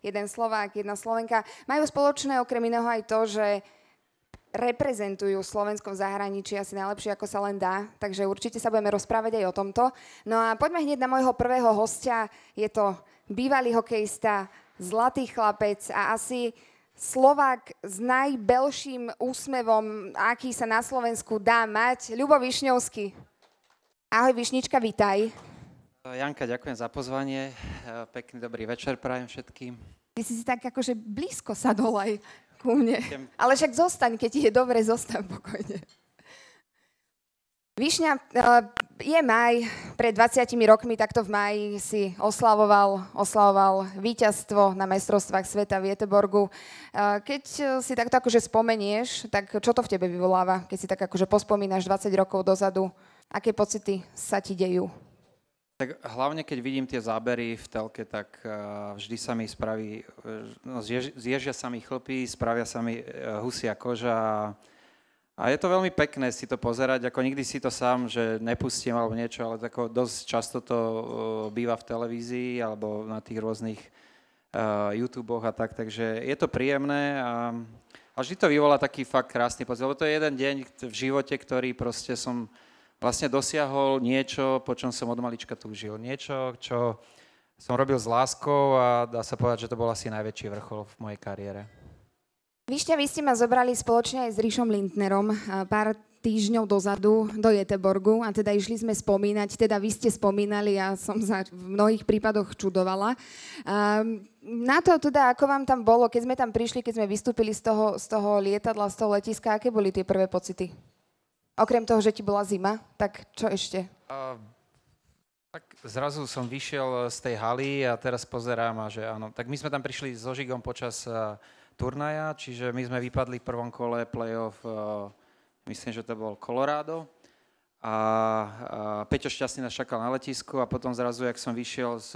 jeden Slovák, jedna Slovenka. Majú spoločné okrem iného aj to, že reprezentujú Slovensko v zahraničí asi najlepšie, ako sa len dá. Takže určite sa budeme rozprávať aj o tomto. No a poďme hneď na môjho prvého hostia. Je to bývalý hokejista, zlatý chlapec a asi Slovák s najbelším úsmevom, aký sa na Slovensku dá mať. Ľubo Višňovský. Ahoj Višnička, vítaj. Janka, ďakujem za pozvanie. Pekný dobrý večer prajem všetkým. Ty si si tak akože blízko sa dolaj ku mne. Ale však zostaň, keď ti je dobre, zostaň pokojne. Výšňa, eh, je maj, pred 20 rokmi, takto v maji si oslavoval, oslavoval víťazstvo na mestrovstvách sveta v Jeteborgu. Eh, keď si takto akože spomenieš, tak čo to v tebe vyvoláva, keď si tak akože pospomínaš 20 rokov dozadu? Aké pocity sa ti dejú? Tak hlavne, keď vidím tie zábery v telke, tak uh, vždy sa mi spraví, uh, no, zjež, zježia sa mi chlpy, spravia sa mi uh, husia koža a je to veľmi pekné si to pozerať, ako nikdy si to sám, že nepustím alebo niečo, ale tako dosť často to býva v televízii alebo na tých rôznych YouTube a tak, takže je to príjemné a, a vždy to vyvolá taký fakt krásny pocit, lebo to je jeden deň v živote, ktorý proste som vlastne dosiahol niečo, po čom som od malička túžil. Niečo, čo som robil s láskou a dá sa povedať, že to bol asi najväčší vrchol v mojej kariére. Vyšťa, vy ste ma zobrali spoločne aj s Ríšom Lindnerom pár týždňov dozadu do Jeteborgu a teda išli sme spomínať, teda vy ste spomínali ja som sa v mnohých prípadoch čudovala. na to teda, ako vám tam bolo, keď sme tam prišli, keď sme vystúpili z toho, z toho lietadla, z toho letiska, aké boli tie prvé pocity? Okrem toho, že ti bola zima, tak čo ešte? Uh, tak zrazu som vyšiel z tej haly a teraz pozerám a že áno. Tak my sme tam prišli so Žigom počas uh, turnaja, čiže my sme vypadli v prvom kole playoff, uh, myslím, že to bol Colorado. A, a Peťo Šťastný nás čakal na letisku a potom zrazu, jak som vyšiel z,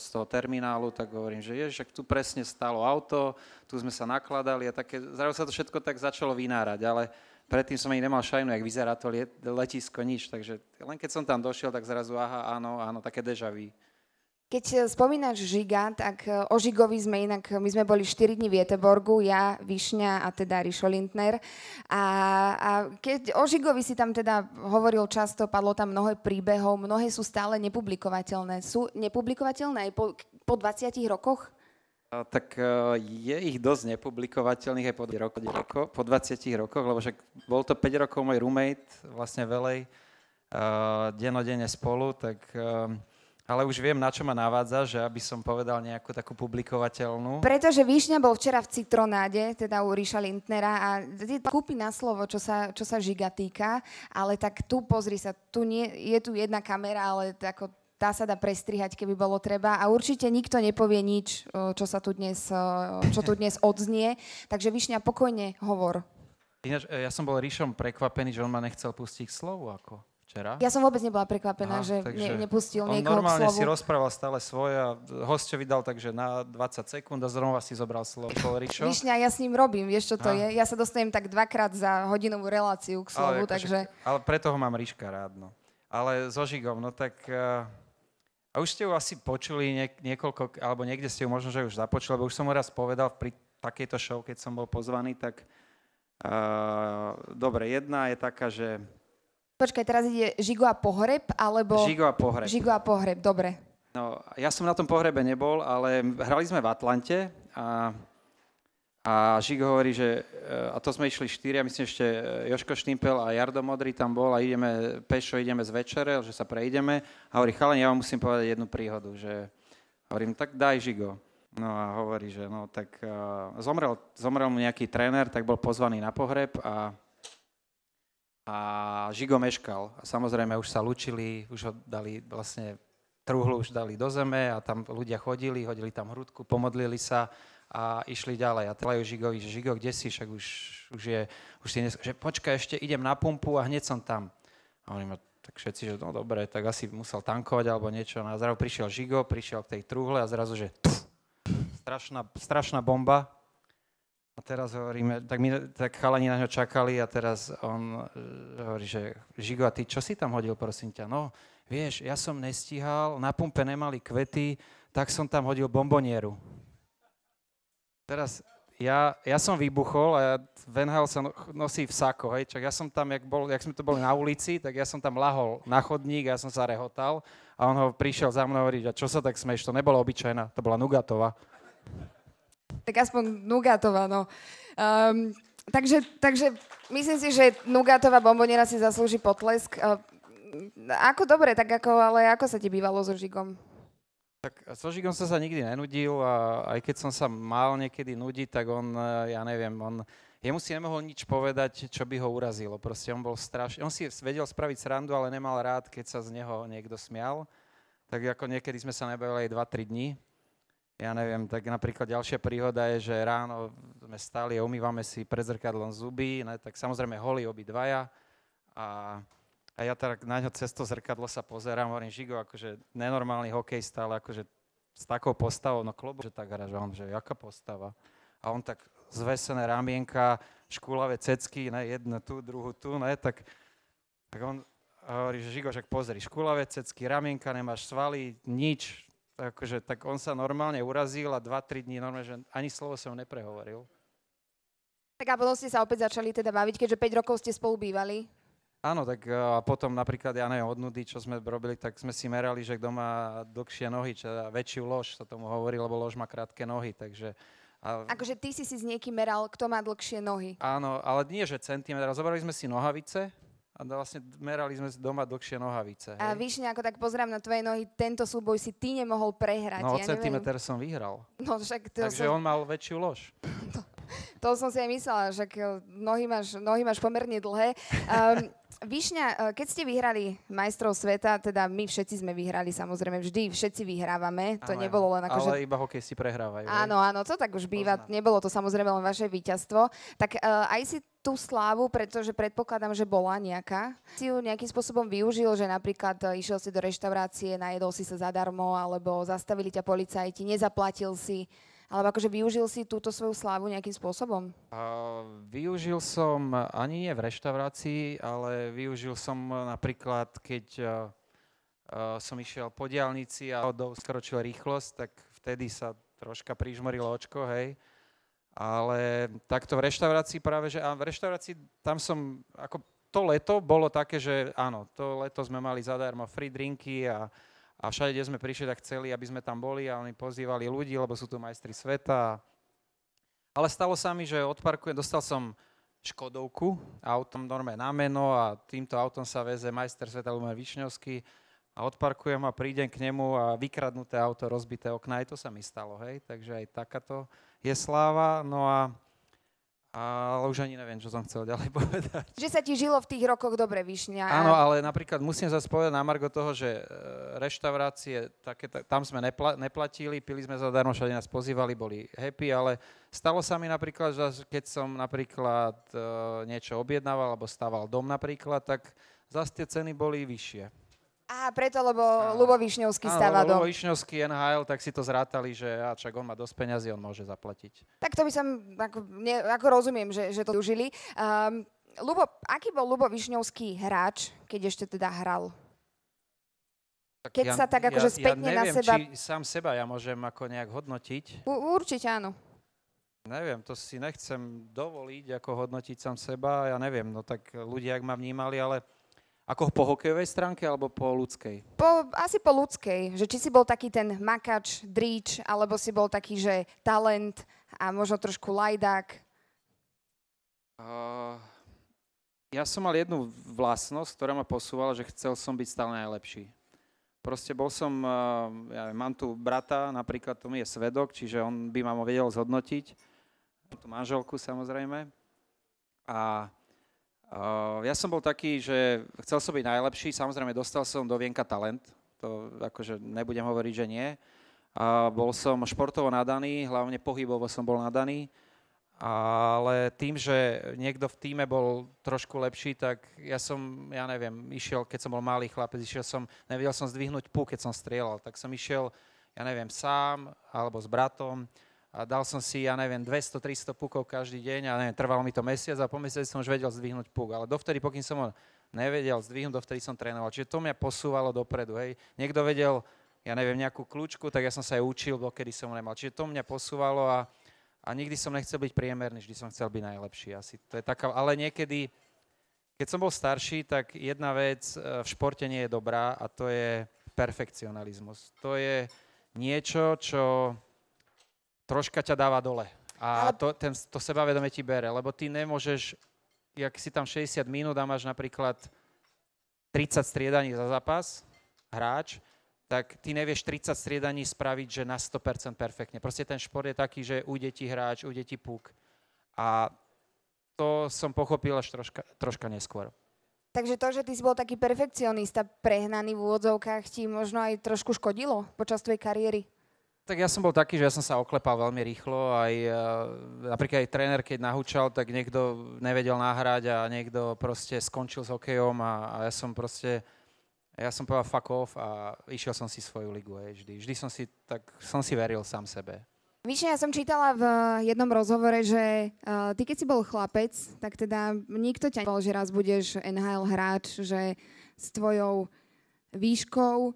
z toho terminálu, tak hovorím, že ježiš, tu presne stalo auto, tu sme sa nakladali a také, zrazu sa to všetko tak začalo vynárať, ale predtým som ani nemal šajnu, jak vyzerá to letisko, nič. Takže len keď som tam došiel, tak zrazu, aha, áno, áno, také deja vu. Keď e, spomínaš Žiga, tak e, o Žigovi sme inak, my sme boli 4 dní v Jeteborgu, ja, Višňa a teda Rišo Lindner. A, a keď o Žigovi si tam teda hovoril často, padlo tam mnoho príbehov, mnohé sú stále nepublikovateľné. Sú nepublikovateľné aj po, po 20 rokoch? Tak e, je ich dosť nepublikovateľných aj po, roko, roko, po 20 rokoch, lebo však bol to 5 rokov môj roommate, vlastne velej, uh, denodene spolu, tak, uh, ale už viem, na čo ma navádza, že aby som povedal nejakú takú publikovateľnú. Pretože Výšňa bol včera v Citronáde, teda u Ríša Lindnera a kúpi na slovo, čo sa, čo sa Žiga týka, ale tak tu pozri sa, tu nie, je tu jedna kamera, ale ako tá sa dá prestrihať, keby bolo treba. A určite nikto nepovie nič, čo sa tu dnes, čo tu dnes odznie. Takže Višňa, pokojne hovor. Ináč, e, ja som bol Ríšom prekvapený, že on ma nechcel pustiť k slovu ako včera. Ja som vôbec nebola prekvapená, Aha, že ne, nepustil on niekoho normálne si rozprával stále svoje a hosťovi dal takže na 20 sekúnd a zrovna si zobral slovo. Ríšo. Višňa, ja s ním robím, vieš čo to Aha. je? Ja sa dostanem tak dvakrát za hodinovú reláciu k slovu, ale, takže... Ale preto ho mám Ríška rád, no. Ale so Žigom, no tak... Uh, a už ste ju asi počuli niek- niekoľko, alebo niekde ste ju možno, že už započuli, lebo už som ho raz povedal pri takejto show, keď som bol pozvaný, tak uh, dobre, jedna je taká, že... Počkaj, teraz ide Žigo a pohreb, alebo... Žigo a pohreb. Žigo a pohreb, dobre. No, ja som na tom pohrebe nebol, ale hrali sme v Atlante a a Žik hovorí, že, eh, a to sme išli štyria, myslím ešte eh, Joško Štimpel a Jardo Modrý tam bol a ideme, pešo ideme z večere, že sa prejdeme. A hovorí, chalani, ja vám musím povedať jednu príhodu, že hovorím, tak daj Žigo. No a hovorí, že no tak uh, zomrel, zomrel mu nejaký tréner, tak bol pozvaný na pohreb a, a Žigo meškal. A samozrejme už sa lučili, už ho dali vlastne, truhlu už dali do zeme a tam ľudia chodili, hodili tam hrudku, pomodlili sa a išli ďalej. A telajú Žigovi, že Žigo, kde si, však už, už je, už si nes- že počkaj, ešte idem na pumpu a hneď som tam. A oni ma tak všetci, že no dobre, tak asi musel tankovať alebo niečo. No a zrazu prišiel Žigo, prišiel k tej truhle a zrazu, že tf, strašná, strašná bomba. A teraz hovoríme, tak, my, tak chalani na ňo čakali a teraz on uh, hovorí, že Žigo, a ty čo si tam hodil, prosím ťa? No, vieš, ja som nestíhal, na pumpe nemali kvety, tak som tam hodil bombonieru. Teraz ja, ja som vybuchol a Van Hal sa no, nosí v sako, hej, čak ja som tam, jak, bol, jak sme to boli na ulici, tak ja som tam lahol na chodník, ja som sa rehotal a on ho prišiel za mnou hovoriť, a čo sa tak smeješ, to nebola obyčajná, to bola Nugatová. Tak aspoň Nugatová, no. Um, takže, takže myslím si, že Nugatová bomboniera si zaslúži potlesk. Uh, ako dobre, tak ako, ale ako sa ti bývalo so Žigom? Tak so Žigom som sa nikdy nenudil a aj keď som sa mal niekedy nudiť, tak on, e, ja neviem, on, jemu si nemohol nič povedať, čo by ho urazilo. Proste on bol strašný, on si vedel spraviť srandu, ale nemal rád, keď sa z neho niekto smial. Tak ako niekedy sme sa nebavili aj 2-3 dní. Ja neviem, tak napríklad ďalšia príhoda je, že ráno sme stali a umývame si pred zrkadlom zuby, ne, tak samozrejme holí obidvaja a a ja tak na ňo cez to zrkadlo sa pozerám, hovorím, Žigo, akože nenormálny hokejista, ale akože s takou postavou, no klobu, že tak hráš, on, že jaká postava. A on tak zvesené ramienka, škúlavé cecky, ne, jednu tu, druhú tu, ne, tak, tak on hovorí, že Žigo, však pozri, škúlavé cecky, ramienka, nemáš svaly, nič. Takže, tak on sa normálne urazil a 2-3 dní normálne, že ani slovo som neprehovoril. Tak a potom ste sa opäť začali teda baviť, keďže 5 rokov ste spolu bývali. Áno, tak e, a potom napríklad, ja neviem, od nudy, čo sme robili, tak sme si merali, že kto má dlhšie nohy, čo väčšiu lož sa tomu hovorí, lebo lož má krátke nohy, takže... A... Akože ty si si s niekým meral, kto má dlhšie nohy. Áno, ale nie, že centimetr. Zobrali sme si nohavice a vlastne merali sme doma dlhšie nohavice. Hej. A víš, ako tak pozerám na tvoje nohy, tento súboj si ty nemohol prehrať. No, ja centimetr som vyhral. No, však to Takže som... on mal väčšiu lož. to som si aj myslela, že nohy máš, nohy máš pomerne dlhé. Um, Višňa, eh, keď ste vyhrali majstrov sveta, teda my všetci sme vyhrali, samozrejme vždy, všetci vyhrávame, to áno, nebolo len ako, Ale že... iba hokejisti prehrávajú. Áno, áno, to tak už býva, Poznám. nebolo to samozrejme len vaše víťazstvo. Tak uh, aj si tú slávu, pretože predpokladám, že bola nejaká. Si ju nejakým spôsobom využil, že napríklad uh, išiel si do reštaurácie, najedol si sa zadarmo, alebo zastavili ťa policajti, nezaplatil si. Alebo akože využil si túto svoju slávu nejakým spôsobom? Uh, využil som ani nie v reštaurácii, ale využil som napríklad, keď uh, som išiel po diálnici a skročil rýchlosť, tak vtedy sa troška prižmorilo očko, hej. Ale takto v reštaurácii práve, že a v reštaurácii tam som, ako to leto bolo také, že áno, to leto sme mali zadarmo free drinky a a všade, kde sme prišli, tak chceli, aby sme tam boli a oni pozývali ľudí, lebo sú tu majstri sveta. Ale stalo sa mi, že odparkujem, dostal som Škodovku, autom norme na meno a týmto autom sa veze majster sveta Lumen Višňovský a odparkujem a prídem k nemu a vykradnuté auto, rozbité okna, aj to sa mi stalo, hej, takže aj takáto je sláva. No a ale už ani neviem, čo som chcel ďalej povedať. Že sa ti žilo v tých rokoch dobre, Višňa. Áno, ale napríklad musím zase povedať na Margo toho, že e, reštaurácie, také, tam sme nepla, neplatili, pili sme zadarmo, všade nás pozývali, boli happy, ale stalo sa mi napríklad, že keď som napríklad uh, niečo objednával, alebo stával dom napríklad, tak zase tie ceny boli vyššie. A preto, lebo Lubo Višňovský stáva dom. Lubo Višňovský NHL, tak si to zrátali, že a čak on má dosť peňazí, on môže zaplatiť. Tak to by som, ako, ne, ako rozumiem, že, že to užili. Um, Lubo, aký bol Lubo Višňovský hráč, keď ešte teda hral? Tak keď ja, sa tak akože ja, spätne ja neviem, na seba... či sám seba ja môžem ako nejak hodnotiť. U, určite áno. Neviem, to si nechcem dovoliť, ako hodnotiť sám seba. Ja neviem, no tak ľudia, ak ma vnímali, ale ako po hokejovej stránke alebo po ľudskej? Po, asi po ľudskej. Že či si bol taký ten makač, dríč, alebo si bol taký, že talent a možno trošku lajdák? Uh, ja som mal jednu vlastnosť, ktorá ma posúvala, že chcel som byť stále najlepší. Proste bol som, uh, ja mám tu brata, napríklad to mi je svedok, čiže on by ma vedel zhodnotiť. Mám tu manželku samozrejme. A ja som bol taký, že chcel som byť najlepší, samozrejme dostal som do vienka talent, to akože nebudem hovoriť, že nie. A bol som športovo nadaný, hlavne pohybovo som bol nadaný, ale tým, že niekto v týme bol trošku lepší, tak ja som, ja neviem, išiel, keď som bol malý chlapec, išiel som, nevedel som zdvihnúť pú, keď som strieľal, tak som išiel, ja neviem, sám alebo s bratom a dal som si, ja neviem, 200-300 pukov každý deň a neviem, trvalo mi to mesiac a po mesiaci som už vedel zdvihnúť puk. Ale dovtedy, pokým som ho nevedel zdvihnúť, dovtedy som trénoval. Čiže to mňa posúvalo dopredu. Hej. Niekto vedel, ja neviem, nejakú kľúčku, tak ja som sa aj učil, kedy som nemal. Čiže to mňa posúvalo a, a nikdy som nechcel byť priemerný, vždy som chcel byť najlepší. Asi to je taká, ale niekedy, keď som bol starší, tak jedna vec e, v športe nie je dobrá a to je perfekcionalizmus. To je niečo, čo troška ťa dáva dole. A to, ten, to sebavedomie ti bere, lebo ty nemôžeš, jak si tam 60 minút a máš napríklad 30 striedaní za zápas, hráč, tak ty nevieš 30 striedaní spraviť, že na 100% perfektne. Proste ten šport je taký, že ujde ti hráč, ujde ti puk. A to som pochopil až troška, troška neskôr. Takže to, že ty si bol taký perfekcionista, prehnaný v úvodzovkách, ti možno aj trošku škodilo počas tvojej kariéry? Tak ja som bol taký, že ja som sa oklepal veľmi rýchlo. Aj, napríklad aj tréner, keď nahúčal, tak niekto nevedel nahrať a niekto proste skončil s hokejom a, a ja som proste ja som povedal fuck off a išiel som si svoju ligu aj vždy. Vždy som si, tak som si veril sám sebe. Víš, ja som čítala v jednom rozhovore, že uh, ty keď si bol chlapec, tak teda nikto ťa nebol, že raz budeš NHL hráč, že s tvojou výškou,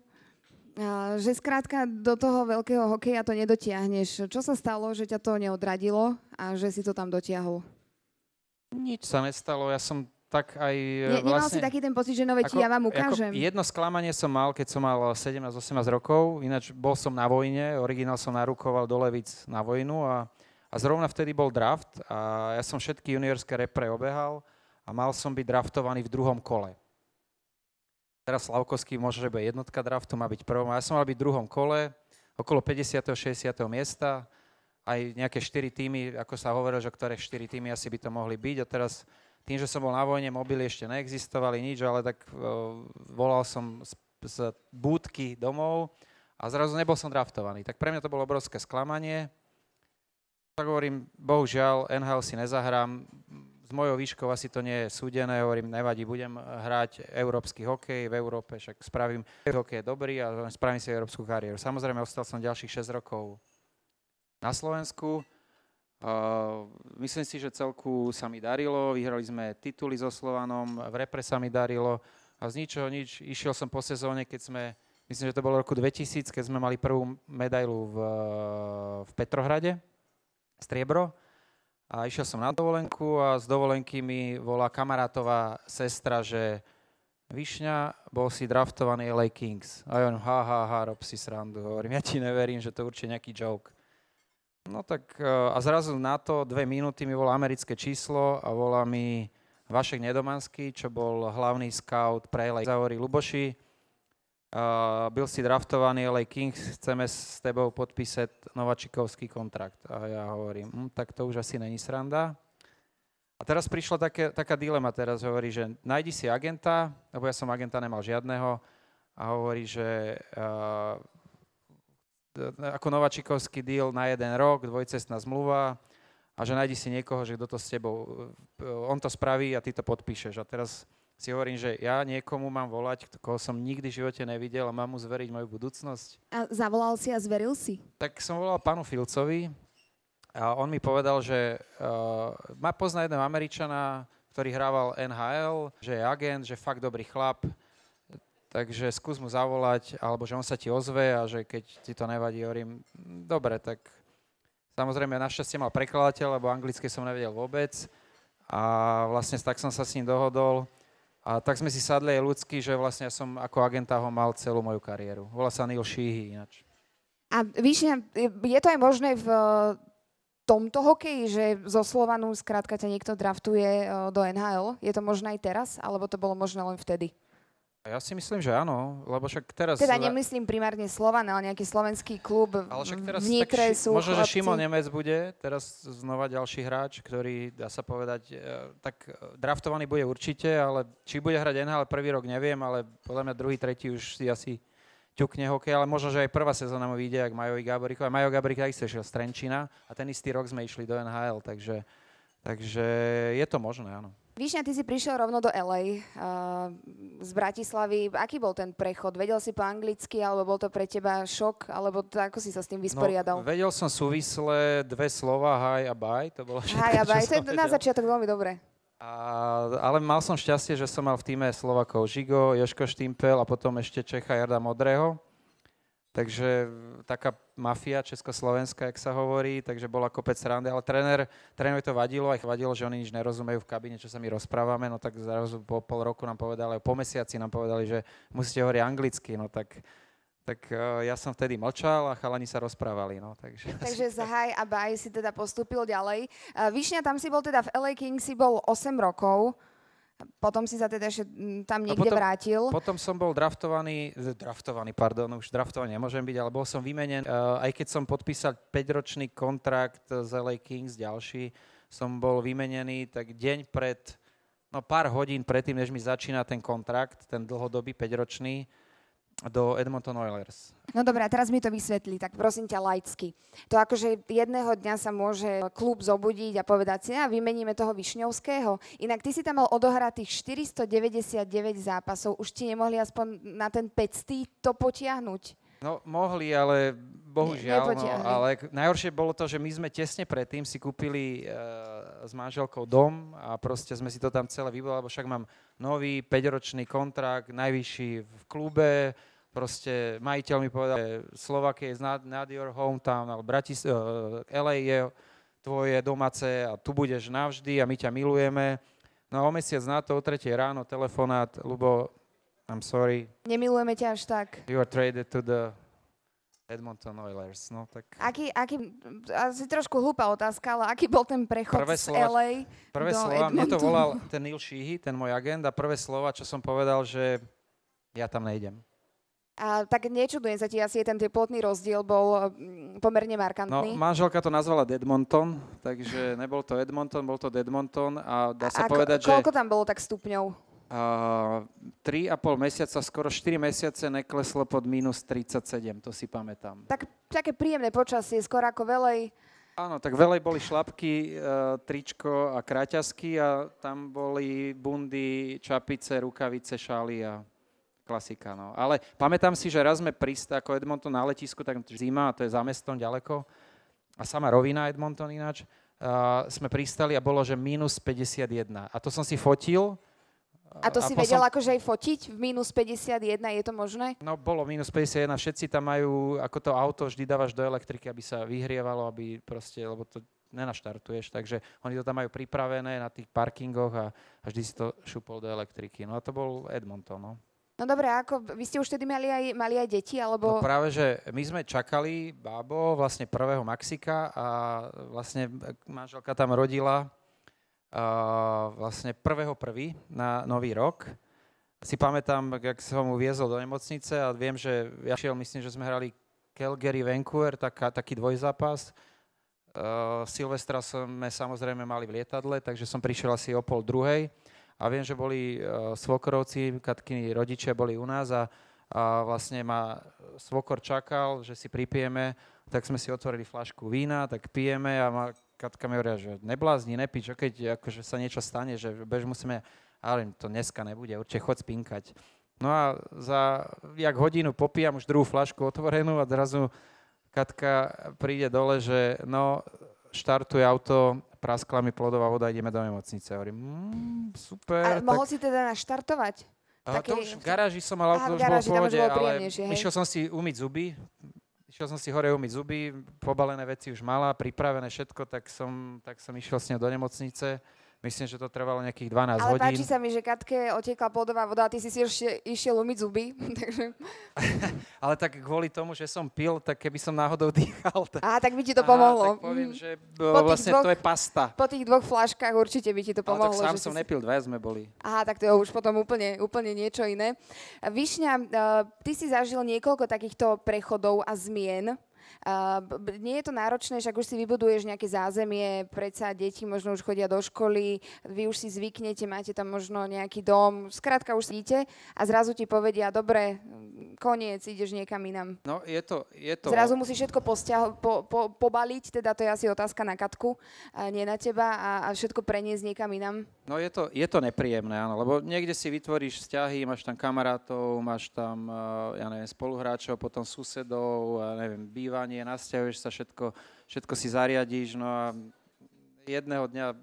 že skrátka do toho veľkého hokeja to nedotiahneš. Čo sa stalo, že ťa to neodradilo a že si to tam dotiahol? Nič sa nestalo, ja som tak aj ne, Nemal vlastne, si taký ten pocit, že no veď ja vám ukážem. jedno sklamanie som mal, keď som mal 17-18 rokov, ináč bol som na vojne, originál som narukoval do Levic na vojnu a, a zrovna vtedy bol draft a ja som všetky juniorské repre obehal a mal som byť draftovaný v druhom kole. Teraz Slavkovský môže, že bude jednotka draftu, má byť prvom. A ja som mal byť v druhom kole, okolo 50. 60. miesta, aj nejaké 4 týmy, ako sa hovorilo, že ktoré 4 týmy asi by to mohli byť. A teraz tým, že som bol na vojne, mobily ešte neexistovali, nič, ale tak uh, volal som z, z búdky domov a zrazu nebol som draftovaný. Tak pre mňa to bolo obrovské sklamanie. Tak hovorím, bohužiaľ, NHL si nezahrám, s mojou výškou asi to nie je súdené, hovorím, nevadí, budem hrať európsky hokej v Európe, však spravím, hokej je dobrý a spravím si európsku kariéru. Samozrejme, ostal som ďalších 6 rokov na Slovensku, Uh, myslím si, že celku sa mi darilo, vyhrali sme tituly so Slovanom, v repre sa mi darilo a z ničoho nič, išiel som po sezóne, keď sme, myslím, že to bolo roku 2000, keď sme mali prvú medailu v, v Petrohrade, striebro. A išiel som na dovolenku a z dovolenky mi volá kamarátová sestra, že Višňa bol si draftovaný LA Kings. A ja ha, ha, ha, rob si srandu. Hovorím, ja ti neverím, že to určite nejaký joke. No tak e, a zrazu na to dve minúty mi volá americké číslo a volá mi Vašek Nedomanský, čo bol hlavný scout pre LA Zavory Luboši. Uh, byl si draftovaný LA Kings, chceme s tebou podpísať novačikovský kontrakt. A ja hovorím, hm, tak to už asi není sranda. A teraz prišla také, taká dilema, teraz hovorí, že najdi si agenta, lebo ja som agenta nemal žiadneho, a hovorí, že uh, ako novačikovský deal na jeden rok, dvojcestná zmluva a že nájdi si niekoho, že kto to s tebou, on to spraví a ty to podpíšeš. A teraz si hovorím, že ja niekomu mám volať, koho som nikdy v živote nevidel a mám mu zveriť moju budúcnosť. A zavolal si a zveril si? Tak som volal pánu Filcovi a on mi povedal, že uh, má pozná jedného Američana, ktorý hrával NHL, že je agent, že fakt dobrý chlap, takže skús mu zavolať, alebo že on sa ti ozve a že keď ti to nevadí, hovorím, dobre, tak samozrejme našťastie mal prekladateľ, lebo anglicky som nevedel vôbec a vlastne tak som sa s ním dohodol a tak sme si sadli aj ľudsky, že vlastne som ako agenta ho mal celú moju kariéru. Volá sa Neil Sheehy ináč. A Víšňa, je to aj možné v tomto hokeji, že zo Slovanu skrátka ťa niekto draftuje do NHL? Je to možné aj teraz, alebo to bolo možné len vtedy? Ja si myslím, že áno, lebo však teraz... Teda nemyslím primárne Slovan, ale nejaký slovenský klub ale však teraz, v Nitre sú Možno, že Šimon Nemec bude teraz znova ďalší hráč, ktorý, dá sa povedať, e, tak draftovaný bude určite, ale či bude hrať NHL prvý rok, neviem, ale podľa mňa druhý, tretí už si asi ťukne hokej, ale možno, že aj prvá sezóna mu vyjde, ak Majovi Gaboriko. A Majo Gaborik takisto išiel z Trenčina a ten istý rok sme išli do NHL, takže, takže je to možné, áno. Víšňa, ty si prišiel rovno do LA uh, z Bratislavy. Aký bol ten prechod? Vedel si po anglicky, alebo bol to pre teba šok? Alebo to, ako si sa s tým vysporiadal? No, vedel som súvisle dve slova hi a bye. To bolo všetko, hi a bye, to je na začiatok veľmi dobre. A, ale mal som šťastie, že som mal v týme Slovakov Žigo, Joško Štimpel a potom ešte Čecha Jarda Modrého. Takže taká mafia československá, jak sa hovorí, takže bola kopec srandy, ale tréner, trénerovi to vadilo, aj vadilo, že oni nič nerozumejú v kabíne, čo sa my rozprávame, no tak zrazu po pol roku nám povedali, po mesiaci nám povedali, že musíte hovoriť anglicky, no tak tak uh, ja som vtedy mlčal a chalani sa rozprávali. No, takže takže Zahaj a Baj si teda postúpil ďalej. Uh, Višňa, tam si bol teda v LA King, si bol 8 rokov. Potom si sa teda ešte tam niekde potom, vrátil. Potom som bol draftovaný, draftovaný, pardon, už draftovaný nemôžem byť, ale bol som vymenený. Uh, aj keď som podpísal 5-ročný kontrakt z LA Kings, ďalší, som bol vymenený tak deň pred, no pár hodín predtým, než mi začína ten kontrakt, ten dlhodobý 5-ročný, do Edmonton Oilers. No dobré, a teraz mi to vysvetlí, tak prosím ťa laicky. To akože jedného dňa sa môže klub zobudiť a povedať si, a vymeníme toho Višňovského. Inak ty si tam mal odohrať tých 499 zápasov, už ti nemohli aspoň na ten 500 to potiahnuť. No mohli, ale bohužiaľ. Ne, no, ale najhoršie bolo to, že my sme tesne predtým si kúpili uh, s manželkou dom a proste sme si to tam celé vyboli, lebo však mám nový 5-ročný kontrakt, najvyšší v klube, proste majiteľ mi povedal, že Slovakia is not, not your hometown, ale Bratis, uh, LA je tvoje domáce a tu budeš navždy a my ťa milujeme. No a o mesiac na to, o tretie ráno, telefonát, Lubo, I'm sorry. Nemilujeme ťa až tak. You are traded to the Edmonton Oilers. No, tak... Aký, aký, asi trošku hlúpa otázka, ale aký bol ten prechod prvé z slova, LA Prvé do slova, mne to volal ten Neil Sheehy, ten môj agent, a prvé slova, čo som povedal, že ja tam nejdem. A tak nečudujem sa ti, asi ten teplotný rozdiel bol mm, pomerne markantný. No, manželka to nazvala Edmonton, takže nebol to Edmonton, bol to Edmonton a dá sa a povedať, ko, že... Koľko tam bolo tak stupňov? Uh, 3,5 mesiaca, skoro 4 mesiace nekleslo pod minus 37, to si pamätám. Tak také príjemné počasie, skoro ako velej. Áno, tak velej boli šlapky, uh, tričko a kráťasky a tam boli bundy, čapice, rukavice, šály a klasika. No. Ale pamätám si, že raz sme pristali ako Edmonton na letisku, tak zima, a to je za mestom ďaleko, a sama rovina Edmonton ináč, uh, sme pristali a bolo, že minus 51. A to som si fotil. A to a si vedel som... akože aj fotiť v minus 51, je to možné? No bolo minus 51, všetci tam majú, ako to auto vždy dávaš do elektriky, aby sa vyhrievalo, aby proste, lebo to nenaštartuješ, takže oni to tam majú pripravené na tých parkingoch a, a vždy si to šupol do elektriky. No a to bol Edmonton, no. No dobre, ako vy ste už tedy mali aj, mali aj deti, alebo... No práve, že my sme čakali bábo, vlastne prvého Maxika a vlastne manželka tam rodila uh, vlastne prvého prvý na nový rok. Si pamätám, jak som mu viezol do nemocnice a viem, že ja šiel, myslím, že sme hrali Calgary, Vancouver, taká, taký dvojzápas. Uh, Silvestra sme samozrejme mali v lietadle, takže som prišiel asi o pol druhej a viem, že boli uh, svokrovci, Katkiny rodičia boli u nás a, a vlastne ma svokor čakal, že si pripijeme, tak sme si otvorili flašku vína, tak pijeme a ma, Katka mi hovoria, že neblázni, nepíč, čo keď akože sa niečo stane, že bež musíme, ale to dneska nebude, určite chod spinkať. No a za jak hodinu popijam už druhú flašku otvorenú a zrazu Katka príde dole, že no, štartuje auto, praskla mi plodová voda, ideme do nemocnice. Hovorím, mm, super. A tak... mohol si teda naštartovať? A to už v garáži som mal, to už bolo v pohode, ale išiel som si umyť zuby, išiel som si hore umyť zuby, pobalené veci už mala, pripravené všetko, tak som, tak som išiel s ňou do nemocnice. Myslím, že to trvalo nejakých 12 Ale hodín. Ale páči sa mi, že Katke otiekla plodová voda a ty si si ešte išiel umyť zuby. takže... Ale tak kvôli tomu, že som pil, tak keby som náhodou dýchal. Tak... Á, tak by ti to pomohlo. Á, tak poviem, že po vlastne dvoch, to je pasta. Po tých dvoch flaškách určite by ti to pomohlo. Ale tak sám som si... nepil, dve sme boli. Aha, tak to je už potom úplne, úplne niečo iné. Višňa, uh, ty si zažil niekoľko takýchto prechodov a zmien Uh, nie je to náročné, však už si vybuduješ nejaké zázemie, predsa deti možno už chodia do školy, vy už si zvyknete, máte tam možno nejaký dom, skrátka už idete a zrazu ti povedia, dobre, koniec, ideš niekam inam. No, je to... Je to... Zrazu musíš všetko posťaho, po, po, pobaliť, teda to je asi otázka na Katku, nie na teba a, a všetko preniesť niekam inam. No je to, je to nepríjemné, áno, lebo niekde si vytvoríš vzťahy, máš tam kamarátov, máš tam, ja neviem, spoluhráčov, potom susedov, neviem, bývanie nasťahuješ sa, všetko, všetko si zariadíš, no a jedného dňa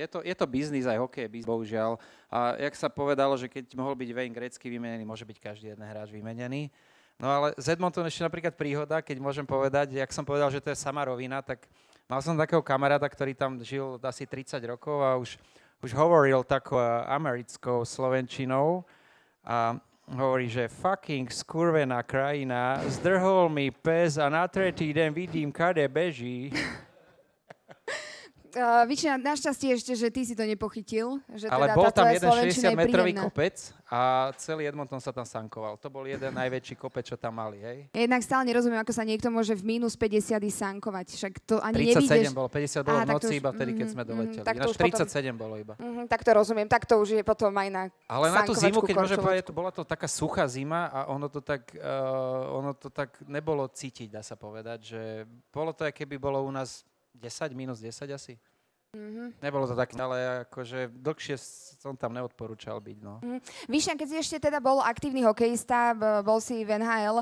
je to, je to biznis, aj hokej je biznis, bohužiaľ. A jak sa povedalo, že keď mohol byť Wayne Gretzky vymenený, môže byť každý jeden hráč vymenený. No ale z Edmonton ešte napríklad príhoda, keď môžem povedať, jak som povedal, že to je sama rovina, tak mal som takého kamaráta, ktorý tam žil asi 30 rokov a už, už hovoril takou americkou slovenčinou a hovorí, že fucking skurvená krajina, zdrhol mi pes a na tretí deň vidím, kade beží. Uh, Vyčina, našťastie ešte, že ty si to nepochytil. Že Ale teda bol tam jeden slovenčina je 60-metrový príjemná. kopec a celý Edmonton sa tam sankoval. To bol jeden najväčší kopec, čo tam mali, hej? Jednak stále nerozumiem, ako sa niekto môže v minus 50 ísť sankovať. Však to ani 37 nevídeš. bolo, 50 bolo Aha, v noci už- iba vtedy, keď mhm, sme mhm, doleteli. tak Ináč už potom- 37 bolo iba. Mhm, tak to rozumiem. Tak to už je potom aj na Ale na tú zimu, keď môžem povedať, to bola to taká suchá zima a ono to tak, uh, ono to tak nebolo cítiť, dá sa povedať, že bolo to, keby bolo u nás 10, minus 10 asi. Mhm. Nebolo to také, ale akože dlhšie som tam neodporúčal byť, no. Vyššia, keď si ešte teda bol aktívny hokejista, bol si v NHL,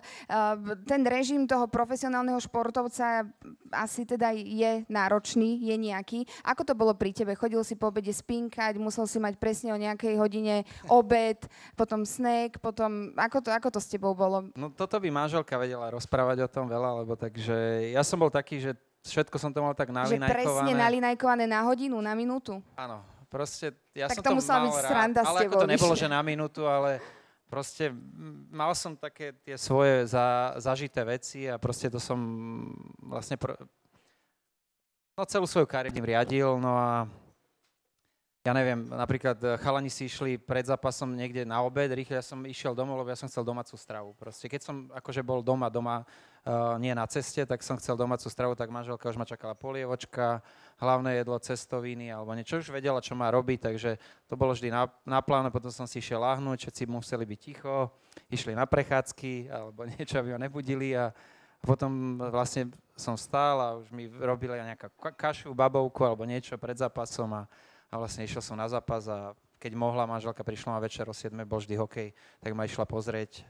ten režim toho profesionálneho športovca asi teda je náročný, je nejaký. Ako to bolo pri tebe? Chodil si po obede spinkať, musel si mať presne o nejakej hodine obed, potom snack, potom... Ako to, ako to s tebou bolo? No toto by manželka vedela rozprávať o tom veľa, lebo takže ja som bol taký, že všetko som to mal tak Že presne nalinajkované. nalinajkované na hodinu, na minútu? Áno, proste ja Tak som to mal byť rád, ale ako to nebolo, že na minútu, ale proste mal som také tie svoje za, zažité veci a proste to som vlastne pro, no celú svoju kariéru riadil, no a ja neviem, napríklad chalani si išli pred zápasom niekde na obed, rýchle ja som išiel domov, lebo ja som chcel domácu stravu. Proste keď som akože bol doma, doma, uh, nie na ceste, tak som chcel domácu stravu, tak manželka už ma čakala polievočka, hlavné jedlo, cestoviny alebo niečo, už vedela, čo má robiť, takže to bolo vždy na, na pláne, potom som si išiel láhnuť, všetci museli byť ticho, išli na prechádzky alebo niečo, aby ho nebudili. A a potom vlastne som stál a už mi robili nejaká ka- kašu, babovku alebo niečo pred zápasom a, a vlastne išiel som na zápas a keď mohla, manželka prišla ma večer o 7, bol vždy hokej, tak ma išla pozrieť,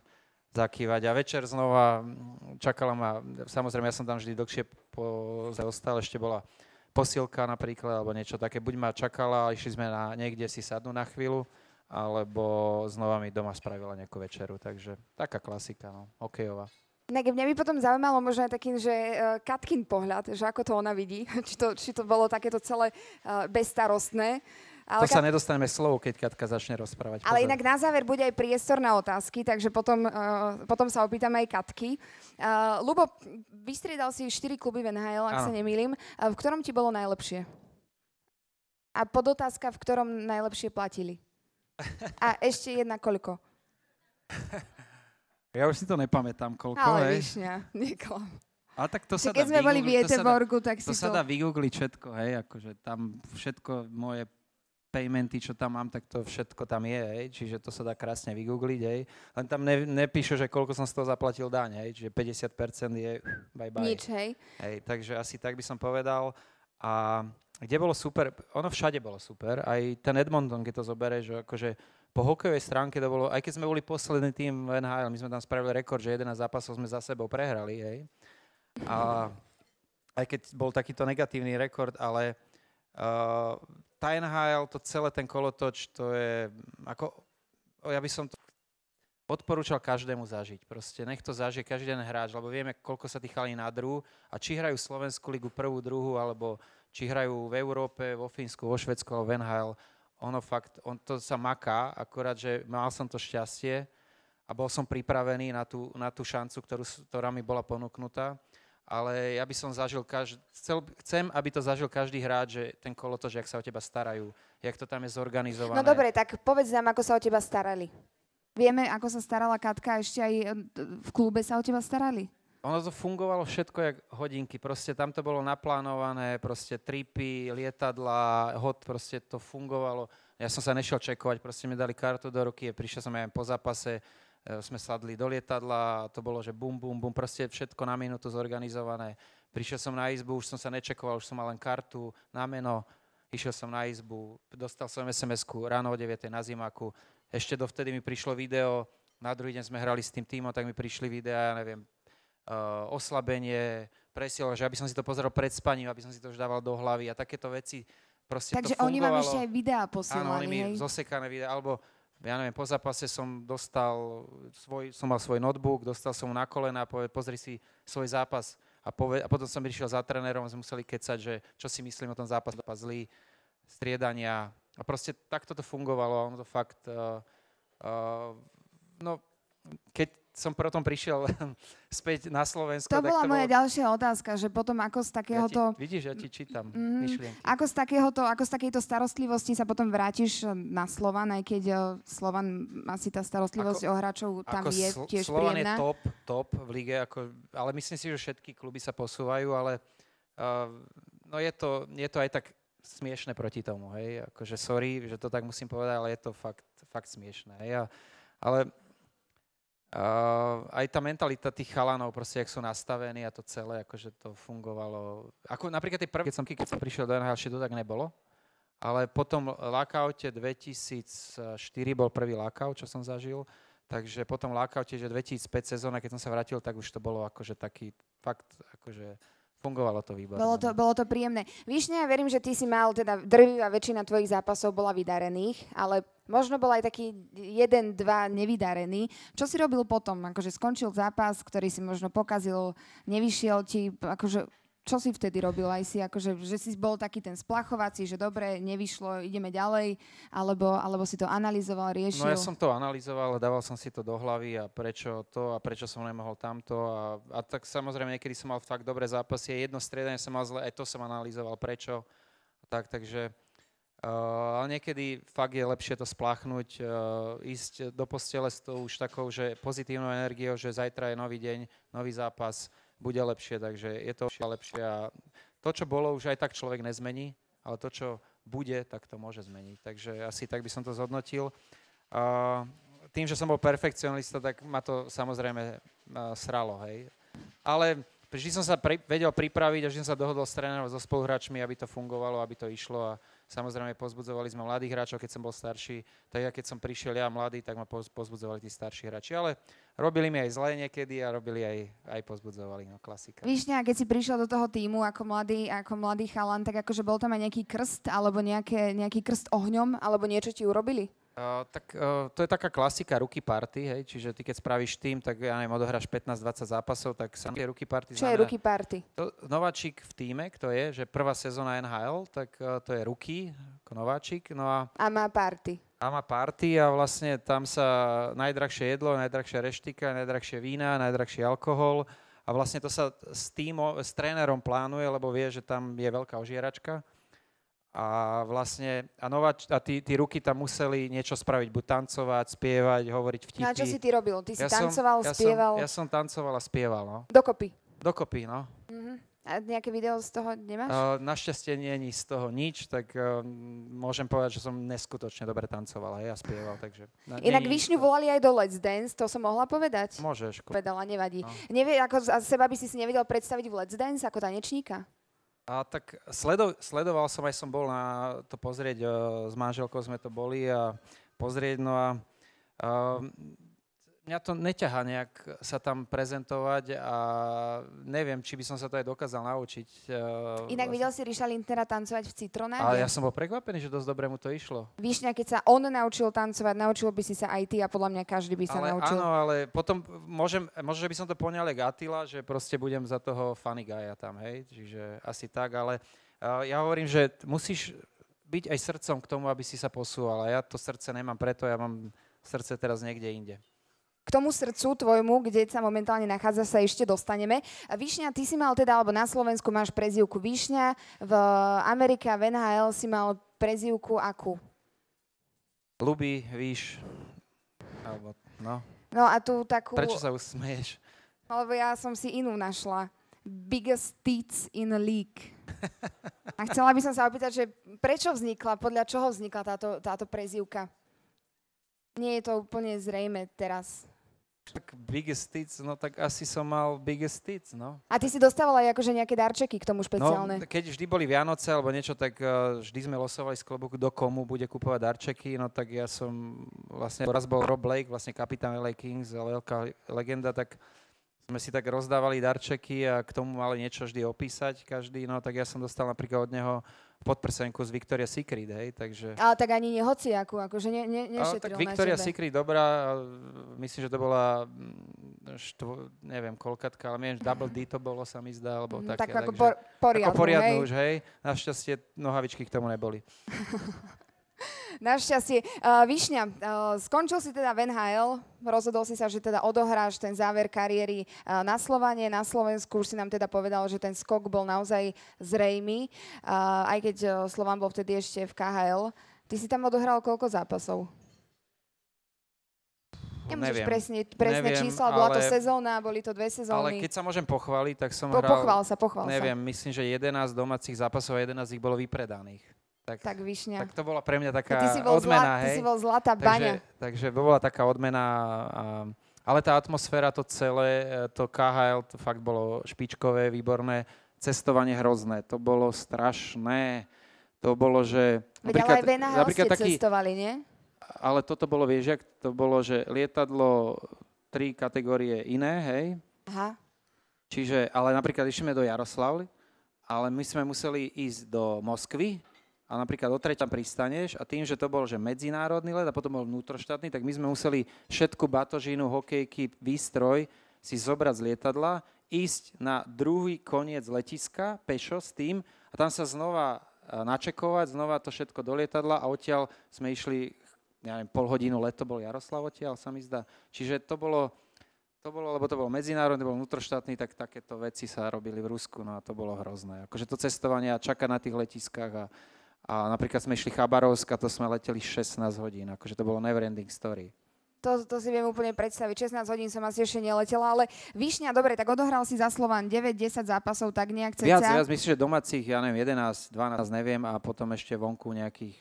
zakývať a večer znova mm, čakala ma, samozrejme ja som tam vždy dlhšie po, ostal, ešte bola posilka napríklad alebo niečo také, buď ma čakala, išli sme na, niekde si sadnú na chvíľu, alebo znova mi doma spravila nejakú večeru, takže taká klasika, no, hokejová. Inak mňa by potom zaujímalo možno aj taký, že uh, Katkin pohľad, že ako to ona vidí, či to, či to bolo takéto celé uh, bezstarostné. To Ale, sa nedostaneme slovo, keď Katka začne rozprávať. ale Pozor. inak na záver bude aj priestor na otázky, takže potom, uh, potom sa opýtame aj Katky. Uh, Lubo, vystriedal si 4 kluby v NHL, ak Áno. sa nemýlim. Uh, v ktorom ti bolo najlepšie? A podotázka, v ktorom najlepšie platili? A ešte jedna koľko? Ja už si to nepamätám, koľko, Ale hej. vyšňa, neklam. Ale tak to Čiže sa keď dá sme boli v to Jeteborgu, tak si To sa to... dá vygoogliť všetko, hej, akože tam všetko moje paymenty, čo tam mám, tak to všetko tam je, hej, čiže to sa dá krásne vygoogliť, hej. Len tam ne, nepíše, že koľko som z toho zaplatil daň, hej, čiže 50% je bye bye. Nič, hej. Hej, takže asi tak by som povedal. A kde bolo super, ono všade bolo super, aj ten Edmonton, keď to zoberieš, že akože po hokejovej stránke to bolo, aj keď sme boli posledný tým v NHL, my sme tam spravili rekord, že 11 zápasov sme za sebou prehrali, hej. A aj keď bol takýto negatívny rekord, ale uh, tá NHL, to celé ten kolotoč, to je ako, ja by som to odporúčal každému zažiť. Proste nech to zažije každý jeden hráč, lebo vieme, koľko sa tí chalí nadrú a či hrajú Slovenskú ligu prvú, druhú, alebo či hrajú v Európe, vo Fínsku, vo Švedsku alebo v NHL, ono fakt, on to sa maká, akorát, že mal som to šťastie a bol som pripravený na tú, na tú šancu, ktorú, ktorá mi bola ponúknutá. Ale ja by som zažil, každý, chcel, chcem, aby to zažil každý hráč, že ten kolotoč, jak sa o teba starajú, jak to tam je zorganizované. No dobre, tak povedz nám, ako sa o teba starali. Vieme, ako sa starala Katka, ešte aj e, v klube sa o teba starali. Ono to fungovalo všetko jak hodinky, proste tam to bolo naplánované, proste tripy, lietadla, hod, proste to fungovalo. Ja som sa nešiel čekovať, proste mi dali kartu do ruky, prišiel som aj po zápase, sme sadli do lietadla, to bolo, že bum, bum, bum, proste všetko na minútu zorganizované. Prišiel som na izbu, už som sa nečekoval, už som mal len kartu na meno, išiel som na izbu, dostal som SMS-ku ráno o 9. na zimaku, ešte dovtedy mi prišlo video, na druhý deň sme hrali s tým týmom, tak mi prišli videá, ja neviem, uh, oslabenie, presiel, že aby som si to pozeral pred spaním, aby som si to už dával do hlavy a takéto veci. Proste Takže to oni vám ešte aj videá Áno, oni posielali, mi hej? zosekané videá, alebo ja neviem, po zápase som dostal svoj, som mal svoj notebook, dostal som mu na kolena a povedal, pozri si svoj zápas. A, poved, a potom som prišiel za trénerom a sme museli kecať, že čo si myslím o tom zápase, zápas zlý, striedania. A proste takto to fungovalo ono to fakt, uh, uh, no keď som potom prišiel späť na Slovensko. To bola to moja bolo... ďalšia otázka, že potom ako z takéhoto... Ja ti, vidíš, ja ti čítam mm, myšlienky. Ako z, takéhoto, ako z takejto starostlivosti sa potom vrátiš na Slovan, aj keď uh, Slovan asi tá starostlivosť ako, o hráčov tam je sl- tiež Slovan príjemná. je top, top v lige, ako, ale myslím si, že všetky kluby sa posúvajú, ale uh, no je to, je to aj tak smiešne proti tomu, hej, akože sorry, že to tak musím povedať, ale je to fakt, fakt smiešne, hej, a, ale Uh, aj tá mentalita tých chalanov, proste, jak sú nastavení a to celé, akože to fungovalo. Ako napríklad tie prvé, keď som, keď som prišiel do NHL, to tak nebolo, ale potom lockoute 2004 bol prvý lockout, čo som zažil, takže potom lockoute, že 2005 sezóna, keď som sa vrátil, tak už to bolo akože taký fakt, akože fungovalo to výborne. Bolo to, bolo to príjemné. Víš, ja verím, že ty si mal, teda drvivá väčšina tvojich zápasov bola vydarených, ale možno bol aj taký jeden, dva nevydarený. Čo si robil potom? Akože skončil zápas, ktorý si možno pokazil, nevyšiel ti, akože čo si vtedy robil? Aj si akože, že si bol taký ten splachovací, že dobre, nevyšlo, ideme ďalej, alebo, alebo si to analyzoval, riešil? No ja som to analyzoval, dával som si to do hlavy a prečo to a prečo som nemohol tamto a, a tak samozrejme niekedy som mal fakt dobré zápasy, jedno striedanie som mal zle, aj to som analyzoval, prečo. Tak, takže Uh, ale niekedy fakt je lepšie to spláchnuť, uh, ísť do postele s tou už takou, že pozitívnou energiou, že zajtra je nový deň, nový zápas, bude lepšie, takže je to lepšie a to, čo bolo, už aj tak človek nezmení, ale to, čo bude, tak to môže zmeniť. Takže asi tak by som to zhodnotil. Uh, tým, že som bol perfekcionista, tak ma to samozrejme sralo, hej. Ale vždy som sa pri, vedel pripraviť a vždy som sa dohodol s trénerom, so spoluhráčmi, aby to fungovalo, aby to išlo a samozrejme pozbudzovali sme mladých hráčov, keď som bol starší, tak ja keď som prišiel ja mladý, tak ma pozbudzovali tí starší hráči, ale robili mi aj zle niekedy a robili aj, aj pozbudzovali, no klasika. Víšňa, keď si prišiel do toho týmu ako mladý, ako mladý chalan, tak akože bol tam aj nejaký krst, alebo nejaké, nejaký krst ohňom, alebo niečo ti urobili? Uh, tak uh, to je taká klasika ruky party, hej, čiže ty keď spravíš tým, tak ja neviem, odohráš 15-20 zápasov, tak sa tie ruky party Čo znamená, je ruky party? To, nováčik v týme, kto je, že prvá sezóna NHL, tak uh, to je ruky, ako nováčik, no a... A má party. A má party a vlastne tam sa najdrahšie jedlo, najdrahšia reštika, najdrahšie vína, najdrahší alkohol a vlastne to sa s, týmo, s trénerom plánuje, lebo vie, že tam je veľká ožieračka a vlastne, a, nováč, a tí, tí ruky tam museli niečo spraviť, buď tancovať, spievať, hovoriť vtipy. No a čo si ty robil? Ty si ja tancoval, som, spieval? Ja som, ja som tancoval a spieval, no. Dokopy? Dokopy, no. Uh-huh. A nejaké video z toho nemáš? Uh, našťastie nie je z toho nič, tak uh, môžem povedať, že som neskutočne dobre tancoval hej, a spieval. Takže, na, Inak Višňu volali aj do Let's Dance, to som mohla povedať? Môžeš. Povedala, nevadí. No. Nevie, ako z seba by si si nevedel predstaviť v Let's Dance ako tanečníka? A tak sledo, sledoval som, aj som bol na to pozrieť, uh, s manželkou sme to boli a pozrieť, no a uh, mňa to neťaha nejak sa tam prezentovať a neviem, či by som sa to aj dokázal naučiť. Uh, Inak videl si Ríša Lintera tancovať v Citrone? Ale ja som bol prekvapený, že dosť dobre mu to išlo. Víš, keď sa on naučil tancovať, naučil by si sa aj ty a podľa mňa každý by sa ale naučil. Áno, ale potom môžem, možno, že by som to poňal jak Attila, že proste budem za toho funny guy'a tam, hej, čiže asi tak, ale uh, ja hovorím, že musíš byť aj srdcom k tomu, aby si sa posúval. A ja to srdce nemám preto, ja mám srdce teraz niekde inde. K tomu srdcu tvojmu, kde sa momentálne nachádza, sa ešte dostaneme. Výšňa, ty si mal teda, alebo na Slovensku máš prezivku Výšňa, v Amerike v NHL si mal prezivku akú? Luby, víš, alebo no. No a tu takú... Prečo sa usmieš? Lebo ja som si inú našla. Biggest tits in a league. A chcela by som sa opýtať, že prečo vznikla, podľa čoho vznikla táto, táto prezivka? Nie je to úplne zrejme teraz. Tak biggest tits, no tak asi som mal biggest tits, no. A ty si dostával aj akože nejaké darčeky k tomu špeciálne? No, keď vždy boli Vianoce alebo niečo, tak uh, vždy sme losovali z klobuku, kto komu bude kupovať darčeky, no tak ja som vlastne, raz bol Rob Blake, vlastne kapitán LA Kings, veľká legenda, tak sme si tak rozdávali darčeky a k tomu mali niečo vždy opísať každý, no tak ja som dostal napríklad od neho podprsenku z Victoria's Secret, hej, takže... Ale tak ani nie hociakú, akože ne, ne, Ale tak Victoria's Secret dobrá, myslím, že to bola mm, štvo, neviem, kolkatka, ale neviem, Double D to bolo, sa mi zdá, alebo mm, také. Tak ako takže, poriadnu, ako poriadnu hej? už, hej. Našťastie nohavičky k tomu neboli. Našťastie. Uh, Višňa, uh, skončil si teda v NHL, rozhodol si sa, že teda odohráš ten záver kariéry uh, na Slovanie, na Slovensku. Už si nám teda povedal, že ten skok bol naozaj zrejmy, uh, aj keď uh, Slovan bol vtedy ešte v KHL. Ty si tam odohral koľko zápasov? Nemusíš neviem, presne, presne neviem, čísla, bola to sezóna, boli to dve sezóny. Ale keď sa môžem pochváliť, tak som po, hral... Pochvál sa, pochvál neviem, sa. myslím, že 11 domácich zápasov a 11 ich bolo vypredaných. Tak, tak Višňa. Tak to bola pre mňa taká ty si bol odmena, zla, hej. Ty si bol zlatá baňa. Takže, takže bola taká odmena, ale tá atmosféra, to celé, e, to KHL, to fakt bolo špičkové, výborné, cestovanie hrozné, to bolo strašné. To bolo, že... Veď ale aj v taký, cestovali, nie? Ale toto bolo, vieš, jak to bolo, že lietadlo tri kategórie iné, hej? Aha. Čiže, ale napríklad išli do Jaroslavly, ale my sme museli ísť do Moskvy, a napríklad o treťa pristaneš a tým, že to bol že medzinárodný let a potom bol vnútroštátny, tak my sme museli všetku batožínu, hokejky, výstroj si zobrať z lietadla, ísť na druhý koniec letiska pešo s tým a tam sa znova e, načekovať, znova to všetko do lietadla a odtiaľ sme išli, ja neviem, pol hodinu leto bol Jaroslav odtiaľ, sa mi zdá. Čiže to bolo, to bolo, lebo to bol medzinárodný, bol vnútroštátny, tak takéto veci sa robili v Rusku, no a to bolo hrozné. Akože to cestovanie a čakať na tých letiskách a a napríklad sme išli Chabarovsk a to sme leteli 16 hodín. Akože to bolo never ending story. To, to si viem úplne predstaviť. 16 hodín som asi ešte neletela, ale Výšňa, dobre, tak odohral si za Slovan 9-10 zápasov, tak nejak ceca. Viac, viac, myslím, že domácich, ja neviem, 11, 12, neviem, a potom ešte vonku nejakých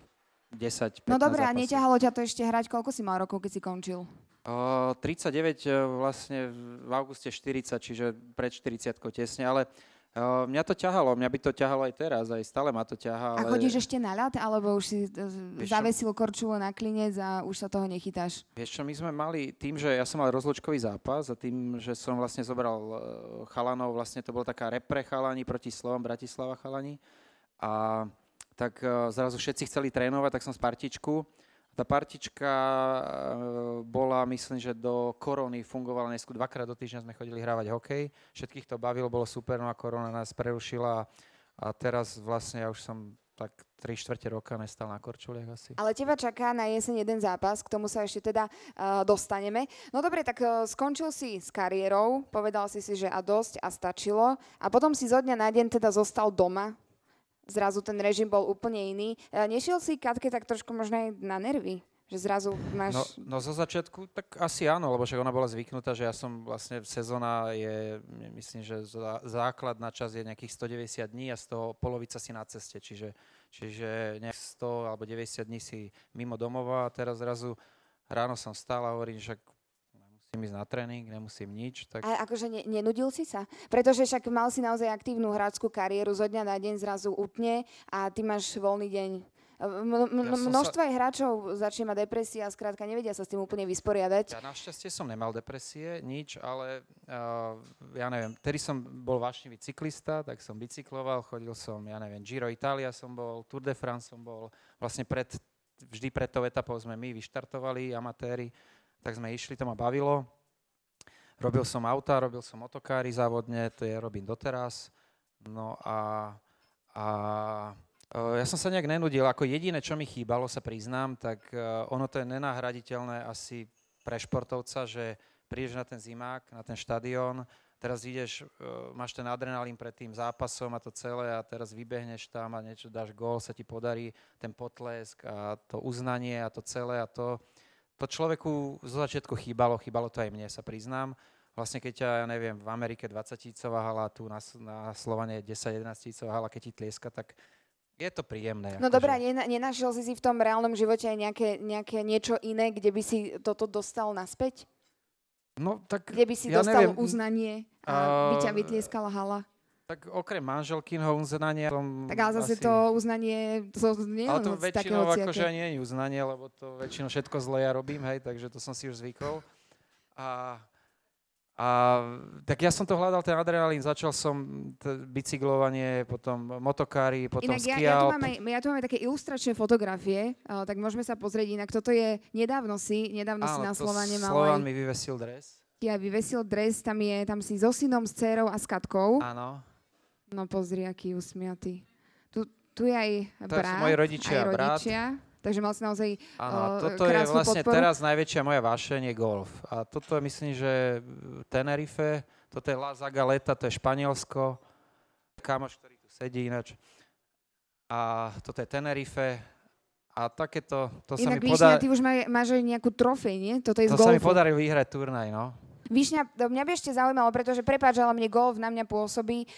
10, 15 No dobre, a neťahalo ťa to ešte hrať? Koľko si mal rokov, keď si končil? O, 39 e, vlastne v auguste 40, čiže pred 40 tesne, ale Uh, mňa to ťahalo, mňa by to ťahalo aj teraz, aj stále ma to ťahá. Ale... A chodíš ešte na ľad, alebo už si Vieš zavesil čo? korčulo na klinec a už sa toho nechytáš? Vieš čo, my sme mali, tým, že ja som mal rozločkový zápas a tým, že som vlastne zobral uh, chalanov, vlastne to bola taká repre chalani proti Slovom Bratislava chalani a tak uh, zrazu všetci chceli trénovať, tak som z partičku tá partička e, bola, myslím, že do korony fungovala neskôr. Dvakrát do týždňa sme chodili hrávať hokej. Všetkých to bavilo, bolo super, no a korona nás prerušila. A teraz vlastne ja už som tak 3 štvrte roka nestal na korčuliach asi. Ale teba čaká na jeseň jeden zápas, k tomu sa ešte teda uh, dostaneme. No dobre, tak uh, skončil si s kariérou, povedal si si, že a dosť a stačilo a potom si zo dňa na deň teda zostal doma zrazu ten režim bol úplne iný. E, nešiel si Katke tak trošku možno aj na nervy? Že zrazu máš... No, no zo začiatku tak asi áno, lebo však ona bola zvyknutá, že ja som vlastne sezóna je, myslím, že základ na čas je nejakých 190 dní a z toho polovica si na ceste, čiže, čiže nejak 100 alebo 90 dní si mimo domova a teraz zrazu ráno som stál a hovorím, že nemusím ísť na tréning, nemusím nič. Tak... A akože ne, nenudil si sa? Pretože však mal si naozaj aktívnu hráčskú kariéru, zo dňa na deň zrazu utne a ty máš voľný deň. M- m- ja množstvo sa... hráčov začne mať depresie a skrátka nevedia sa s tým úplne vysporiadať. Ja našťastie som nemal depresie, nič, ale uh, ja neviem, tedy som bol vášnivý cyklista, tak som bicykloval, chodil som, ja neviem, Giro Italia som bol, Tour de France som bol, vlastne pred, vždy pred tou etapou sme my vyštartovali, amatéri, tak sme išli, to ma bavilo. Robil som auta, robil som motokári závodne, to je robím doteraz. No a, a e, ja som sa nejak nenudil. Ako jediné, čo mi chýbalo, sa priznám, tak e, ono to je nenahraditeľné asi pre športovca, že prídeš na ten zimák, na ten štadión, teraz ideš, e, máš ten adrenalín pred tým zápasom a to celé a teraz vybehneš tam a niečo dáš gól, sa ti podarí ten potlesk a to uznanie a to celé a to to človeku zo začiatku chýbalo, chýbalo to aj mne, sa priznám. Vlastne keď ťa, ja neviem, v Amerike 20 tisícová hala, tu na, na Slovane 10-11 tisícová hala, keď ti tlieska, tak je to príjemné. No dobré, nena, nenašiel si si v tom reálnom živote aj nejaké, nejaké niečo iné, kde by si toto dostal naspäť? No tak Kde by si ja dostal neviem. uznanie a by ťa vytlieskala hala? Tak okrem manželkynho uznania... Som tak ale zase asi... to uznanie, to nie Ale to väčšinou akože nie je uznanie, lebo to väčšinou všetko zle ja robím, hej, takže to som si už zvykol. A, A tak ja som to hľadal, ten adrenalín, začal som t- bicyklovanie, potom motokári, potom Inak ski ja, ja, tu alp. mám aj, ja tu mám aj také ilustračné fotografie, uh, tak môžeme sa pozrieť. Inak toto je, nedávno si, nedávno si Áno, na to Slovane mal Slovan aj, mi vyvesil dres. ja vyvesil dres, tam je, tam si so synom, s dcerou a s Katkou. Áno. No pozri, aký usmiatý. Tu, tu je aj brat, moji rodičia aj a brat. rodičia. Takže mal si naozaj Áno, o, toto je vlastne podporu. teraz najväčšia moja vášeň je golf. A toto je myslím, že Tenerife, toto je La Zagaleta, to je Španielsko. Kamoš, ktorý tu sedí ináč. A toto je Tenerife. A takéto, to sa Inak mi, Višňa, podá- ty už maj, máš aj nejakú trofej, nie? Toto je to z sa mi golfu. podarilo vyhrať turnaj, no. Višňa, to mňa by ešte zaujímalo, pretože prepáč, ale mne golf na mňa pôsobí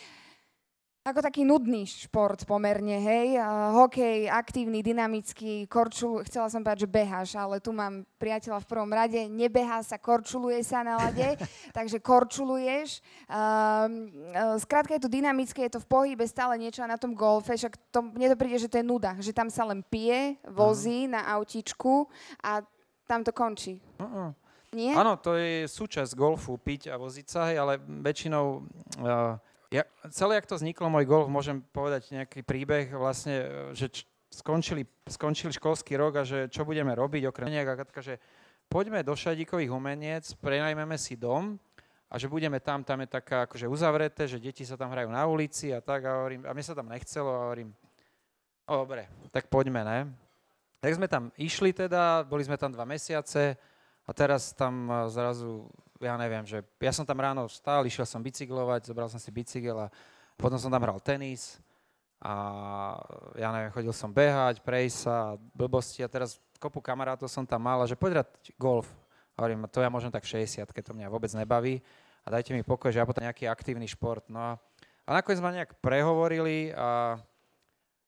ako taký nudný šport pomerne, hej. Hokej, aktívny, dynamický, korčul, chcela som povedať, že beháš, ale tu mám priateľa v prvom rade, nebehá sa, korčuluje sa na lade, takže korčuluješ. Um, uh, skrátka je to dynamické, je to v pohybe, stále niečo a na tom golfe, však to, mne to príde, že to je nuda, že tam sa len pije, vozí na autičku a tam to končí. Uh-uh. Nie? Áno, to je súčasť golfu, piť a voziť sa, hej, ale väčšinou... Uh, ja, celé, jak to vzniklo, môj golf, môžem povedať nejaký príbeh, vlastne, e, že č- skončili, skončili školský rok a že čo budeme robiť, okrem Katka, že poďme do Šadíkových umeniec, prenajmeme si dom a že budeme tam, tam je taká akože uzavreté, že deti sa tam hrajú na ulici a tak a hovorím, a mne sa tam nechcelo a hovorím, o, dobre, tak poďme, ne? Tak sme tam išli teda, boli sme tam dva mesiace, a teraz tam a, zrazu, ja neviem, že ja som tam ráno vstal, išiel som bicyklovať, zobral som si bicykel a potom som tam hral tenis a ja neviem, chodil som behať, prejsť sa, blbosti a teraz kopu kamarátov som tam mal a že poď golf. A hovorím, to ja môžem tak v 60 keď to mňa vôbec nebaví a dajte mi pokoj, že ja potom nejaký aktívny šport. No a, a nakoniec ma nejak prehovorili a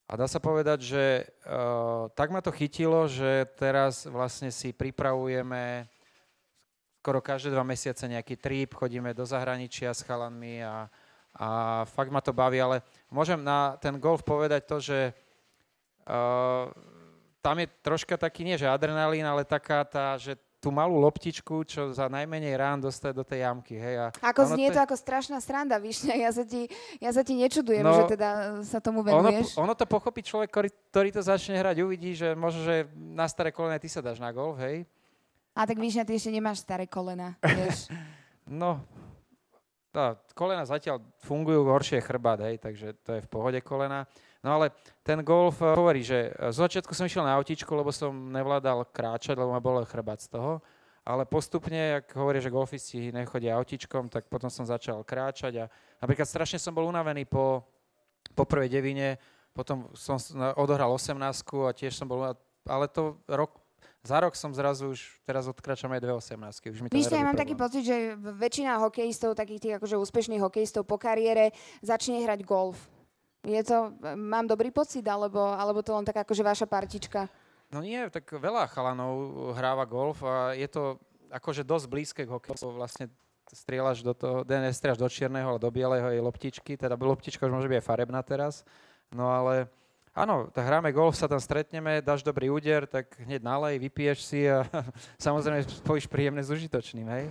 a dá sa povedať, že uh, tak ma to chytilo, že teraz vlastne si pripravujeme skoro každé dva mesiace nejaký trip, chodíme do zahraničia s chalanmi a, a fakt ma to baví, ale môžem na ten golf povedať to, že uh, tam je troška taký, nie že adrenalín, ale taká tá, že tú malú loptičku, čo za najmenej rán dostať do tej jamky. Hej, a Ako ono znie to ako strašná sranda, Višňa. Ja sa ti, ja sa ti nečudujem, No, že teda sa tomu ono, venuješ. ono to pochopí človek, ktorý, ktorý to začne hrať, uvidí, že možno, že na staré kolene ty sa dáš na golf, hej. A tak Višňa, ty ešte nemáš staré kolena, vieš. No, tá, kolena zatiaľ fungujú, horšie chrbát, hej, takže to je v pohode kolena. No ale ten golf eh, hovorí, že eh, z začiatku som išiel na autičku, lebo som nevládal kráčať, lebo ma bol chrbát z toho. Ale postupne, ak hovorí, že golfisti nechodia autičkom, tak potom som začal kráčať a napríklad strašne som bol unavený po, po prvej devine, potom som odohral 18 a tiež som bol, ale to rok, za rok som zrazu už, teraz odkračam aj dve 18 už mi to Vieš, ja mám taký problém. pocit, že väčšina hokejistov, takých tých akože úspešných hokejistov po kariére, začne hrať golf. Je to, mám dobrý pocit, alebo, alebo to len taká akože vaša partička? No nie, tak veľa chalanov hráva golf a je to akože dosť blízke k hokeju. Vlastne strieľaš do toho, ne, nestrieľaš do čierneho, ale do bieleho je loptičky, teda loptička už môže byť aj farebná teraz. No ale áno, tak hráme golf, sa tam stretneme, dáš dobrý úder, tak hneď nalej, vypiješ si a samozrejme spojíš príjemné s užitočným, hej?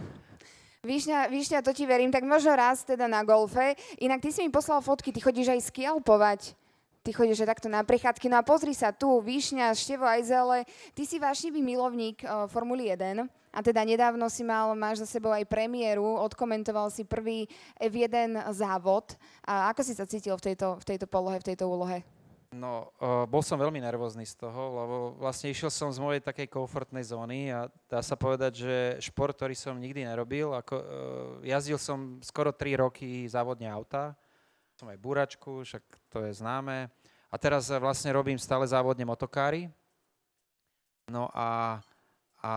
Výšňa, výšňa, to ti verím, tak možno raz teda na golfe. Inak ty si mi poslal fotky, ty chodíš aj skialpovať. Ty chodíš aj takto na prechádzky. No a pozri sa tu, Výšňa, Števo Ajzele, ty si vášnivý milovník uh, Formuly 1 a teda nedávno si mal, máš za sebou aj premiéru, odkomentoval si prvý F1 závod. A ako si sa cítil v tejto, v tejto polohe, v tejto úlohe? No, uh, bol som veľmi nervózny z toho, lebo vlastne išiel som z mojej takej komfortnej zóny a dá sa povedať, že šport, ktorý som nikdy nerobil, ako, uh, jazdil som skoro 3 roky závodne auta, som aj búračku, však to je známe. A teraz eh, vlastne robím stále závodne motokári. No a, a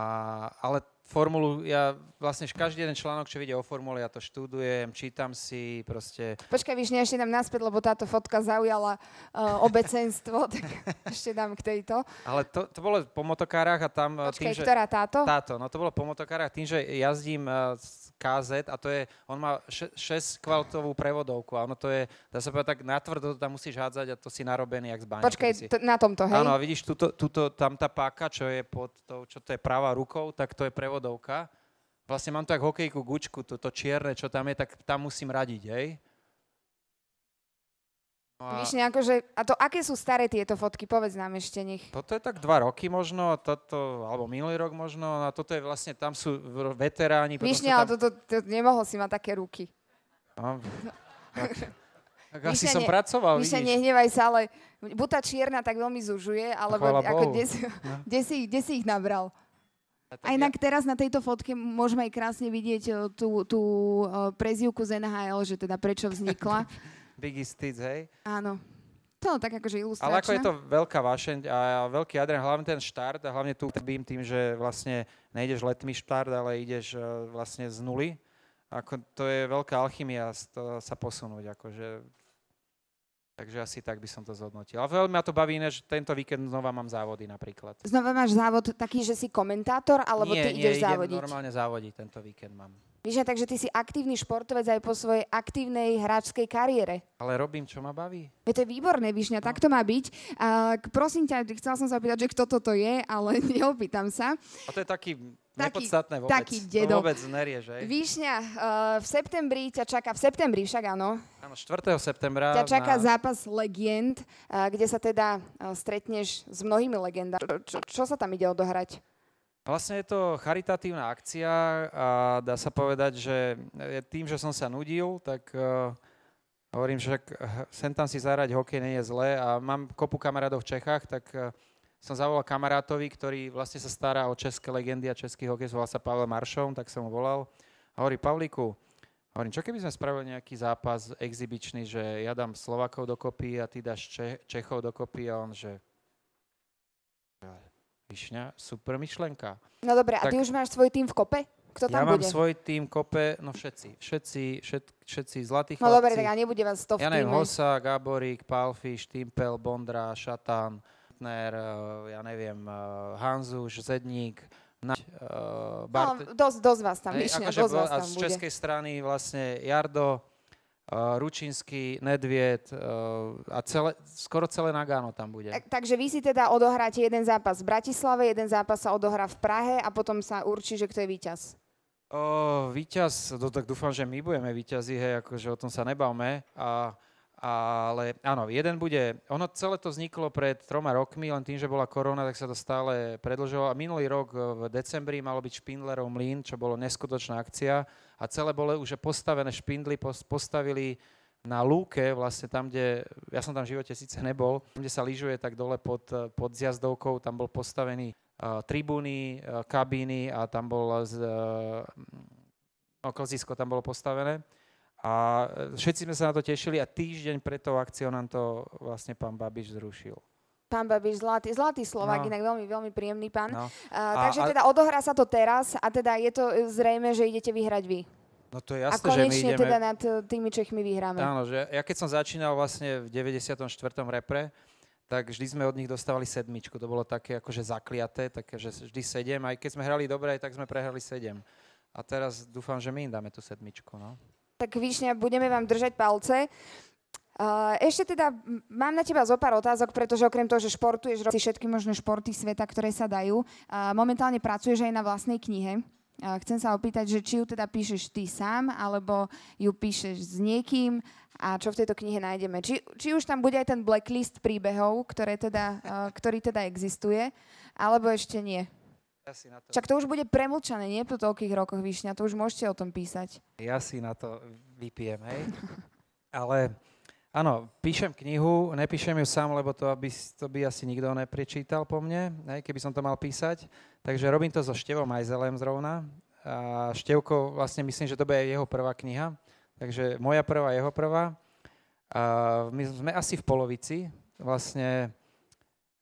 ale formulu, ja vlastne každý jeden článok, čo vidie o formule, ja to študujem, čítam si, proste Počkaj, Výšňa, ešte dám naspäť, lebo táto fotka zaujala uh, obecenstvo, tak ešte dám k tejto. Ale to, to bolo po motokárach a tam eh, Počkaj, tým, že... ktorá táto? Táto, no to bolo po motokárach tým, že jazdím uh, KZ a to je, on má 6 kvaltovú prevodovku a ono to je, dá sa povedať tak natvrdo, to tam musíš hádzať a to si narobený jak z báne. Počkaj, si- t- na tomto, hej? Áno, a vidíš, tuto, tuto, tam tá páka, čo je pod tou, čo to je pravá rukou, tak to je prevodovka. Vlastne mám tak hokejku gučku, to, to čierne, čo tam je, tak tam musím radiť, hej? A... Víš, akože, a to aké sú staré tieto fotky? Povedz nám ešte nech. Toto je tak dva roky možno, toto, alebo minulý rok možno, a toto je vlastne, tam sú veteráni. Víš, tam... ale toto, to, nemohol si mať také ruky. No, tak, tak asi som ne, pracoval, Myšľa, nehnevaj sa, ale buď tá čierna tak veľmi zužuje, alebo ako, kde, si, no. kde, si, kde si ich nabral? A inak teraz na tejto fotke môžeme aj krásne vidieť eh, tú, tú eh, prezivku z NHL, že teda prečo vznikla. Biggie Stitch, hej? Áno. To tak akože ilustračné. Ale ako je to veľká vášeň a veľký adren, hlavne ten štart a hlavne tu bým tým, že vlastne nejdeš letný štart, ale ideš e, vlastne z nuly. Ako, to je veľká alchymia to, sa posunúť. Akože, takže asi tak by som to zhodnotil. A veľmi ma to baví, že tento víkend znova mám závody napríklad. Znova máš závod taký, že si komentátor, alebo nie, ty ideš nie, závodiť? Nie, normálne závodiť tento víkend mám. Víš, takže ty si aktívny športovec aj po svojej aktívnej hráčskej kariére. Ale robím, čo ma baví. Je to výborné, Višňa, no. tak to má byť. A, prosím ťa, chcel som sa opýtať, že kto toto je, ale neopýtam sa. A to je taký nepodstatné vôbec. Taký dedo. To vôbec že? Výšňa, uh, v septembri ťa čaká, v septembri však áno. Áno, 4. septembra. Ťa čaká na... zápas legend, uh, kde sa teda uh, stretneš s mnohými legendami. Čo, čo sa tam ide odohrať? Vlastne je to charitatívna akcia a dá sa povedať, že tým, že som sa nudil, tak uh, hovorím, že sem tam si zahrať hokej nie je zlé a mám kopu kamarátov v Čechách, tak uh, som zavolal kamarátovi, ktorý vlastne sa stará o české legendy a český hokej, volal sa Pavel Maršov, tak som ho volal. A hovorí, Pavlíku, hovorím, čo keby sme spravili nejaký zápas exibičný, že ja dám Slovakov dokopy a ty dáš Če- Čechov dokopy a on, že Višňa, super myšlenka. No dobre, a tak, ty už máš svoj tým v kope? Kto tam ja bude? mám svoj tým kope, no všetci. Všetci, všet, všetci zlatí chlapci. No dobre, tak a nebude vás to v Ja neviem, Hosa, Gaborík, Palfiš, Timpel, Bondra, Šatan, Tner, eh, ja neviem, eh, Hanzuš, Zedník, na, uh, Bart... No, dosť, dosť vás tam, Višňa, akože dosť vás tam a z českej strany vlastne Jardo, Ručínsky, Nedviet uh, a celé, skoro celé Nagano tam bude. Tak, takže vy si teda odohráte jeden zápas v Bratislave, jeden zápas sa odohrá v Prahe a potom sa určí, že kto je víťaz. O, víťaz, no, tak dúfam, že my budeme víťazi, hej, akože o tom sa nebavme. A, ale áno, jeden bude, ono celé to vzniklo pred troma rokmi, len tým, že bola korona, tak sa to stále predlžilo. A minulý rok v decembri malo byť Špindlerov mlín, čo bolo neskutočná akcia a celé bolo už postavené špindly, postavili na lúke, vlastne tam, kde, ja som tam v živote síce nebol, tam, kde sa lyžuje, tak dole pod, pod zjazdovkou, tam bol postavený uh, tribúny, uh, kabíny a tam bol uh, no, tam bolo postavené. A všetci sme sa na to tešili a týždeň pred tou akciou nám to vlastne pán Babiš zrušil. Pán Babiš, zlatý, zlatý Slovák, no. inak veľmi, veľmi príjemný pán. No. Uh, takže a, teda odohrá sa to teraz a teda je to zrejme, že idete vyhrať vy. No to je jasné, a konečne že my ideme... teda nad tými Čechmi vyhráme. Áno, že ja keď som začínal vlastne v 94. repre, tak vždy sme od nich dostávali sedmičku. To bolo také akože zakliaté, také, že vždy sedem. Aj keď sme hrali dobre, tak sme prehrali sedem. A teraz dúfam, že my im dáme tú sedmičku. No. Tak Výšňa, budeme vám držať palce. Ešte teda mám na teba zo pár otázok, pretože okrem toho, že športuješ, robíš všetky možné športy sveta, ktoré sa dajú, momentálne pracuješ aj na vlastnej knihe. Chcem sa opýtať, že či ju teda píšeš ty sám, alebo ju píšeš s niekým a čo v tejto knihe nájdeme. Či, či už tam bude aj ten blacklist príbehov, ktoré teda, ktorý teda existuje, alebo ešte nie. Ja si na to... Čak to už bude premlčané, nie po toľkých rokoch, Výšňa, to už môžete o tom písať. Ja si na to vypijem, hej. Ale Áno, píšem knihu, nepíšem ju sám, lebo to, aby, to by asi nikto neprečítal po mne, ne, keby som to mal písať. Takže robím to so Števom Majzelem zrovna. A Števko, vlastne myslím, že to bude jeho prvá kniha. Takže moja prvá, jeho prvá. A my sme asi v polovici. Vlastne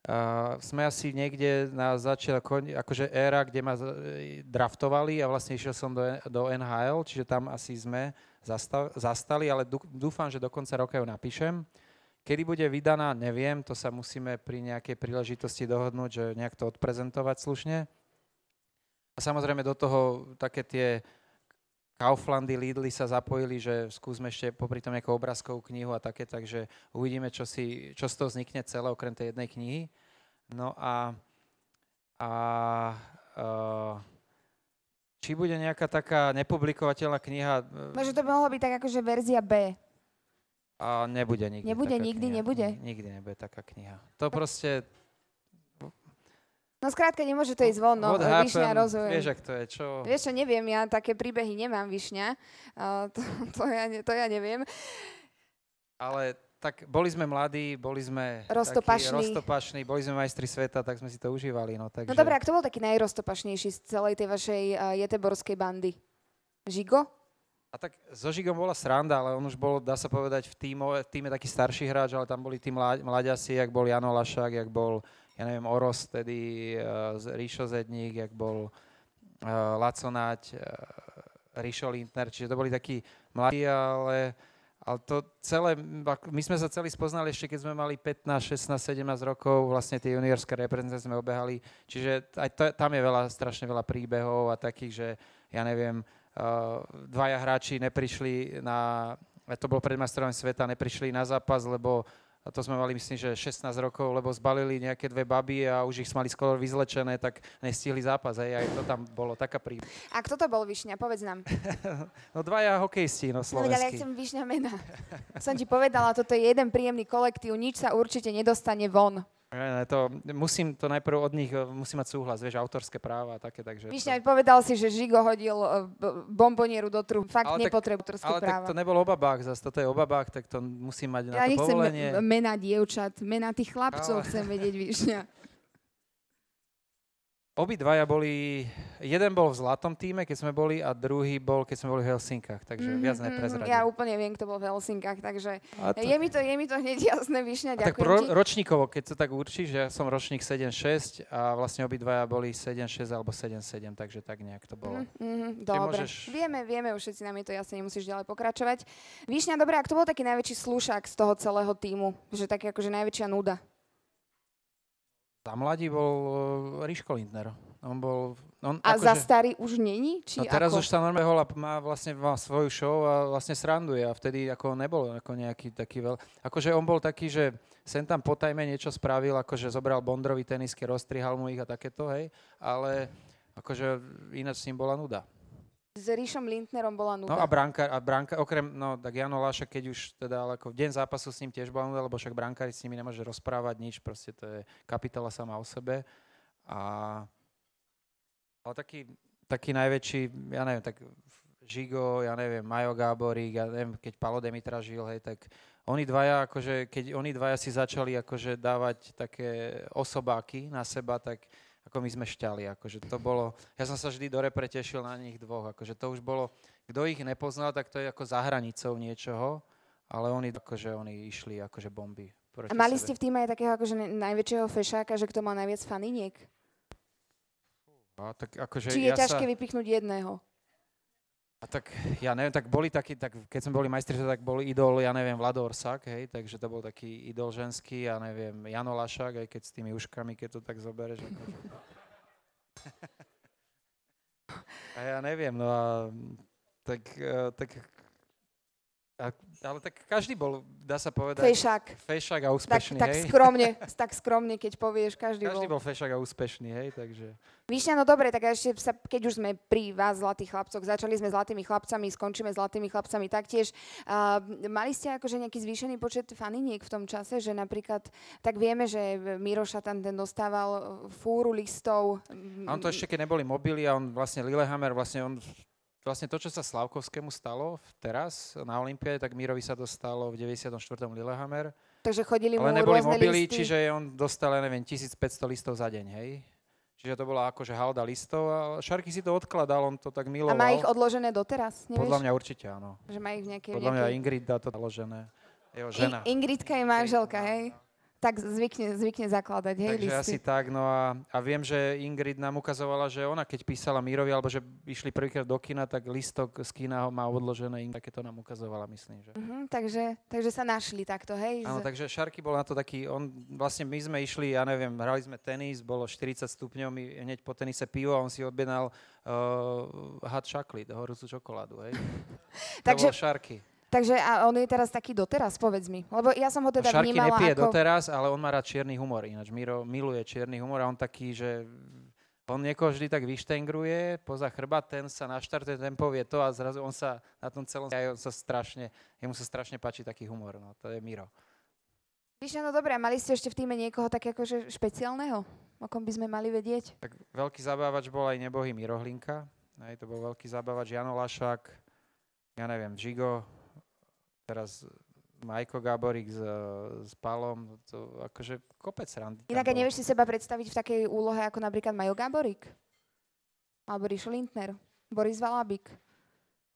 a sme asi niekde na začiatku, akože éra, kde ma draftovali a vlastne išiel som do, do NHL, čiže tam asi sme zastav, zastali, ale dúfam, že do konca roka ju napíšem. Kedy bude vydaná, neviem, to sa musíme pri nejakej príležitosti dohodnúť, že nejak to odprezentovať slušne. A samozrejme do toho také tie Kauflandy, Lidly sa zapojili, že skúsme ešte popri tom nejakú obrázkovú knihu a také, takže uvidíme, čo, si, čo z toho vznikne celé, okrem tej jednej knihy. No a, a uh, či bude nejaká taká nepublikovateľná kniha. Možno to by mohlo byť tak akože verzia B. A nebude nikdy. Nebude, nikdy kniha. nebude? Nikdy nebude taká kniha. To proste... No skrátka, nemôže to ísť von, no, Višňa, rozumiem. Vieš, ak to je, čo... Vieš čo, neviem, ja také príbehy nemám, Višňa. Uh, to, to, ja, to ja neviem. Ale tak boli sme mladí, boli sme Roztopašní. takí roztopašní, boli sme majstri sveta, tak sme si to užívali. No, takže... No dobré, a kto bol taký najroztopašnejší z celej tej vašej uh, jeteborskej bandy? Žigo? A tak so Žigom bola sranda, ale on už bol, dá sa povedať, v, týmo, v týme taký starší hráč, ale tam boli tí mlá- mladiasi, jak bol Jano Lašák, jak bol, ja neviem, Oros, tedy uh, Ríšo Zedník, jak bol uh, Laco uh, Ríšo Lindner, čiže to boli takí mladí, ale, ale to celé, my sme sa celý spoznali ešte, keď sme mali 15, 16, 17 rokov, vlastne tie juniorské reprezentácie sme obehali, čiže aj to, tam je veľa, strašne veľa príbehov a takých, že ja neviem, dvaja hráči neprišli na, to bolo pred majstrovstvom sveta, neprišli na zápas, lebo a to sme mali, myslím, že 16 rokov, lebo zbalili nejaké dve baby a už ich mali skoro vyzlečené, tak nestihli zápas. Hej, aj to tam bolo taká prí... A kto to bol, Višňa? Povedz nám. No dvaja hokejisti, no No, veď, ale ja slovenskí. chcem Višňa mena. Som ti povedala, toto je jeden príjemný kolektív, nič sa určite nedostane von. Ne, ne, to, musím to najprv od nich, eh, musím mať súhlas, vieš, autorské práva a také, takže... Višňa, to, povedal si, že Žigo hodil b- bombonieru do trhu. Fakt Ale nepotrebuje autorské ale práva. to nebol o babách, zase toto je o babách, tak to musím mať Ja na to nechcem povolenie. m- mena dievčat, mena tých chlapcov Ale- chcem vedieť, Višňa. Obidvaja boli, jeden bol v zlatom týme, keď sme boli, a druhý bol, keď sme boli v Helsinkách, takže Mhm, viac mhm, neprezradím. Ja úplne viem, kto bol v Helsinkách, takže A to- je mi to, je mi to hneď jasné, Višňa, A tak ďakujem ro- ti. ročníkovo, keď to tak určíš, ja som ročník 7-6 a vlastne obidvaja boli 7-6 alebo 7-7, takže tak nejak to bolo. Mhm, mhm, dobre. môžeš- Vieme, vieme, už všetci nám je to jasne, nemusíš ďalej pokračovať. Výšňa, dobre, a kto bol taký najväčší slúšak z toho celého týmu? Že taký akože najväčšia nuda. Za mladí bol uh, Ríško Lindner. On bol... On A akože, za starý už není? Či No teraz ako? už sa normálne hol a má vlastne má svoju show a vlastne sranduje a vtedy ako nebol ako nejaký taký veľ... Akože on bol taký, že sem tam potajme niečo spravil, akože zobral Bondrovi tenisky, roztrihal mu ich a takéto, hej, ale akože ináč s ním bola nuda. S Ríšom Lindnerom bola nuda. No a bránka, a bránka, okrem, no tak Jano Láša, keď už teda, ale ako v deň zápasu s ním tiež bola nuda, lebo však brankári s nimi nemôže rozprávať nič, proste to je kapitola sama o sebe. A, ale taký, taký najväčší, ja neviem, tak Žigo, ja neviem, Majo Gáborík, ja neviem, keď Palo Demitra žil, hej, tak oni dvaja, akože, keď oni dvaja si začali akože dávať také osobáky na seba, tak ako my sme šťali, akože to bolo, ja som sa vždy do repre tešil na nich dvoch, akože to už bolo, kto ich nepoznal, tak to je ako za hranicou niečoho, ale oni, akože oni išli akože bomby. A mali sebe. ste v týme aj takého akože najväčšieho fešáka, že kto mal najviac faniniek? A tak akože Či je ja ťažké sa, vypichnúť jedného? A tak, ja neviem, tak boli takí, tak keď sme boli majstri, tak bol idol, ja neviem, Vlado Orsák, hej, takže to bol taký idol ženský, ja neviem, Jano Lašák, aj keď s tými uškami, keď to tak zobereš. Akože. A ja neviem, no a tak, eh, tak a, ale tak každý bol, dá sa povedať, Fešák. fešák a Tak, úspešný, tak hej. skromne, tak skromne, keď povieš, každý, Každý bol. bol fešák a úspešný, hej, takže... Výšňa, no dobre, tak ešte sa, keď už sme pri vás, zlatých chlapcoch, začali sme zlatými chlapcami, skončíme zlatými chlapcami taktiež. Uh, mali ste akože nejaký zvýšený počet faniniek v tom čase, že napríklad, tak vieme, že Miroša tam ten dostával fúru listov. A on to ešte, keď neboli mobily a on vlastne Lillehammer, vlastne on vlastne to, čo sa Slavkovskému stalo teraz na Olympiade, tak Mírovi sa dostalo v 94. Lillehammer. Takže chodili mu Ale neboli mobily, listy. čiže on dostal, ja neviem, 1500 listov za deň, hej? Čiže to bola akože halda listov a Šarky si to odkladal, on to tak A miloval. má ich odložené doteraz, nevieš? Podľa mňa určite áno. Že má ich v nejakej... Podľa mňa nejakej... Ingrid dá to založené. Jeho I- žena. Ingridka je manželka, hej? Tak zvykne, zvykne zakladať, hej, Takže listy. asi tak, no a, a viem, že Ingrid nám ukazovala, že ona keď písala Mírovi, alebo že išli prvýkrát do kina, tak listok z kina ho má odložené, také to nám ukazovala, myslím, že. Mhm, takže, takže sa našli takto, hej? Áno, z- takže Šarky bol na to taký, on, vlastne my sme išli, ja neviem, hrali sme tenis, bolo 40 stupňov, my hneď po tenise pivo a on si objednal uh, hot chocolate, horúcu čokoládu, hej. Takže- To bol Šarky. Takže a on je teraz taký doteraz, povedz mi. Lebo ja som ho teda Šarky vnímala nepije ako... doteraz, ale on má rád čierny humor, ináč Miro miluje čierny humor a on taký, že on niekoho vždy tak vyštengruje poza chrbát, ten sa naštartuje, ten povie to a zrazu on sa na tom celom aj on sa strašne, jemu sa strašne páči taký humor, no to je Miro. Víš, no dobré, mali ste ešte v týme niekoho tak akože špeciálneho, o kom by sme mali vedieť? Tak veľký zabávač bol aj nebohý Miro Hlinka, aj to bol veľký zabávač Jano Lašák, ja neviem, Žigo, teraz Majko Gáborík s, s Palom, to akože kopec randy. Inak a nevieš si seba predstaviť v takej úlohe ako napríklad Majo Gáborík? Alebo Rišo Lindner? Boris Valabik?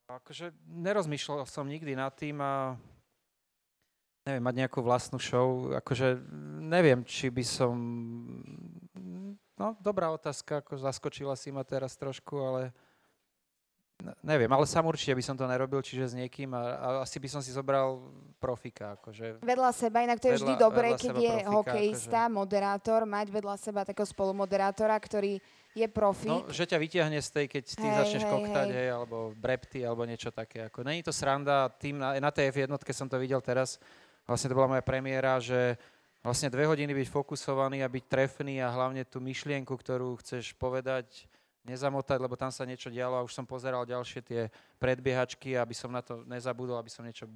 Akože nerozmýšľal som nikdy nad tým a neviem, mať nejakú vlastnú show, akože neviem, či by som, no dobrá otázka, ako zaskočila si ma teraz trošku, ale neviem, ale sám určite by som to nerobil, čiže s niekým a, a asi by som si zobral profika. Akože vedľa seba, inak to je vedľa, vždy dobré, keď je profika, hokejista, akože... moderátor, mať vedľa seba takého spolumoderátora, ktorý je profík. No, že ťa vyťahne z tej, keď ty hej, začneš hej, koktať, hej. hej, alebo brepty, alebo niečo také. Ako, není to sranda, tým na, na tej F1 som to videl teraz, vlastne to bola moja premiéra, že vlastne dve hodiny byť fokusovaný a byť trefný a hlavne tú myšlienku, ktorú chceš povedať, nezamotať, lebo tam sa niečo dialo a už som pozeral ďalšie tie predbiehačky, aby som na to nezabudol, aby som niečo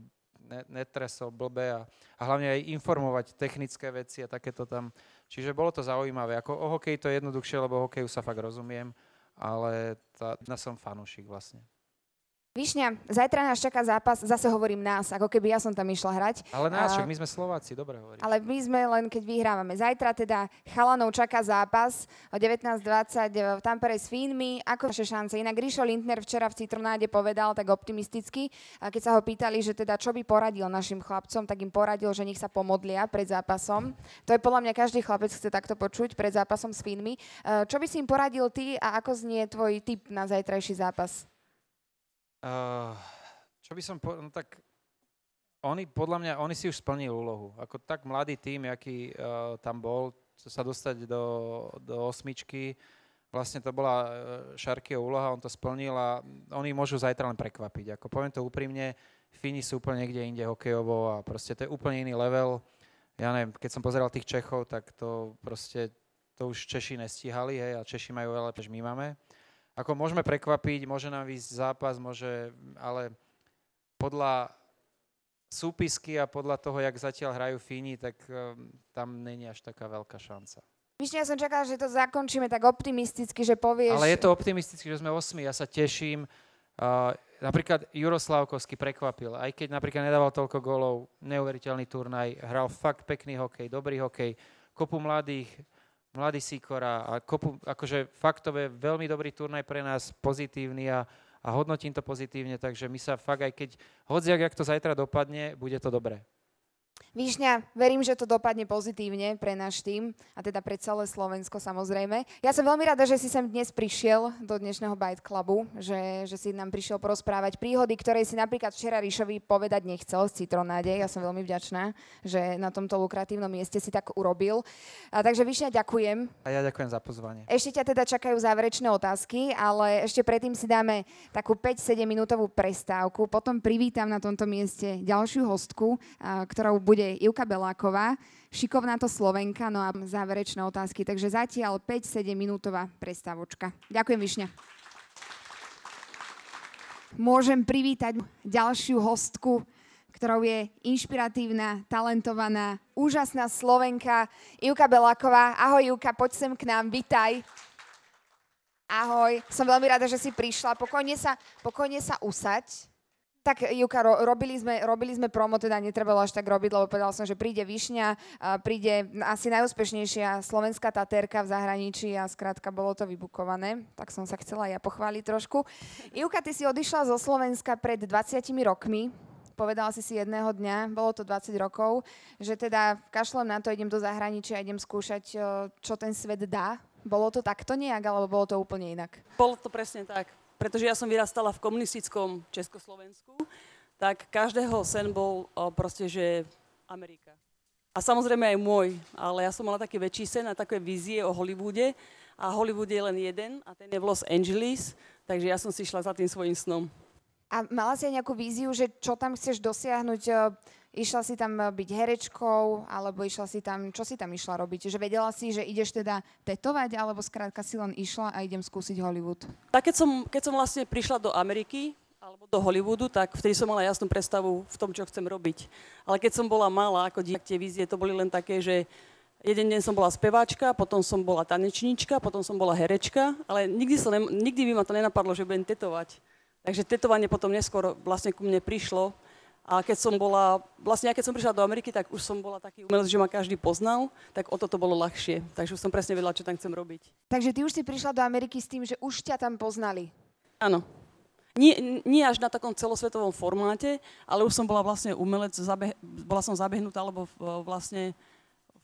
netresol blbe a, a hlavne aj informovať technické veci a takéto tam. Čiže bolo to zaujímavé. Ako o hokeji to je jednoduchšie, lebo hokeju sa fakt rozumiem, ale tá, ja som fanúšik vlastne. Višňa, zajtra nás čaká zápas, zase hovorím nás, ako keby ja som tam išla hrať. Ale nás, však my sme Slováci, dobre hovorím. Ale my sme len, keď vyhrávame. Zajtra teda chalanov čaká zápas o 19.20 v Tampere s Fínmi. Ako vaše šance? Inak Ríšo Lindner včera v Citronáde povedal tak optimisticky, keď sa ho pýtali, že teda čo by poradil našim chlapcom, tak im poradil, že nech sa pomodlia pred zápasom. To je podľa mňa každý chlapec chce takto počuť pred zápasom s Fínmi. Čo by si im poradil ty a ako znie tvoj tip na zajtrajší zápas? Uh, čo by som povedal, no tak oni, podľa mňa, oni si už splnili úlohu. Ako tak mladý tým, aký uh, tam bol, sa dostať do, do osmičky, vlastne to bola uh, Šarkieho úloha, on to splnil a oni môžu zajtra len prekvapiť. Ako poviem to úprimne, Fíni sú úplne niekde inde hokejovo a proste to je úplne iný level. Ja neviem, keď som pozeral tých Čechov, tak to proste, to už Češi nestíhali, hej, a Češi majú veľa, než my máme. Ako môžeme prekvapiť, môže nám ísť zápas, môže, ale podľa súpisky a podľa toho, jak zatiaľ hrajú Fíni, tak um, tam není až taká veľká šanca. Myšne, ja som čakala, že to zakončíme tak optimisticky, že povieš... Ale je to optimisticky, že sme osmi, ja sa teším. Uh, napríklad Juroslavkovský prekvapil, aj keď napríklad nedával toľko gólov, neuveriteľný turnaj, hral fakt pekný hokej, dobrý hokej, kopu mladých, mladý Sikora a kopu, akože fakt to je veľmi dobrý turnaj pre nás, pozitívny a, a hodnotím to pozitívne, takže my sa fakt aj keď, hodziak, jak to zajtra dopadne, bude to dobré. Výšňa, verím, že to dopadne pozitívne pre náš tým a teda pre celé Slovensko samozrejme. Ja som veľmi rada, že si sem dnes prišiel do dnešného Bite Clubu, že, že si nám prišiel porozprávať príhody, ktoré si napríklad včera Ríšovi povedať nechcel z Citronáde. Ja som veľmi vďačná, že na tomto lukratívnom mieste si tak urobil. A, takže Výšňa, ďakujem. A ja ďakujem za pozvanie. Ešte ťa teda čakajú záverečné otázky, ale ešte predtým si dáme takú 5-7 minútovú prestávku. Potom privítam na tomto mieste ďalšiu hostku, ktorou bude Ivka Beláková, šikovná to Slovenka, no a záverečné otázky. Takže zatiaľ 5-7 minútová prestávočka. Ďakujem, Višňa. Môžem privítať ďalšiu hostku, ktorou je inšpiratívna, talentovaná, úžasná Slovenka Ivka Beláková. Ahoj Ivka, poď sem k nám, vitaj. Ahoj, som veľmi rada, že si prišla. Pokojne sa, pokojne sa usaď. Tak Juka, ro, robili, sme, robili sme promo, teda netrebalo až tak robiť, lebo povedal som, že príde Višňa, príde asi najúspešnejšia slovenská tatérka v zahraničí a skrátka bolo to vybukované, tak som sa chcela ja pochváliť trošku. Juka, ty si odišla zo Slovenska pred 20 rokmi, povedala si si jedného dňa, bolo to 20 rokov, že teda kašlem na to, idem do zahraničia, idem skúšať, čo ten svet dá. Bolo to takto nejak, alebo bolo to úplne inak? Bolo to presne tak pretože ja som vyrastala v komunistickom Československu, tak každého sen bol proste, že Amerika. A samozrejme aj môj, ale ja som mala taký väčší sen a také vízie o Hollywoode a Hollywood je len jeden a ten je v Los Angeles, takže ja som si šla za tým svojim snom. A mala si aj nejakú víziu, že čo tam chceš dosiahnuť? Išla si tam eh, byť herečkou, alebo išla si tam, čo si tam išla robiť? Že vedela si, že ideš teda tetovať, alebo skrátka si len išla a idem skúsiť Hollywood? Tak keď som, keď som vlastne prišla do Ameriky, alebo do Hollywoodu, tak vtedy som mala jasnú predstavu v tom, čo chcem robiť. Ale keď som bola malá, ako dieťa, tie vízie, to boli len také, že jeden deň som bola speváčka, potom som bola tanečníčka, potom som bola herečka, ale nikdy, som nikdy by ma to nenapadlo, že budem tetovať. Takže tetovanie potom neskôr vlastne ku mne prišlo. A keď som bola, vlastne keď som prišla do Ameriky, tak už som bola taký umelec, že ma každý poznal, tak o to to bolo ľahšie. Takže už som presne vedela, čo tam chcem robiť. Takže ty už si prišla do Ameriky s tým, že už ťa tam poznali. Áno. Nie, nie až na takom celosvetovom formáte, ale už som bola vlastne umelec, zabe, bola som zabehnutá, alebo vlastne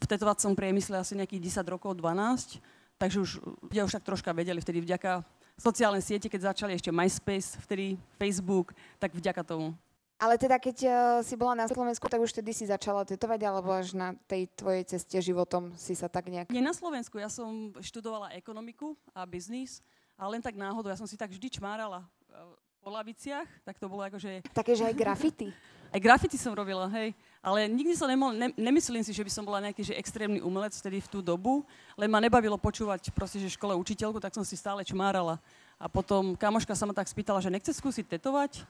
v tetovacom priemysle asi nejakých 10 rokov, 12, takže už ľudia už tak troška vedeli vtedy vďaka sociálnej siete, keď začali ešte MySpace, vtedy Facebook, tak vďaka tomu. Ale teda keď uh, si bola na Slovensku, tak už vtedy si začala tetovať, alebo až na tej tvojej ceste životom si sa tak nejak... Nie na Slovensku, ja som študovala ekonomiku a biznis a len tak náhodou, ja som si tak vždy čmárala po laviciach, tak to bolo akože... Také, že aj grafity? Aj grafity som robila, hej. Ale nikdy som nemohol, ne, nemyslím si, že by som bola nejaký že extrémny umelec vtedy v tú dobu, len ma nebavilo počúvať proste, že škole učiteľku, tak som si stále čmárala. A potom kamoška sa ma tak spýtala, že nechce skúsiť tetovať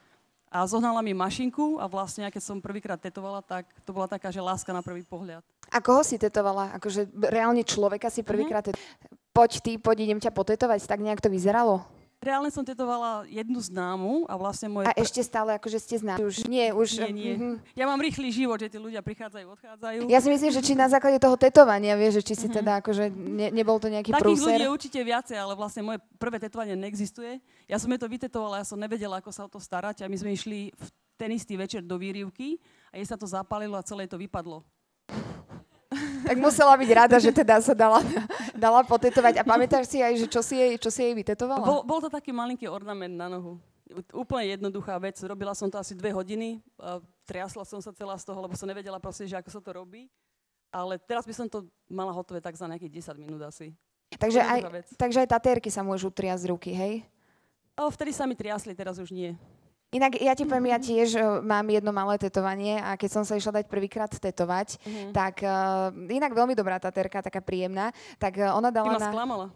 a zohnala mi mašinku a vlastne, keď som prvýkrát tetovala, tak to bola taká, že láska na prvý pohľad. A koho si tetovala? Akože reálne človeka si prvýkrát mm-hmm. Poď ty, poď, idem ťa potetovať. Tak nejak to vyzeralo? Reálne som tetovala jednu známu a vlastne moje... A ešte stále akože ste známi? Už nie, už... Nie, nie. Mm-hmm. Ja mám rýchly život, že tí ľudia prichádzajú, odchádzajú. Ja si myslím, že či na základe toho tetovania, vieš, že či si mm-hmm. teda akože ne, nebol to nejaký Takých prúser. ľudí je určite viacej, ale vlastne moje prvé tetovanie neexistuje. Ja som je to vytetovala, ja som nevedela, ako sa o to starať a my sme išli v ten istý večer do výrivky a jej sa to zapálilo a celé to vypadlo tak musela byť rada, že teda sa dala, dala potetovať. A pamätáš si aj, že čo si jej, čo si jej vytetovala? Bol, bol to taký malinký ornament na nohu. Úplne jednoduchá vec. Robila som to asi dve hodiny. Triasla som sa celá z toho, lebo som nevedela proste, že ako sa to robí. Ale teraz by som to mala hotové tak za nejakých 10 minút asi. Takže aj, takže aj tatérky sa môžu triasť ruky, hej? O, vtedy sa mi triasli, teraz už nie. Inak ja ti poviem, ja tiež uh, mám jedno malé tetovanie a keď som sa išla dať prvýkrát tetovať, mm-hmm. tak uh, inak veľmi dobrá tá terka, taká príjemná, tak uh, ona dala Ty ma na... sklamala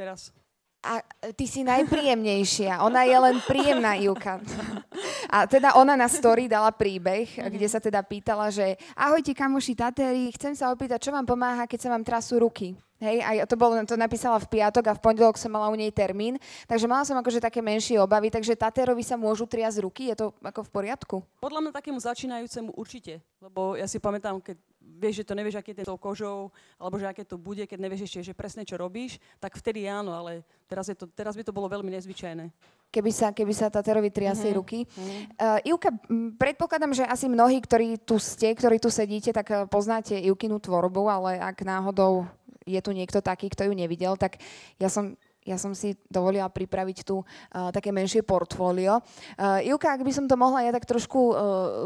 teraz. A ty si najpríjemnejšia. Ona je len príjemná, Ivka. A teda ona na story dala príbeh, mm-hmm. kde sa teda pýtala, že ahojte kamoši Tatéri, chcem sa opýtať, čo vám pomáha, keď sa vám trasú ruky. Hej, a to, bolo, to napísala v piatok a v pondelok som mala u nej termín, takže mala som akože také menšie obavy, takže Tatérovi sa môžu triasť ruky, je to ako v poriadku? Podľa mňa takému začínajúcemu určite, lebo ja si pamätám, keď vieš, že to nevieš, aké je to kožou, alebo že aké to bude, keď nevieš ešte, že presne čo robíš, tak vtedy áno, ale teraz, je to, teraz by to bolo veľmi nezvyčajné. Keby sa, keby sa Taterovi triasli mm-hmm. ruky. Mm-hmm. Uh, Ivka, predpokladám, že asi mnohí, ktorí tu ste, ktorí tu sedíte, tak eh, poznáte Ivkinu tvorbu, ale ak náhodou je tu niekto taký, kto ju nevidel, tak ja som ja som si dovolila pripraviť tu uh, také menšie portfólio. Uh, Ivka, ak by som to mohla ja tak trošku uh,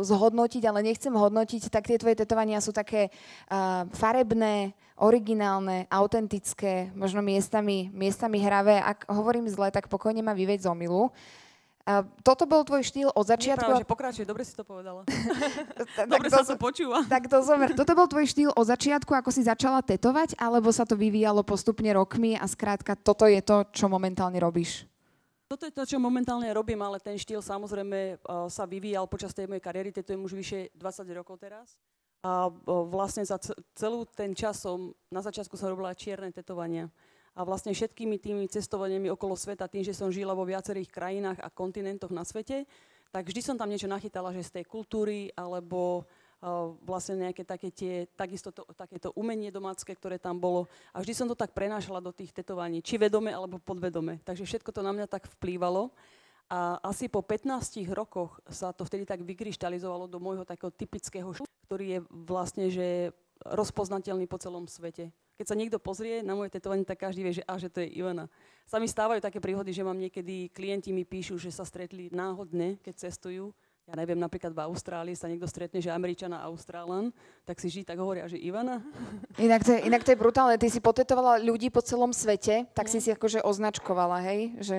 zhodnotiť, ale nechcem hodnotiť, tak tie tvoje tetovania sú také uh, farebné, originálne, autentické, možno miestami, miestami hravé. Ak hovorím zle, tak pokojne ma vyveď z omilu. Uh, a toto bol tvoj štýl od začiatku? Nie, práve, že pokračuj, dobre si to povedala. dobre to, sa to počúva. Tak to som, toto bol tvoj štýl od začiatku, ako si začala tetovať, alebo sa to vyvíjalo postupne rokmi a skrátka toto je to, čo momentálne robíš? Toto je to, čo momentálne robím, ale ten štýl samozrejme uh, sa vyvíjal počas tej mojej kariéry, tetujem už vyše 20 rokov teraz. A uh, vlastne za celú ten čas som, na začiatku som robila čierne tetovania a vlastne všetkými tými cestovaniami okolo sveta, tým, že som žila vo viacerých krajinách a kontinentoch na svete, tak vždy som tam niečo nachytala, že z tej kultúry alebo uh, vlastne nejaké také tie, takisto to, takéto umenie domácké, ktoré tam bolo. A vždy som to tak prenášala do tých tetovaní, či vedome alebo podvedome. Takže všetko to na mňa tak vplývalo. A asi po 15 rokoch sa to vtedy tak vykryštalizovalo do môjho takého typického, ktorý je vlastne, že rozpoznateľný po celom svete. Keď sa niekto pozrie na moje tetovanie, tak každý vie, že, a, že to je Ivana. Sa mi stávajú také príhody, že mám niekedy, klienti mi píšu, že sa stretli náhodne, keď cestujú. Ja neviem, napríklad v Austrálii sa niekto stretne, že Američan a Austrálan, tak si žijí, tak hovoria, že Ivana. Inak to, je, inak to je brutálne. Ty si potetovala ľudí po celom svete, tak si mm. si akože označkovala, hej? Že,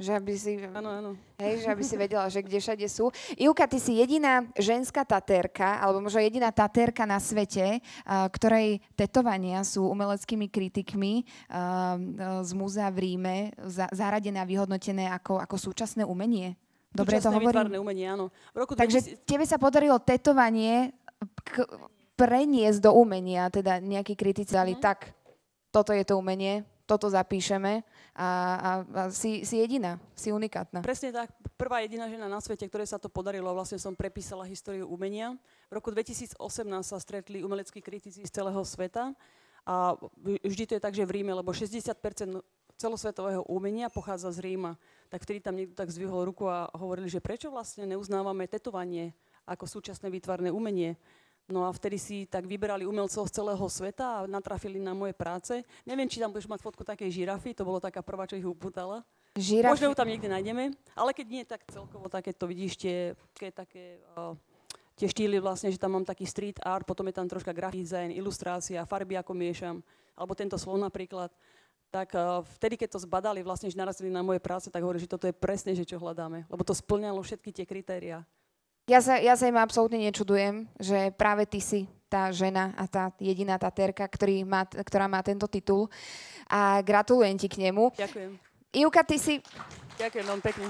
Že aby si, Áno, áno. hej, že aby si vedela, že kde všade sú. Ivka, ty si jediná ženská tatérka, alebo možno jediná tatérka na svete, uh, ktorej tetovania sú umeleckými kritikmi uh, z múzea v Ríme za, zaradené a vyhodnotené ako, ako súčasné umenie. Dobre to Súčasné hovorím? výtvarné umenie, áno. V roku Takže 2000 tebe sa podarilo tetovanie k, preniesť do umenia, teda nejakí kritici dali, Mhm. tak, toto je to umenie, toto zapíšeme a, a, a si, si jediná, si unikátna. Presne tak. Prvá jediná žena na svete, ktorej sa to podarilo, vlastne som prepísala históriu umenia. V roku 2018 sa stretli umeleckí kritici z celého sveta a vždy to je tak, že v Ríme, lebo 60% celosvetového umenia pochádza z Ríma. Tak vtedy tam niekto tak zvihol ruku a hovorili, že prečo vlastne neuznávame tetovanie ako súčasné výtvarné umenie. No a vtedy si tak vyberali umelcov z celého sveta a natrafili na moje práce. Neviem, či tam budeš mať fotku takej žirafy, to bolo taká prvá, čo ich upútala. Žiraf, Možno ju tam niekde nájdeme, ale keď nie, tak celkovo také to vidíš, tie, tie také uh, tie štýly vlastne, že tam mám taký street art, potom je tam troška graphic design, ilustrácia, farby ako miešam, alebo tento slon napríklad. Tak uh, vtedy, keď to zbadali, vlastne, že narazili na moje práce, tak hovorili, že toto je presne, že čo hľadáme, lebo to splňalo všetky tie kritériá. Ja, sa, ja sa im absolútne nečudujem, že práve ty si tá žena a tá jediná tatérka, ktorý má, ktorá má tento titul a gratulujem ti k nemu. Ďakujem. Ivka, ty si, Ďakujem veľmi pekne.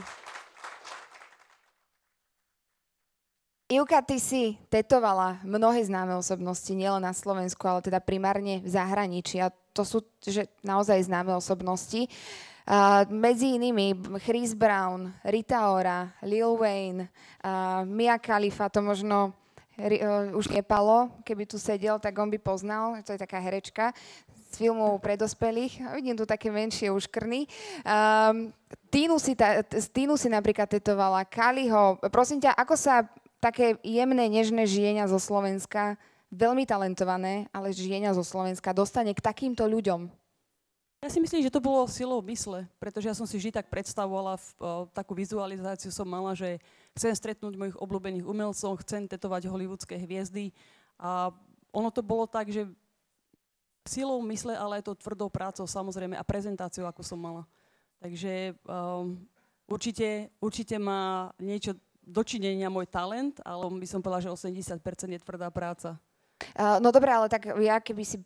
Ivka, ty si tetovala mnohé známe osobnosti, nielen na Slovensku, ale teda primárne v zahraničí. A to sú že naozaj známe osobnosti. Uh, medzi inými Chris Brown, Rita Ora, Lil Wayne, uh, Mia Khalifa, to možno uh, už nepalo, keby tu sedel, tak on by poznal, to je taká herečka z filmov pre dospelých. Vidím tu také menšie už. Um, Tínu, si ta, Tínu si napríklad tetovala, Kaliho. Prosím ťa, ako sa také jemné, nežné žienia zo Slovenska, veľmi talentované, ale žienia zo Slovenska dostane k takýmto ľuďom? Ja si myslím, že to bolo silou mysle, pretože ja som si vždy tak predstavovala, takú vizualizáciu som mala, že chcem stretnúť mojich obľúbených umelcov, chcem tetovať hollywoodske hviezdy a ono to bolo tak, že silou mysle, ale aj to tvrdou prácou samozrejme a prezentáciou, ako som mala. Takže um, určite, určite má niečo dočinenia môj talent, ale by som povedala, že 80% je tvrdá práca. No dobre, ale tak ja keby si...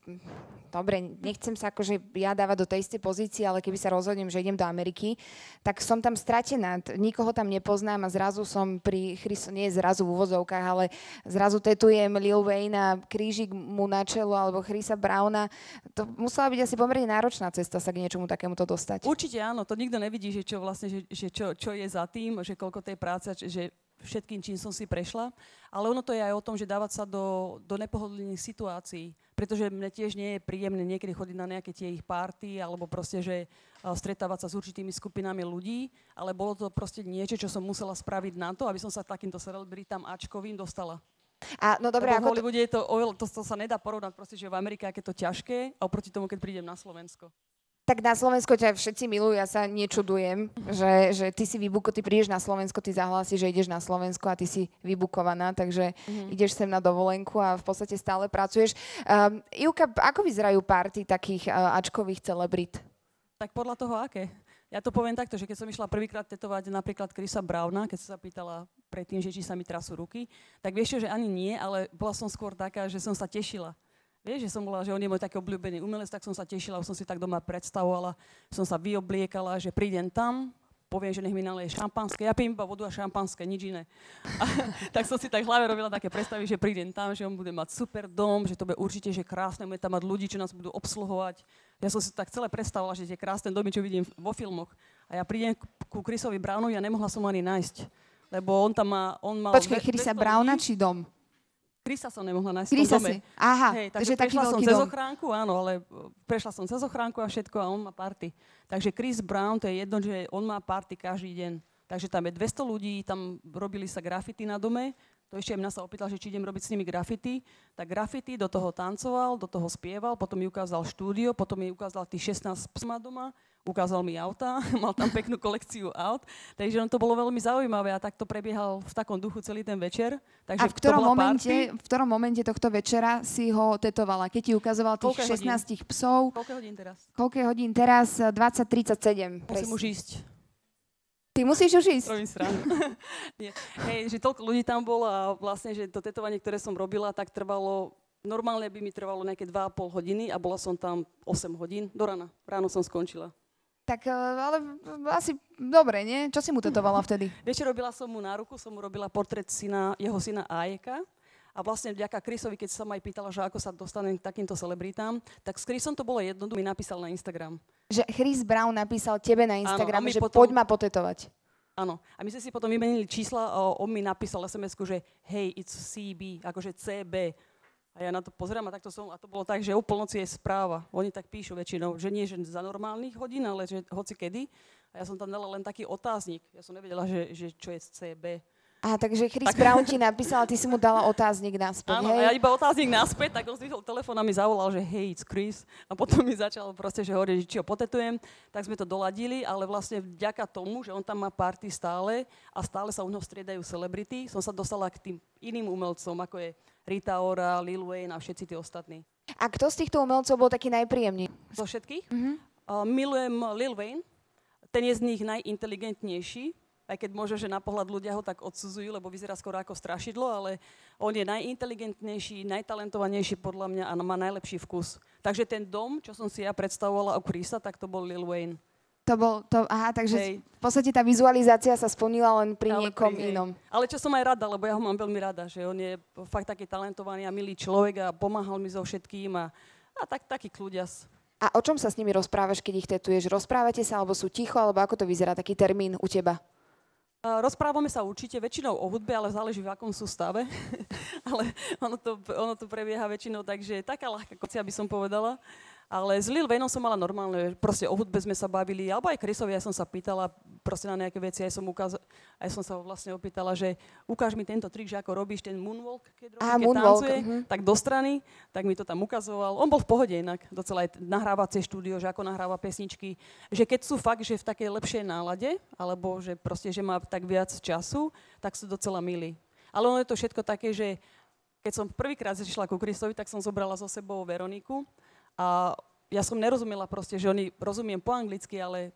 Dobre, nechcem sa akože ja dávať do tej istej pozície, ale keby sa rozhodnem, že idem do Ameriky, tak som tam stratená. Nikoho tam nepoznám a zrazu som pri Chrisu, nie zrazu v uvozovkách, ale zrazu tetujem Lil Wayne a krížik mu na čelo alebo Chrisa Browna. To musela byť asi pomerne náročná cesta sa k niečomu takémuto dostať. Určite áno, to nikto nevidí, že čo vlastne, že, že čo, čo je za tým, že koľko tej práce, že všetkým, čím som si prešla. Ale ono to je aj o tom, že dávať sa do, do nepohodlných situácií. Pretože mne tiež nie je príjemné niekedy chodiť na nejaké tie ich párty, alebo proste, že a, stretávať sa s určitými skupinami ľudí, ale bolo to proste niečo, čo som musela spraviť na to, aby som sa takýmto celebritám Ačkovým dostala. A, no dobre, Lebo v ako to, Hollywoode je to, to, to sa nedá porovnať proste, že v Amerike, aké to ťažké, a oproti tomu, keď prídem na Slovensko. Tak na Slovensko ťa všetci milujú, ja sa nečudujem, že, že ty si vybuko, ty prídeš na Slovensko, ty zahlásiš, že ideš na Slovensko a ty si vybukovaná, takže mm-hmm. ideš sem na dovolenku a v podstate stále pracuješ. Um, Ivka, ako vyzerajú party takých uh, ačkových celebrit? Tak podľa toho, aké? Ja to poviem takto, že keď som išla prvýkrát tetovať napríklad Chrisa Browna, keď som sa pýtala predtým, že či sa mi trasú ruky, tak vieš že ani nie, ale bola som skôr taká, že som sa tešila. Vieš, že som bola, že on je môj taký obľúbený umelec, tak som sa tešila, už som si tak doma predstavovala, som sa vyobliekala, že prídem tam, poviem, že nech mi naleje šampanské. Ja pijem iba vodu a šampanské, nič iné. A, tak som si tak v hlave robila také predstavy, že prídem tam, že on bude mať super dom, že to bude určite že krásne, bude tam mať ľudí, čo nás budú obsluhovať. Ja som si tak celé predstavovala, že tie krásne domy, čo vidím vo filmoch. A ja prídem ku Chrisovi Brownovi a nemohla som ani nájsť. Lebo on tam má, on mal... Počkaj, Chrisa 200 Browna či dom? Chrisa som nemohla nájsť v Chrisa tom dome. si. Aha, Hej, takže taký prešla som cez dom. ochránku, áno, ale e, prešla som cez ochránku a všetko a on má party. Takže Chris Brown, to je jedno, že on má party každý deň. Takže tam je 200 ľudí, tam robili sa grafity na dome, to ešte aj mňa sa opýtal, že či idem robiť s nimi grafity. Tak grafity, do toho tancoval, do toho spieval, potom mi ukázal štúdio, potom mi ukázal tých 16 psma doma, ukázal mi auta, mal tam peknú kolekciu aut. Takže on to bolo veľmi zaujímavé a tak to prebiehal v takom duchu celý ten večer. Takže A v ktorom, momente, party. v ktorom momente tohto večera si ho tetovala? Keď ti ukazoval tých hodín? 16 psov, Koľko hodín teraz? koľko hodín teraz? 20.37. Musím už ísť. Ty musíš už ísť. Robím srandu. Hej, že toľko ľudí tam bolo a vlastne, že to tetovanie, ktoré som robila, tak trvalo, normálne by mi trvalo nejaké 2,5 hodiny a bola som tam 8 hodín do rana. Ráno som skončila. Tak eh, ale asi dobre, nie? Čo si mu tetovala vtedy? Vieš, robila som mu na ruku, som mu robila portrét syna, jeho syna Ajeka. A vlastne vďaka Chrisovi, keď sa ma aj pýtala, že ako sa dostanem k takýmto celebritám, tak s Chrisom to bolo jedno, mi napísal na Instagram. Že Chris Brown napísal tebe na Instagram, že potom- poď ma potetovať. Áno. A my sme si potom vymenili čísla a on mi napísal sms že hej, it's CB, akože CB. A ja na to pozerám a takto som, a to bolo tak, že o polnoci je správa. Oni tak píšu väčšinou, že nie že za normálnych hodín, ale že hoci kedy. A ja som tam dala len taký otáznik. Ja som nevedela, že, že čo je CB. Aha, takže Chris Brown ti napísal a ty si mu dala otáznik naspäť, Áno, hej? a ja iba otáznik naspäť, tak on zvýhol telefón a mi zavolal, že hej, it's Chris. A potom mi začal proste, že hovoriť, že či ho potetujem. Tak sme to doladili, ale vlastne vďaka tomu, že on tam má party stále a stále sa u neho striedajú celebrity, som sa dostala k tým iným umelcom, ako je Rita Ora, Lil Wayne a všetci tí ostatní. A kto z týchto umelcov bol taký najpríjemný? Zo všetkých? Uh, milujem Lil Wayne, ten je z nich najinteligentnejší, aj keď možno, že na pohľad ľudia ho tak odsudzujú, lebo vyzerá skoro ako strašidlo, ale on je najinteligentnejší, najtalentovanejší podľa mňa a má najlepší vkus. Takže ten dom, čo som si ja predstavovala o Chrisa, tak to bol Lil Wayne. To bol, to, aha, takže Hej. v podstate tá vizualizácia sa splnila len pri Ale niekom pri- inom. Ale čo som aj rada, lebo ja ho mám veľmi rada, že on je fakt taký talentovaný a milý človek a pomáhal mi so všetkým a, a tak, taký kľudias. A o čom sa s nimi rozprávaš, keď ich tetuješ? Rozprávate sa, alebo sú ticho, alebo ako to vyzerá, taký termín u teba? A Rozprávame sa určite väčšinou o hudbe, ale záleží v akom sú stave. ale ono to, ono to prebieha väčšinou tak, že taká ľahká kocia by som povedala. Ale s Lil Wayneom som mala normálne, proste o hudbe sme sa bavili, alebo aj Chrisovi, ja som sa pýtala proste na nejaké veci, aj som, ukaz- aj som sa vlastne opýtala, že ukáž mi tento trik, že ako robíš ten moonwalk, keď, robí, Á, keď moonwalk, tancuje, mhm. tak do strany, tak mi to tam ukazoval. On bol v pohode inak, docela aj nahrávacie štúdio, že ako nahráva pesničky, že keď sú fakt, že v takej lepšej nálade, alebo že proste, že má tak viac času, tak sú docela milí. Ale ono je to všetko také, že keď som prvýkrát zišla ku Kristovi, tak som zobrala so sebou Veroniku a ja som nerozumela proste, že oni rozumiem po anglicky, ale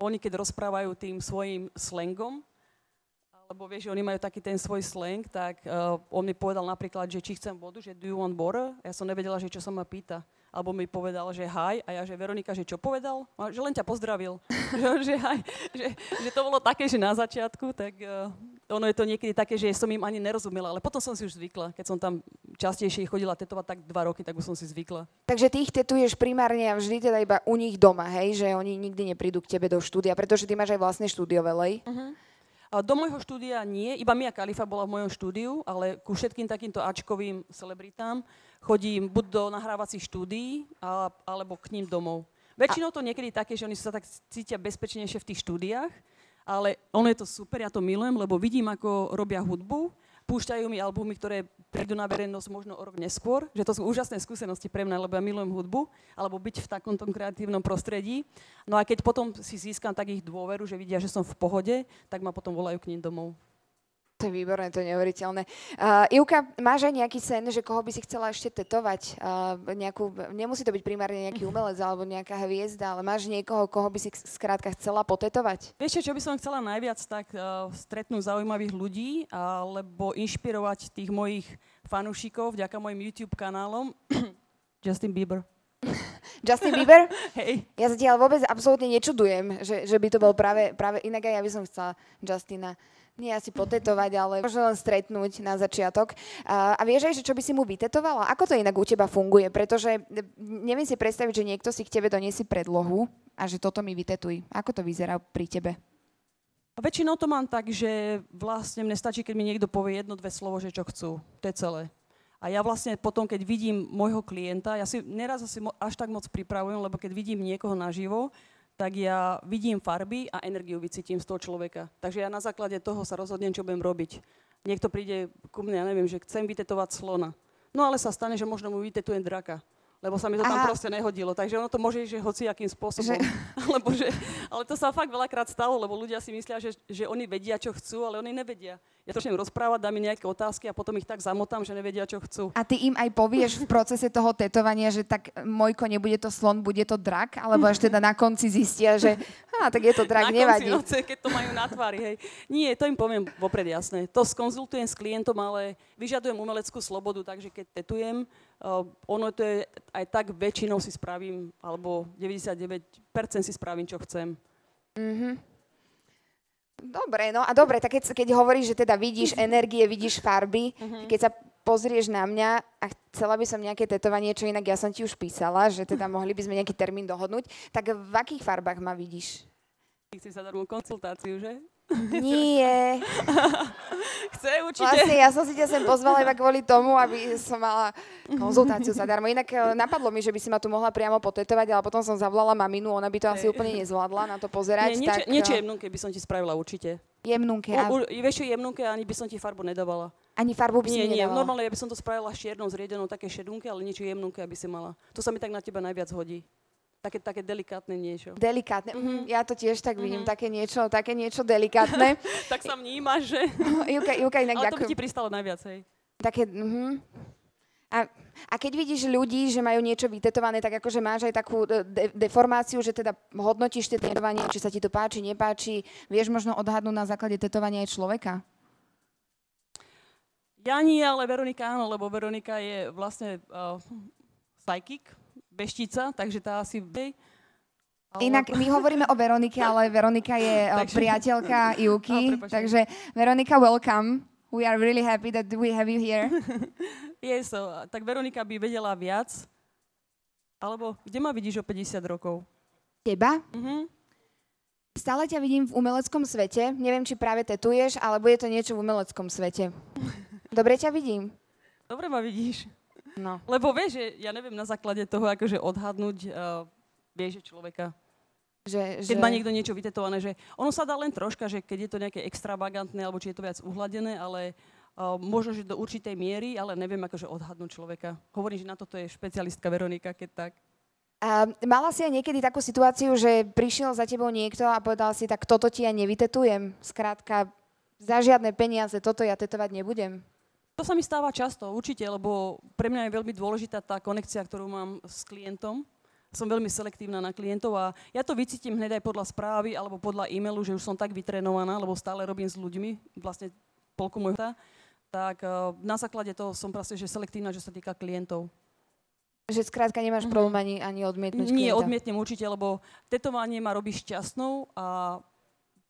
oni keď rozprávajú tým svojim slangom, alebo vieš, že oni majú taký ten svoj slang, tak uh, on mi povedal napríklad, že či chcem vodu, že do you want water? Ja som nevedela, že čo sa ma pýta. Alebo mi povedal, že hi, a ja, že Veronika, že čo povedal? A, že len ťa pozdravil. že, že, hi, že, že to bolo také, že na začiatku, tak uh, ono je to niekedy také, že som im ani nerozumela, ale potom som si už zvykla. Keď som tam častejšie chodila tetovať tak dva roky, tak už som si zvykla. Takže ty ich tetuješ primárne a vždy teda iba u nich doma, hej? Že oni nikdy neprídu k tebe do štúdia, pretože ty máš aj vlastné štúdio velej. A do môjho štúdia nie, iba Mia Khalifa bola v mojom štúdiu, ale ku všetkým takýmto ačkovým celebritám chodím buď do nahrávacích štúdií, alebo k ním domov. Väčšinou to niekedy také, že oni sa tak cítia bezpečnejšie v tých štúdiách, ale ono je to super, ja to milujem, lebo vidím, ako robia hudbu, púšťajú mi albumy, ktoré prídu na verejnosť možno o rok neskôr, že to sú úžasné skúsenosti pre mňa, lebo ja milujem hudbu, alebo byť v takomto kreatívnom prostredí. No a keď potom si získam takých dôveru, že vidia, že som v pohode, tak ma potom volajú k ním domov. To je výborné, to je neuveriteľné. Uh, Ivka, máš aj nejaký sen, že koho by si chcela ešte tetovať? Uh, nejakú, nemusí to byť primárne nejaký umelec alebo nejaká hviezda, ale máš niekoho, koho by si skrátka chcela potetovať? Vieš, čo, by som chcela najviac, tak uh, stretnúť zaujímavých ľudí alebo inšpirovať tých mojich fanúšikov vďaka mojim YouTube kanálom. Justin Bieber. Justin Bieber? Hej. Ja zatiaľ vôbec absolútne nečudujem, že, že by to bol práve, práve inak aj ja by som chcela Justina nie asi potetovať, ale možno len stretnúť na začiatok. A, a vieš aj, že čo by si mu vytetovala? Ako to inak u teba funguje? Pretože neviem si predstaviť, že niekto si k tebe doniesie predlohu a že toto mi vytetuj. Ako to vyzerá pri tebe? Väčšinou to mám tak, že vlastne mne stačí, keď mi niekto povie jedno, dve slovo, že čo chcú. To je celé. A ja vlastne potom, keď vidím môjho klienta, ja si neraz asi až tak moc pripravujem, lebo keď vidím niekoho naživo, tak ja vidím farby a energiu vycítim z toho človeka. Takže ja na základe toho sa rozhodnem, čo budem robiť. Niekto príde ku mne, ja neviem, že chcem vytetovať slona. No ale sa stane, že možno mu vytetujem draka. Lebo sa mi to tam Aha. proste nehodilo. Takže ono to môže ísť, že hoci akým spôsobom. Že- Alebo že, ale to sa fakt veľakrát stalo, lebo ľudia si myslia, že, že oni vedia, čo chcú, ale oni nevedia. Ja to začnem rozprávať, dám mi nejaké otázky a potom ich tak zamotám, že nevedia, čo chcú. A ty im aj povieš v procese toho tetovania, že tak Mojko, nebude to slon, bude to drak? Alebo až teda na konci zistia, že á, tak je to drak, na nevadí. konci keď to majú na tvári, hej. Nie, to im poviem vopred jasné. To skonzultujem s klientom, ale vyžadujem umeleckú slobodu, takže keď tetujem, ono to je aj tak väčšinou si spravím, alebo 99% si spravím, čo chcem. Dobre, no a dobre, tak keď, keď hovoríš, že teda vidíš energie, vidíš farby, keď sa pozrieš na mňa a chcela by som nejaké tetovanie, čo inak ja som ti už písala, že teda mohli by sme nejaký termín dohodnúť, tak v akých farbách ma vidíš? Chce sa darmo konzultáciu, že? Nie. Chce určite. Vlastne ja som si ťa sem pozvala iba kvôli tomu, aby som mala konzultáciu zadarmo. Inak e, napadlo mi, že by si ma tu mohla priamo potetovať, ale potom som zavolala maminu, ona by to asi úplne nezvládla na to pozerať. Nie, niečo, tak, niečo e, jemnunké by som ti spravila určite. jemnunké. A U, u, vieš jemnunké, ani by som ti farbu nedávala. ani farbu by si Nie, nie, nedávala. normálne ja by som to spravila s čiernou, zriedenou, také šedunké, ale niečo jemnunké, aby si mala. To sa mi tak na teba najviac hodí. Také, také delikátne niečo. Delikátne. Mm-hmm. Ja to tiež tak Mhm. vidím, také niečo, také niečo delikátne. tak sa vnímaš, že? Ivka, Ivka inak Ale to by ďakujem. ti pristalo najviac, hej. Také, mhm. a, a keď vidíš ľudí, že majú niečo vytetované, tak akože máš aj takú e, de- deformáciu, že teda hodnotíš tetovanie, či sa ti to páči, nepáči. Vieš možno odhadnúť na základe tetovania aj človeka? Ja nie, ale Veronika áno, lebo Veronika je vlastne uh, psychic, beštica, takže tá asi. Ale... Inak my hovoríme o Veronike, ale Veronika je e, Takže- priateľka Á, prepáčte. takže Veronika, welcome. We are really happy that we have you here. Je so, tak Veronika by vedela viac. Alebo kde ma vidíš o 50 rokov? Teba? Mhm. Stále ťa vidím v umeleckom svete. Neviem, či práve tetuješ, alebo je to niečo v umeleckom svete. Dobre ťa vidím. Dobre ma vidíš. No. Lebo vieš, že ja neviem na základe toho akože odhadnúť, uh, vieš, že človeka. Že, Keď že... má niekto niečo vytetované, že ono sa dá len troška, že keď je to nejaké extravagantné, alebo či je to viac uhladené, ale uh, možno, že do určitej miery, ale neviem akože odhadnúť človeka. Hovorím, že na toto je špecialistka Veronika, keď tak. A mala si aj niekedy takú situáciu, že prišiel za tebou niekto a povedal si, tak toto ti ja nevytetujem. Skrátka, za žiadne peniaze toto ja tetovať nebudem. To sa mi stáva často, určite, lebo pre mňa je veľmi dôležitá tá konekcia, ktorú mám s klientom. Som veľmi selektívna na klientov a ja to vycítim hneď aj podľa správy alebo podľa e-mailu, že už som tak vytrenovaná, lebo stále robím s ľuďmi, vlastne polku môjho tak uh, na základe toho som proste že selektívna, čo sa týka klientov. Že skrátka nemáš problém ani, ani odmietnúť Nie, klienta. odmietnem určite, lebo tetovanie ma robí šťastnou a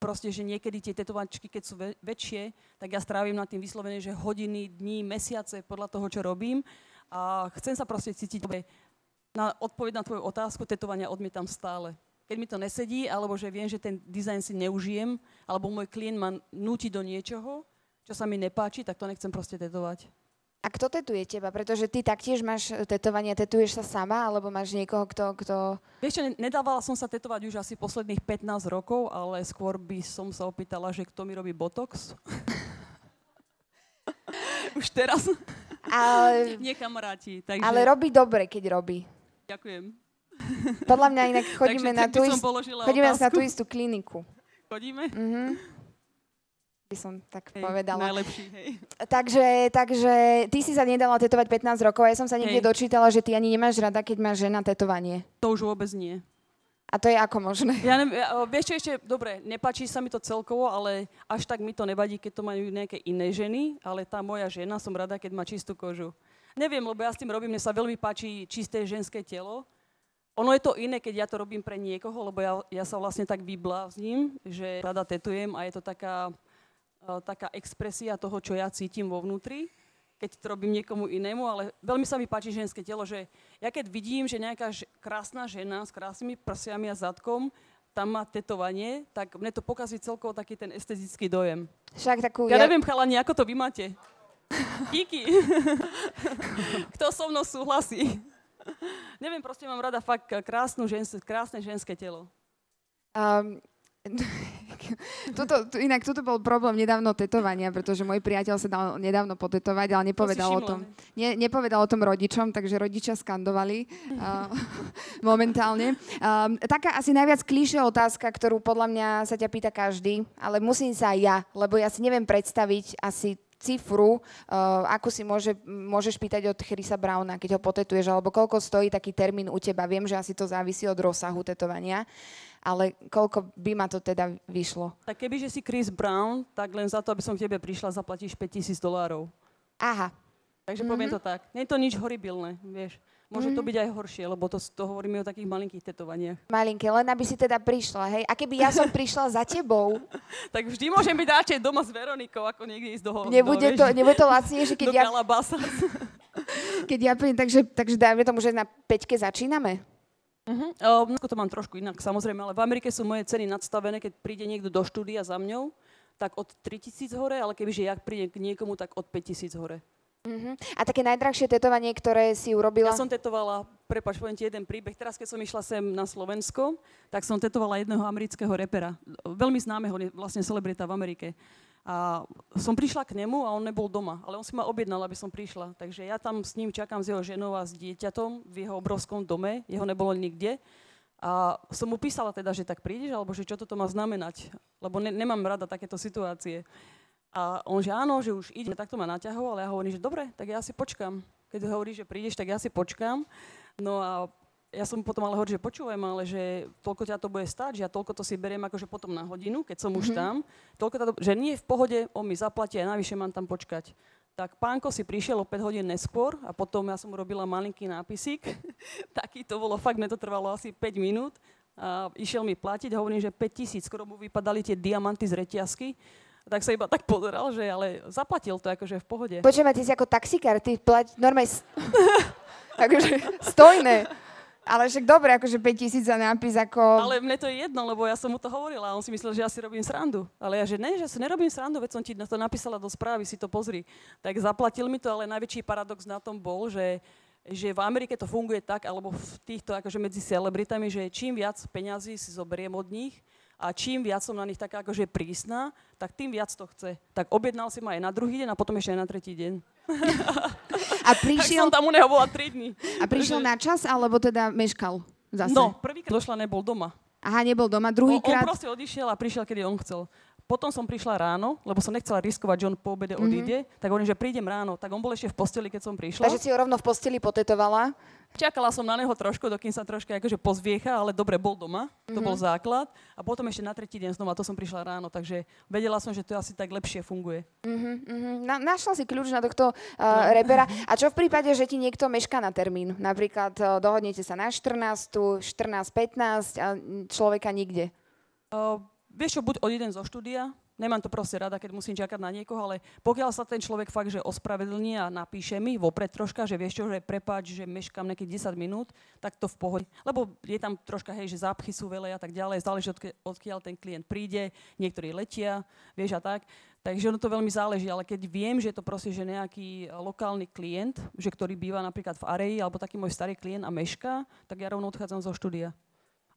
proste, že niekedy tie tetovačky, keď sú vä- väčšie, tak ja strávim na tým vyslovene, že hodiny, dní, mesiace podľa toho, čo robím a chcem sa proste cítiť dobre. Na odpoveď na tvoju otázku tetovania odmietam stále. Keď mi to nesedí, alebo že viem, že ten dizajn si neužijem, alebo môj klient ma núti do niečoho, čo sa mi nepáči, tak to nechcem proste tetovať. A kto tetuje teba? Pretože ty taktiež máš tetovanie, tetuješ sa sama, alebo máš niekoho, kto... kto... Vieš čo, ne- nedávala som sa tetovať už asi posledných 15 rokov, ale skôr by som sa opýtala, že kto mi robí botox. už teraz. Ale, Nie kamaráti. Takže ale robí dobre, keď robí. ďakujem. Podľa mňa inak chodíme, takže na tú, ist- chodíme na tú istú kliniku. Chodíme? Mhm. By som tak Hej, povedala. Najlepší, hej. Takže, takže ty si sa nedala tetovať 15 rokov a ja som sa niekde Hej. dočítala, že ty ani nemáš rada, keď má žena tetovanie. To už vôbec nie. A to je ako možné? Ja neviem, vieš čo ešte, dobre, nepáči sa mi to celkovo, ale až tak mi to nevadí, keď to majú nejaké iné ženy, ale tá moja žena, som rada, keď má čistú kožu. Neviem, lebo ja s tým robím, mne sa veľmi páči čisté ženské telo. Ono je to iné, keď ja to robím pre niekoho, lebo ja, ja sa vlastne tak vyblázním, že rada tetujem a je to taká, taká expresia toho, čo ja cítim vo vnútri, keď to robím niekomu inému, ale veľmi sa mi páči ženské telo, že ja keď vidím, že nejaká krásna žena s krásnymi prsiami a zadkom tam má tetovanie, tak mne to pokazí celkovo taký ten estetický dojem. Však takú... Ja neviem, chalani, ako to vy máte. Díky. Kto so mnou súhlasí? neviem, proste mám rada fakt krásnu žens- krásne ženské telo. Um, Tuto, tu, inak toto bol problém nedávno tetovania, pretože môj priateľ sa dal nedávno potetovať, ale nepovedal o tom. Ne, nepovedal o tom rodičom, takže rodičia skandovali uh, momentálne. Um, taká asi najviac klíše otázka, ktorú podľa mňa sa ťa pýta každý, ale musím sa aj ja, lebo ja si neviem predstaviť asi cifru, uh, ako si môže, môžeš pýtať od Chrisa Browna, keď ho potetuješ, alebo koľko stojí taký termín u teba. Viem, že asi to závisí od rozsahu tetovania, ale koľko by ma to teda vyšlo? Tak keby, že si Chris Brown, tak len za to, aby som k tebe prišla, zaplatíš 5000 dolárov. Aha. Takže mm-hmm. poviem to tak. Nie je to nič horibilné, vieš. Môže mm-hmm. to byť aj horšie, lebo to, to hovoríme o takých malinkých tetovaniach. Malinké, len aby si teda prišla, hej? A keby ja som prišla za tebou? tak vždy môžem byť radšej doma s Veronikou, ako niekde ísť do Nebude, do, to, nebude to lacnejšie, keď do ja... keď ja prídem, takže, takže dajme tomu, že na peťke začíname? Uh-huh. Uh, to mám trošku inak, samozrejme, ale v Amerike sú moje ceny nadstavené, keď príde niekto do štúdia za mňou, tak od 3000 hore, ale kebyže ja prídem k niekomu, tak od 5000 hore. Uh-huh. A také najdrahšie tetovanie, ktoré si urobila? Ja som tetovala, prepač, poviem ti jeden príbeh. Teraz, keď som išla sem na Slovensko, tak som tetovala jedného amerického repera. Veľmi známeho, vlastne celebrita v Amerike. A som prišla k nemu a on nebol doma, ale on si ma objednal, aby som prišla. Takže ja tam s ním čakám s jeho ženou a s dieťatom v jeho obrovskom dome, jeho nebolo nikde. A som mu písala teda, že tak prídeš, alebo že čo toto má znamenať, lebo ne, nemám rada takéto situácie. A on, že áno, že už ide, tak to ma naťahol, ale ja hovorím, že dobre, tak ja si počkam. Keď hovorí, že prídeš, tak ja si počkam. No a ja som potom ale hovoril, že počúvaj ale že toľko ťa to bude stať, že ja toľko to si beriem akože potom na hodinu, keď som mm-hmm. už mhm. tam. Toľko to, že nie v pohode, on mi zaplatí a navyše mám tam počkať. Tak pánko si prišiel o 5 hodín neskôr a potom ja som urobila malinký nápisík. Taký to bolo, fakt mne to trvalo asi 5 minút. A išiel mi platiť hovorím, že 5 tisíc, skoro mu vypadali tie diamanty z reťazky tak sa iba tak pozeral, že ale zaplatil to akože v pohode. Počujem, ty si ako taxikár, ty plať normálne... akože stojné. Ale však dobre, akože 5 tisíc za nápis ako... Ale mne to je jedno, lebo ja som mu to hovorila a on si myslel, že ja si robím srandu. Ale ja, že ne, že si nerobím srandu, veď som ti to napísala do správy, si to pozri. Tak zaplatil mi to, ale najväčší paradox na tom bol, že že v Amerike to funguje tak, alebo v týchto akože medzi celebritami, že čím viac peňazí si zoberiem od nich, a čím viac som na nich taká akože prísna, tak tým viac to chce. Tak objednal si ma aj na druhý deň a potom ešte aj na tretí deň. A prišiel... tak som tam u neho bola 3 dní. A prišiel na čas, alebo teda meškal zase? No, prvýkrát došla, nebol doma. Aha, nebol doma. Druhýkrát... On, on proste odišiel a prišiel, kedy on chcel. Potom som prišla ráno, lebo som nechcela riskovať, že on po obede mm-hmm. odíde, tak hovorím, že prídem ráno. Tak on bol ešte v posteli, keď som prišla. Takže si ho rovno v posteli potetovala? Čakala som na neho trošku, dokým sa troška akože pozviecha, ale dobre, bol doma. Mm-hmm. To bol mhm. základ. A potom ešte na tretí deň znova, to som prišla ráno, takže vedela som, že to asi tak lepšie funguje. Mm-hmm. Na, našla si kľúč na tohto uh, repera. A čo v prípade, že ti niekto mešká na termín? Napríklad uh, dohodnete sa na 14, 14, 15 a človeka nikde. Uh, vieš čo, buď odídem zo štúdia, Nemám to proste rada, keď musím čakať na niekoho, ale pokiaľ sa ten človek fakt, že ospravedlní a napíše mi vopred troška, že vieš čo, že prepáč, že meškám nejakých 10 minút, tak to v pohode. Lebo je tam troška, hej, že zápchy sú veľa a tak ďalej, záleží odkiaľ ten klient príde, niektorí letia, vieš a tak. Takže ono to veľmi záleží, ale keď viem, že je to proste že nejaký lokálny klient, že ktorý býva napríklad v areji, alebo taký môj starý klient a meška, tak ja rovno odchádzam zo štúdia.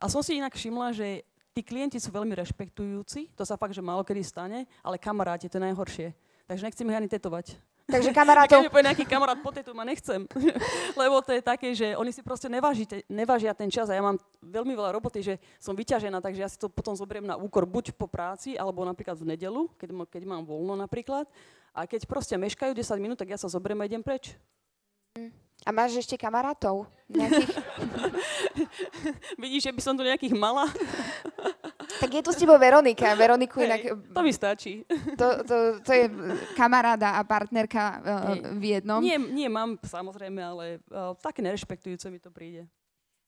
A som si inak všimla, že tí klienti sú veľmi rešpektujúci, to sa fakt, že málo kedy stane, ale kamaráti, to je najhoršie. Takže nechcem ich ani tetovať. Takže kamarátov... Keď mi nejaký kamarát po tetu, ma nechcem. Lebo to je také, že oni si proste nevážite, nevážia ten čas a ja mám veľmi veľa roboty, že som vyťažená, takže ja si to potom zoberiem na úkor buď po práci, alebo napríklad v nedelu, keď, keď mám voľno napríklad. A keď proste meškajú 10 minút, tak ja sa zoberiem a idem preč. A máš ešte kamarátov? Nejakých? Vidíš, že by som tu nejakých mala? tak je tu s tebou Veronika. Veroniku hey, inak... To mi stačí. To, to, to je kamaráda a partnerka uh, v jednom. Nie, nie mám samozrejme, ale uh, také nerešpektujúce mi to príde.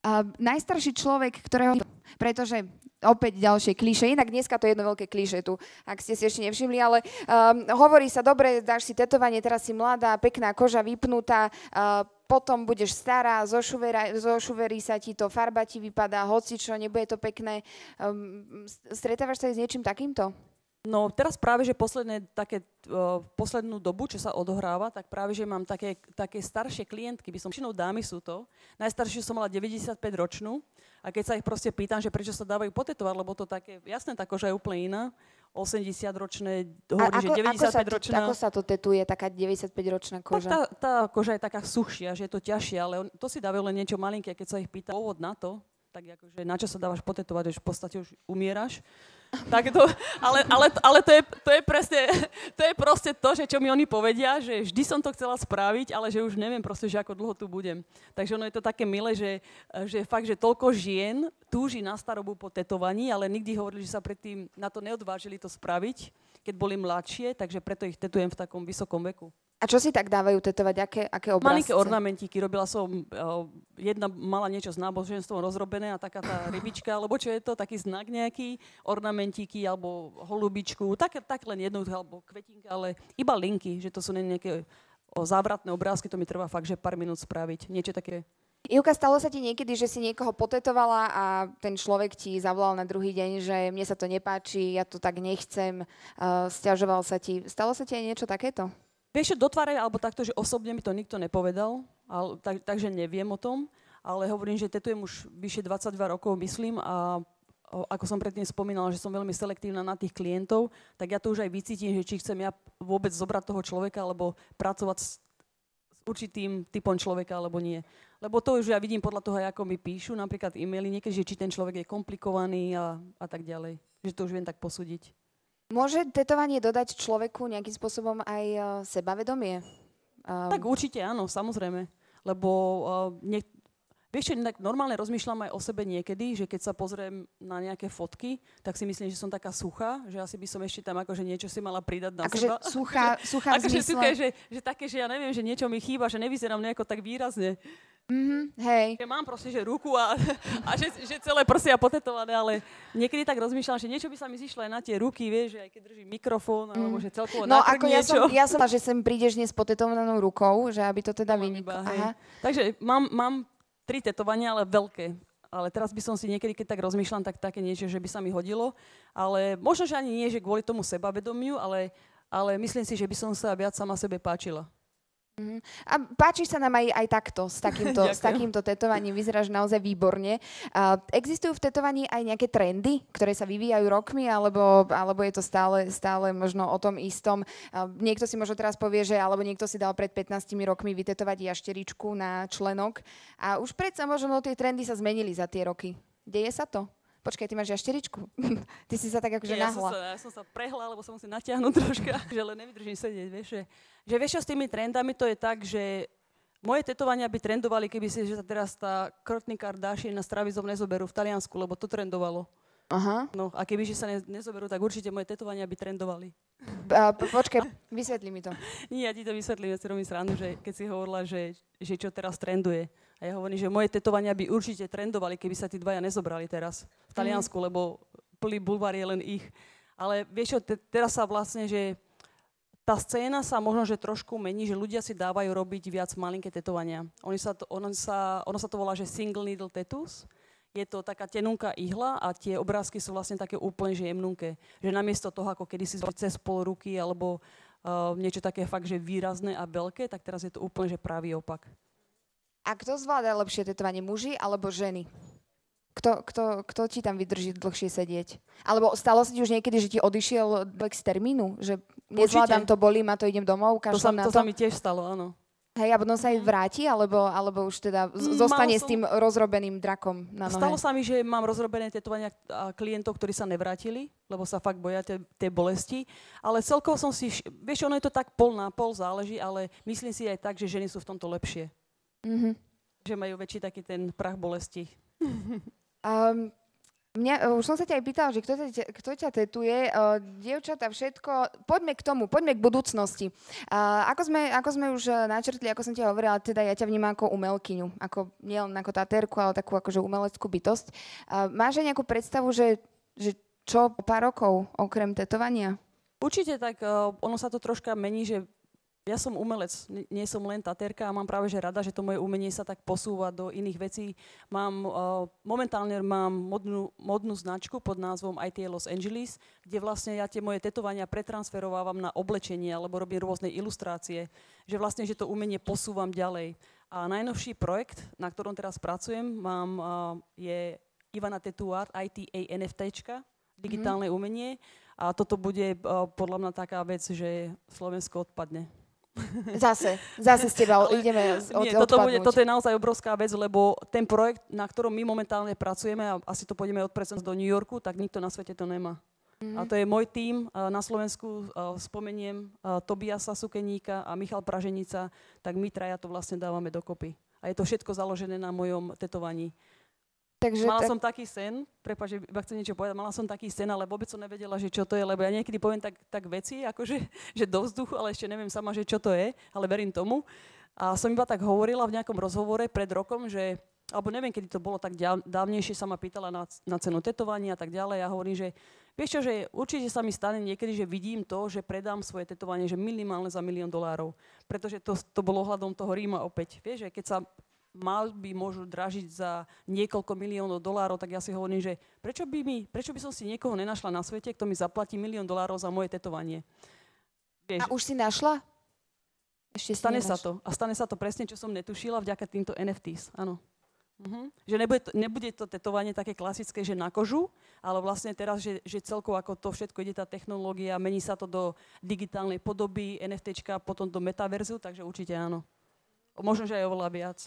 Uh, najstarší človek, ktorého... Pretože opäť ďalšie klíše. Inak dneska to je jedno veľké klíše tu, ak ste si ešte nevšimli, ale um, hovorí sa, dobre, dáš si tetovanie, teraz si mladá, pekná koža vypnutá, uh, potom budeš stará, zošuverí sa ti to, farba ti vypadá, hoci čo, nebude to pekné. Um, stretávaš sa aj s niečím takýmto? No teraz práve, že posledné, také, uh, poslednú dobu, čo sa odohráva, tak práve, že mám také, také staršie klientky, by som väčšinou dámy sú to. Najstaršie som mala 95 ročnú a A keď sa ich proste pýtam, že prečo sa dávajú potetovať, lebo to také, jasné, tá je úplne iná. 80-ročné, hovorí, že 95-ročná. Ako sa to tetuje, taká 95-ročná koža? Tá, tá koža je taká suchšia, že je to ťažšie, ale on, to si dávajú len niečo malinké, keď sa ich pýta pôvod na to, tak akože na čo sa dávaš potetovať, že v podstate už umieraš. Tak to, ale ale, ale to, je, to, je presne, to je proste to, že čo mi oni povedia, že vždy som to chcela spraviť, ale že už neviem proste, že ako dlho tu budem. Takže ono je to také milé, že, že fakt, že toľko žien túži na starobu po tetovaní, ale nikdy hovorili, že sa predtým na to neodvážili to spraviť, keď boli mladšie, takže preto ich tetujem v takom vysokom veku. A čo si tak dávajú tetovať? Aké, aké obrázce? Malinké ornamentíky. Robila som, uh, jedna mala niečo s náboženstvom rozrobené a taká tá rybička, alebo čo je to, taký znak nejaký, ornamentíky alebo holubičku, tak, tak len jednu, alebo kvetinka, ale iba linky, že to sú nejaké o, závratné obrázky, to mi trvá fakt, že pár minút spraviť. Niečo také Ivka, stalo sa ti niekedy, že si niekoho potetovala a ten človek ti zavolal na druhý deň, že mne sa to nepáči, ja to tak nechcem, uh, stiažoval sa ti. Stalo sa ti aj niečo takéto? Vieš, do tváre, alebo takto, že osobne mi to nikto nepovedal, ale, tak, takže neviem o tom, ale hovorím, že tetujem už vyše 22 rokov, myslím, a ako som predtým spomínala, že som veľmi selektívna na tých klientov, tak ja to už aj vycítim, že či chcem ja vôbec zobrať toho človeka, alebo pracovať s, s určitým typom človeka, alebo nie. Lebo to už ja vidím podľa toho, ako mi píšu, napríklad e-maily, niekedy, že či ten človek je komplikovaný a, a tak ďalej. Že to už viem tak posúdiť. Môže tetovanie dodať človeku nejakým spôsobom aj uh, sebavedomie? Um... Tak určite áno, samozrejme. Lebo uh, nie, vieš, tak normálne rozmýšľam aj o sebe niekedy, že keď sa pozriem na nejaké fotky, tak si myslím, že som taká suchá, že asi by som ešte tam akože niečo si mala pridať na akože seba. Suchá, suchá akože suché, že, že také, že ja neviem, že niečo mi chýba, že nevyzerám nejako tak výrazne. Mm-hmm, hej. Že mám proste, že ruku a, a že, že celé prsia potetované, ale niekedy tak rozmýšľam, že niečo by sa mi zišlo aj na tie ruky, vieš, že aj keď držím mikrofón, mm. alebo že celkovo No ako ja som, ja som, že sem prídeš dnes potetovanou rukou, že aby to teda vyniklo. Takže mám, mám tri tetovania, ale veľké. Ale teraz by som si niekedy, keď tak rozmýšľam, tak také niečo, že by sa mi hodilo. Ale možno, že ani nie, že kvôli tomu sebavedomiu, ale, ale myslím si, že by som sa viac sama sebe páčila. Uh-huh. A páči sa nám aj, aj takto, s takýmto, s takýmto tetovaním. Vyzeráš naozaj výborne. Uh, existujú v tetovaní aj nejaké trendy, ktoré sa vyvíjajú rokmi, alebo, alebo je to stále, stále možno o tom istom? Uh, niekto si možno teraz povie, že alebo niekto si dal pred 15 rokmi vytetovať jašteričku na členok a už predsa možno tie trendy sa zmenili za tie roky. Deje sa to? Počkaj, ty máš jašteričku? ty si sa tak akože ja nahla. Som sa, ja som sa prehla, lebo som si natiahnuť troška, že len nevydržím sedieť, vieš. Že, že vieš, s tými trendami to je tak, že moje tetovania by trendovali, keby si, že teraz tá Kourtney Kardashian na stravizom nezoberú v Taliansku, lebo to trendovalo. Aha. No a keby že sa ne, nezoberú, tak určite moje tetovania by trendovali. A, počkaj, vysvetli mi to. Nie, ja ti to vysvetlím, ja si robím srandu, že keď si hovorila, že, že čo teraz trenduje. A ja hovorím, že moje tetovania by určite trendovali, keby sa tí dvaja nezobrali teraz v Taliansku, mm. lebo plný bulvár je len ich. Ale vieš čo, te, teraz sa vlastne, že tá scéna sa možno, že trošku mení, že ľudia si dávajú robiť viac malinké tetovania. Oni sa to, ono, sa, ono sa to volá, že single needle tattoos je to taká tenunká ihla a tie obrázky sú vlastne také úplne že jemnunké. Že namiesto toho, ako kedy si cez pol ruky alebo uh, niečo také fakt, že výrazné a veľké, tak teraz je to úplne že pravý opak. A kto zvláda lepšie tetovanie, muži alebo ženy? Kto, kto, kto ti tam vydrží dlhšie sedieť? Alebo stalo sa ti už niekedy, že ti odišiel z termínu? Že nezvládam, to bolí, ma to idem domov, to sa, to. To sa mi tiež stalo, áno. Hej, a potom sa aj vráti, alebo, alebo už teda mm, zostane som, s tým rozrobeným drakom na nohe? Stalo sa mi, že mám rozrobené tetovania klientov, ktorí sa nevrátili, lebo sa fakt boja tej bolesti. Ale celkovo som si, vieš, ono je to tak pol na pol, záleží, ale myslím si aj tak, že ženy sú v tomto lepšie. Mm-hmm. Že majú väčší taký ten prach bolesti. Um, Mňa, už som sa ťa aj pýtala, že kto, ťa, kto ťa tetuje. Uh, dievčata, všetko. Poďme k tomu, poďme k budúcnosti. Uh, ako, sme, ako sme už načrtli, ako som ti hovorila, teda ja ťa vnímam ako umelkyňu. Ako, nielen ako tatérku, ale takú akože umeleckú bytosť. Uh, máš aj nejakú predstavu, že, že čo pár rokov okrem tetovania? Určite tak, ono sa to troška mení, že ja som umelec, nie som len tatérka a mám práve že rada, že to moje umenie sa tak posúva do iných vecí. Mám, uh, momentálne mám modnú, modnú značku pod názvom IT Los Angeles, kde vlastne ja tie moje tetovania pretransferovávam na oblečenie alebo robím rôzne ilustrácie, že vlastne, že to umenie posúvam ďalej. A najnovší projekt, na ktorom teraz pracujem, mám, uh, je Ivana Tetuard, ITA NFTčka, digitálne mm-hmm. umenie. A toto bude uh, podľa mňa taká vec, že Slovensko odpadne. Zase, zase s teba ideme od, Nie, toto, bude, toto je naozaj obrovská vec, lebo ten projekt, na ktorom my momentálne pracujeme, a asi to pôjdeme od do New Yorku, tak nikto na svete to nemá. Mm-hmm. A to je môj tím na Slovensku, spomeniem Tobiasa Sukeníka a Michal Praženica, tak my traja to vlastne dávame dokopy. A je to všetko založené na mojom tetovaní. Takže mala tak... som taký sen, prepáč, že iba chcem niečo povedať, mala som taký sen, ale vôbec som nevedela, že čo to je, lebo ja niekedy poviem tak, tak veci, akože že do vzduchu, ale ešte neviem sama, že čo to je, ale verím tomu. A som iba tak hovorila v nejakom rozhovore pred rokom, že alebo neviem, kedy to bolo tak dávnejšie, sa ma pýtala na, na cenu tetovania a tak ďalej. Ja hovorím, že vieš čo, že určite sa mi stane niekedy, že vidím to, že predám svoje tetovanie, že minimálne za milión dolárov. Pretože to, to bolo ohľadom toho Ríma opäť. Vieš, že keď sa malby môžu dražiť za niekoľko miliónov dolárov, tak ja si hovorím, že prečo by, mi, prečo by som si niekoho nenašla na svete, kto mi zaplatí milión dolárov za moje tetovanie. Vieš, a už si našla? Ešte stane sa to. A stane sa to presne, čo som netušila vďaka týmto NFTs. Áno. Uh-huh. Že nebude to, nebude to tetovanie také klasické, že na kožu, ale vlastne teraz, že, že celkovo ako to všetko ide tá technológia, mení sa to do digitálnej podoby, NFTčka, potom do metaverzu, takže určite áno. Možno, že aj oveľa viac.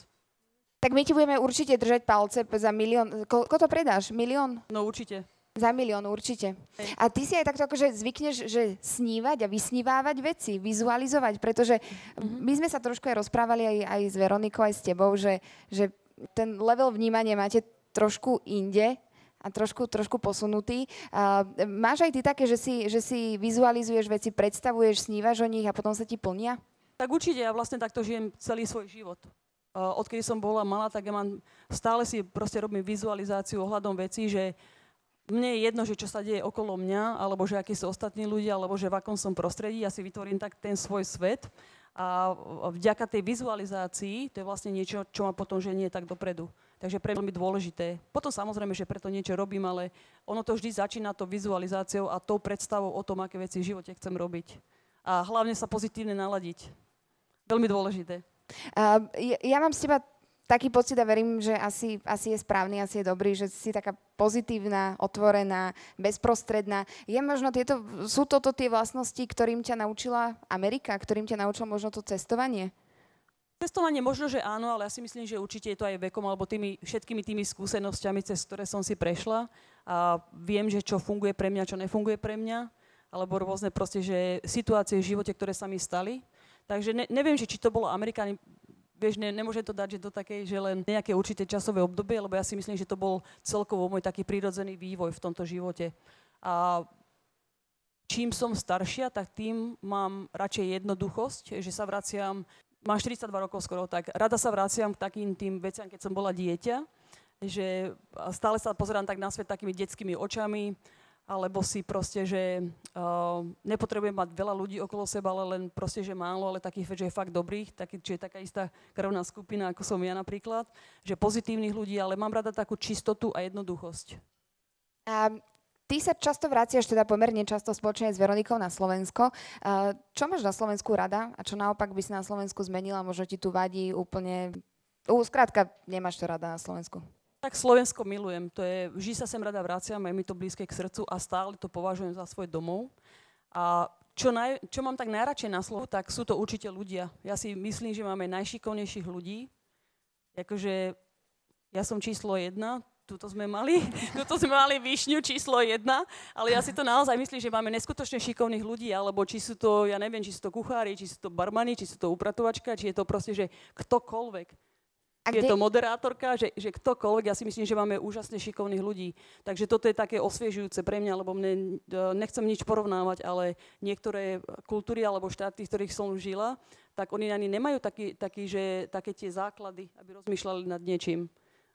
Tak my ti budeme určite držať palce za milión. Koľko to predáš? Milión? No určite. Za milión, určite. Hej. A ty si aj takto akože zvykneš, že snívať a vysnívávať veci, vizualizovať, pretože mm-hmm. my sme sa trošku aj rozprávali aj, aj s Veronikou, aj s tebou, že, že ten level vnímania máte trošku inde, a trošku, trošku posunutý. Uh, máš aj ty také, že si, že si vizualizuješ veci, predstavuješ, snívaš o nich a potom sa ti plnia? Tak určite, ja vlastne takto žijem celý svoj život odkedy som bola malá, tak ja mám, stále si proste robím vizualizáciu ohľadom vecí, že mne je jedno, že čo sa deje okolo mňa, alebo že akí sú ostatní ľudia, alebo že v akom som prostredí, ja si vytvorím tak ten svoj svet a vďaka tej vizualizácii, to je vlastne niečo, čo ma potom ženie tak dopredu. Takže pre mňa je dôležité. Potom samozrejme, že preto niečo robím, ale ono to vždy začína to vizualizáciou a tou predstavou o tom, aké veci v živote chcem robiť. A hlavne sa pozitívne naladiť. Veľmi dôležité. Uh, ja, ja mám z teba taký pocit a verím, že asi, asi je správny, asi je dobrý, že si taká pozitívna, otvorená, bezprostredná. Je možno tieto, sú toto tie vlastnosti, ktorým ťa naučila Amerika, ktorým ťa naučilo možno to cestovanie? Cestovanie možno, že áno, ale ja si myslím, že určite je to aj vekom alebo tými, všetkými tými skúsenosťami, cez ktoré som si prešla a viem, že čo funguje pre mňa, čo nefunguje pre mňa, alebo rôzne proste, že situácie v živote, ktoré sa mi stali, Takže ne, neviem, že či to bolo Amerikáni, vieš, ne, nemôžem to dať, že do takej, že len nejaké určité časové obdobie, lebo ja si myslím, že to bol celkovo môj taký prírodzený vývoj v tomto živote. A čím som staršia, tak tým mám radšej jednoduchosť, že sa vraciam, mám 42 rokov skoro, tak rada sa vraciam k takým tým veciam, keď som bola dieťa, že stále sa pozerám tak na svet takými detskými očami, alebo si proste, že uh, nepotrebujem mať veľa ľudí okolo seba, ale len proste, že málo, ale takých, že je fakt dobrých, taký, čiže taká istá krvná skupina, ako som ja napríklad, že pozitívnych ľudí, ale mám rada takú čistotu a jednoduchosť. A ty sa často vraciaš, teda pomerne často spoločne s Veronikou na Slovensko. Uh, čo máš na Slovensku rada a čo naopak by si na Slovensku zmenila? Možno ti tu vadí úplne... Uh, skrátka, nemáš to rada na Slovensku. Tak Slovensko milujem. To je, vždy sa sem rada vraciam, je mi to blízke k srdcu a stále to považujem za svoj domov. A čo, naj, čo mám tak najradšej na slovo, tak sú to určite ľudia. Ja si myslím, že máme najšikovnejších ľudí. Akože ja som číslo jedna, tuto sme mali, tuto sme mali výšňu číslo jedna, ale ja si to naozaj myslím, že máme neskutočne šikovných ľudí, alebo či sú to, ja neviem, či sú to kuchári, či sú to barmani, či sú to upratovačka, či je to proste, že ktokoľvek a kde... je to moderátorka, že, že ktokoľvek, ja si myslím, že máme úžasne šikovných ľudí. Takže toto je také osviežujúce pre mňa, lebo mne, e, nechcem nič porovnávať, ale niektoré kultúry alebo štáty, v ktorých som žila, tak oni ani nemajú taký, taký, že, také tie základy, aby rozmýšľali nad niečím.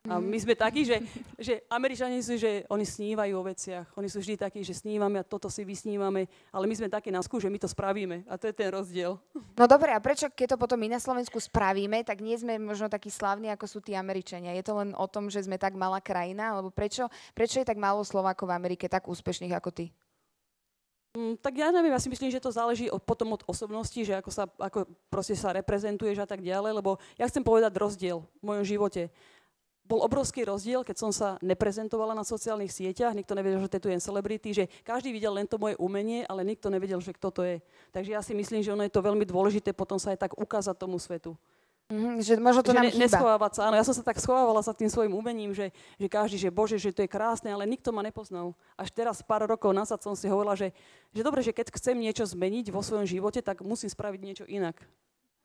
A my sme takí, že, že Američani sú, že oni snívajú o veciach. Oni sú vždy takí, že snívame a toto si vysnívame, ale my sme takí na skú, že my to spravíme. A to je ten rozdiel. No dobre, a prečo keď to potom my na Slovensku spravíme, tak nie sme možno takí slavní, ako sú tí Američania? Je to len o tom, že sme tak malá krajina? Alebo prečo, prečo je tak málo Slovákov v Amerike tak úspešných ako ty? Mm, tak ja neviem, ja si myslím, že to záleží od, potom od osobnosti, že ako sa, ako proste sa reprezentuješ a tak ďalej, lebo ja chcem povedať rozdiel v mojom živote bol obrovský rozdiel, keď som sa neprezentovala na sociálnych sieťach, nikto nevedel, že tetujem celebrity, že každý videl len to moje umenie, ale nikto nevedel, že kto to je. Takže ja si myslím, že ono je to veľmi dôležité potom sa aj tak ukázať tomu svetu. Mm-hmm, že možno to že nám ne, neschovávať sa. Áno, ja som sa tak schovávala sa tým svojim umením, že, že každý, že bože, že to je krásne, ale nikto ma nepoznal. Až teraz, pár rokov nazad som si hovorila, že, že dobre, že keď chcem niečo zmeniť vo svojom živote, tak musím spraviť niečo inak.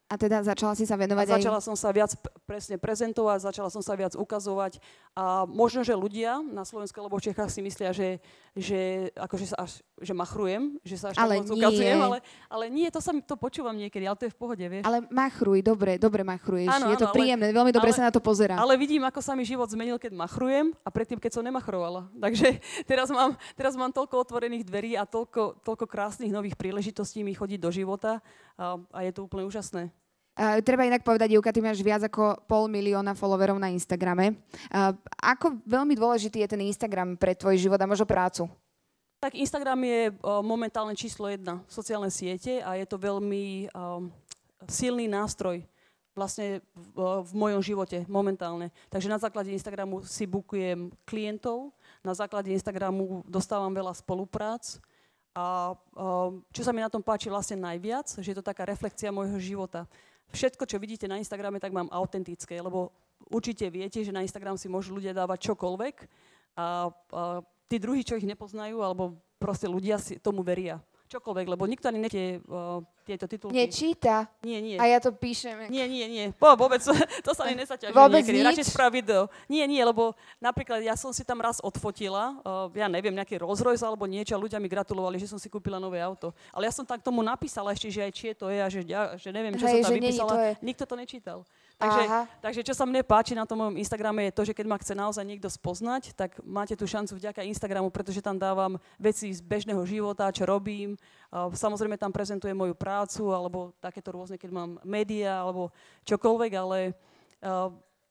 A teda začala si sa A venovať začala aj... som sa viac presne prezentovať, začala som sa viac ukazovať a možno, že ľudia na Slovensku alebo v Čechách si myslia, že, že, akože sa až, že machrujem, že sa až Ale moc nie. ukazujem, ale, ale nie, to sa to počúvam niekedy, ale to je v pohode, vieš. Ale machruj, dobre, dobre machruješ. Áno, je to áno, ale- príjemné, veľmi dobre ale- sa na to pozerá. Ale vidím, ako sa mi život zmenil, keď machrujem a predtým, keď som nemachrovala. Takže teraz mám, teraz mám toľko otvorených dverí a toľko, toľko krásnych nových príležitostí mi chodiť do života a, je to úplne úžasné. Uh, treba inak povedať, Juka, ty máš viac ako pol milióna followerov na Instagrame. Uh, ako veľmi dôležitý je ten Instagram pre tvoj život a možno prácu? Tak Instagram je uh, momentálne číslo jedna sociálne siete a je to veľmi um, silný nástroj vlastne v, v mojom živote momentálne. Takže na základe Instagramu si bukujem klientov, na základe Instagramu dostávam veľa spoluprác a čo sa mi na tom páči vlastne najviac, že je to taká reflekcia môjho života. Všetko, čo vidíte na Instagrame, tak mám autentické, lebo určite viete, že na Instagram si môžu ľudia dávať čokoľvek a, a tí druhí, čo ich nepoznajú, alebo proste ľudia si tomu veria. Čokoľvek, lebo nikto ani netie uh, tieto titulky. Nečíta. Nie, nie. A ja to píšem. Nie, nie, nie. Po, vôbec, to sa ani nesaťažuje Vôbec niekedy. Radšej sprav video. Nie, nie, lebo napríklad ja som si tam raz odfotila, uh, ja neviem, nejaký Rolls Royce alebo niečo a ľudia mi gratulovali, že som si kúpila nové auto. Ale ja som tak tomu napísala ešte, že aj čie to je a že, ja, že neviem, čo Hej, som tam vypísala. Nikto to nečítal. Takže, Aha. takže čo sa mne páči na tom mojom Instagrame je to, že keď ma chce naozaj niekto spoznať, tak máte tú šancu vďaka Instagramu, pretože tam dávam veci z bežného života, čo robím. Samozrejme tam prezentujem moju prácu alebo takéto rôzne, keď mám médiá alebo čokoľvek, ale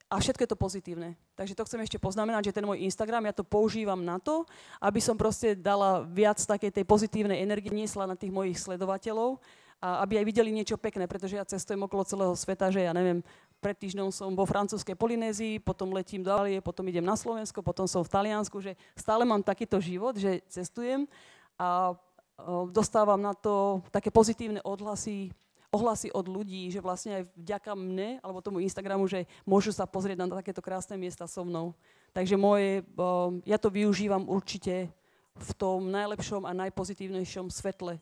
a všetko je to pozitívne. Takže to chcem ešte poznamenať, že ten môj Instagram, ja to používam na to, aby som proste dala viac takej tej pozitívnej energie, niesla na tých mojich sledovateľov, a aby aj videli niečo pekné, pretože ja cestujem okolo celého sveta, že ja neviem, pred týždňom som vo francúzskej Polynézii, potom letím do Alie, potom idem na Slovensko, potom som v Taliansku, že stále mám takýto život, že cestujem a o, dostávam na to také pozitívne odhlasy, ohlasy od ľudí, že vlastne aj vďaka mne, alebo tomu Instagramu, že môžu sa pozrieť na takéto krásne miesta so mnou. Takže moje, o, ja to využívam určite v tom najlepšom a najpozitívnejšom svetle,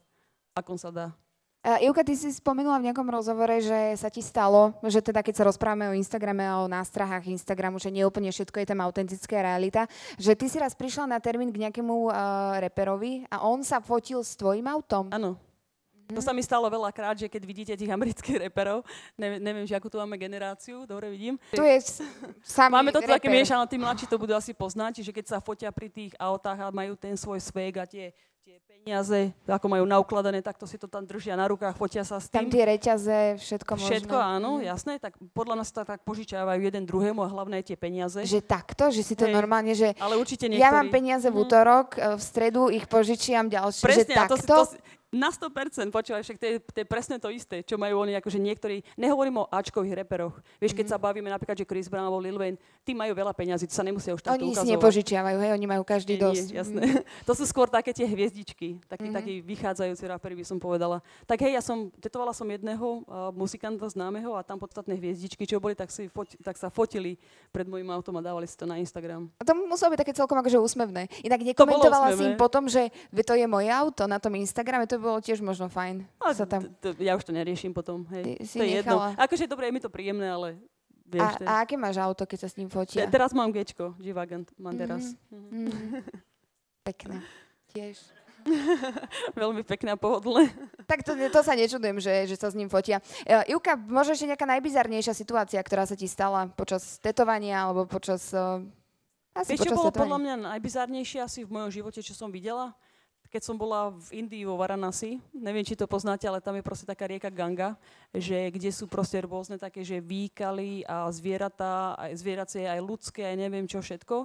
akom sa dá. Uh, Ivka, ty si spomenula v nejakom rozhovore, že sa ti stalo, že teda keď sa rozprávame o Instagrame a o nástrahách Instagramu, že nie úplne všetko je tam autentická realita, že ty si raz prišla na termín k nejakému uh, reperovi a on sa fotil s tvojim autom. Áno. To sa mi stalo veľakrát, že keď vidíte tých amerických reperov, neviem, neviem že akú tu máme generáciu, dobre vidím. Tu je samý Máme to také miešané, tí mladší to budú asi poznať, že keď sa fotia pri tých autách a majú ten svoj sveg a tie, tie peniaze, ako majú naukladané, tak to si to tam držia na rukách, fotia sa s Tam tým. tie reťaze, všetko, Všetko možno. áno, jasné, tak podľa nás sa tak požičiavajú jeden druhému a hlavne aj tie peniaze. Že takto, že si to Hej. normálne, že Ale určite niektorí... ja mám peniaze v Mhm. útorok, e, v stredu ich požičiam ďalšie, že Presne, a to, si- takto. to, si- na 100%, počúvaj, však to je, to je presne to isté, čo majú oni, akože niektorí, nehovorím o Ačkových reperoch. Vieš, keď sa bavíme napríklad, že Chris Brown alebo Lil Wayne, tí majú veľa peňazí, to sa nemusia už takto Oni si ukazovať. nepožičiavajú, hej, oni majú každý Nie, nie, dosť. jasné. To sú skôr také tie hviezdičky, takí, Mhm. takí vychádzajúci rapery by som povedala. Tak hej, ja som, tetovala som jedného uh, muzikanta známeho a tam podstatné hviezdičky, čo boli, tak, si foti, tak sa fotili pred mojim autom a dávali si to na Instagram. A to muselo byť také celkom akože úsmevné. Inak nekomentovala si im potom, že "Ve, to je moje auto na tom Instagrame, to bolo tiež možno fajn. Ale sa tam... t- t- ja už to neriešim potom, hej. Ty si to je jedno. nechala. Akože dobre, je mi to príjemné, ale vieš, A, a aké máš auto, keď sa s ním Te- fotia? Teraz mám Gčko, G-Wagon mám teraz. Mhm. Mm. Pekné. Tiež. Veľmi pekné a pohodlné. Tak to, to sa nečudujem, že, že sa s ním fotia. Uh, Ivka, možno ešte nejaká najbizarnejšia situácia, ktorá sa ti stala počas tetovania alebo počas... Uh, asi Vieš, čo bolo tetovania. podľa mňa najbizarnejšie asi v mojom živote, čo som videla? Keď som bola v Indii vo Varanasi, neviem, či to poznáte, ale tam je proste taká rieka Ganga, že kde sú proste rôzne také, že výkaly a zvieratá, aj zvieracie, aj ľudské, aj neviem čo všetko.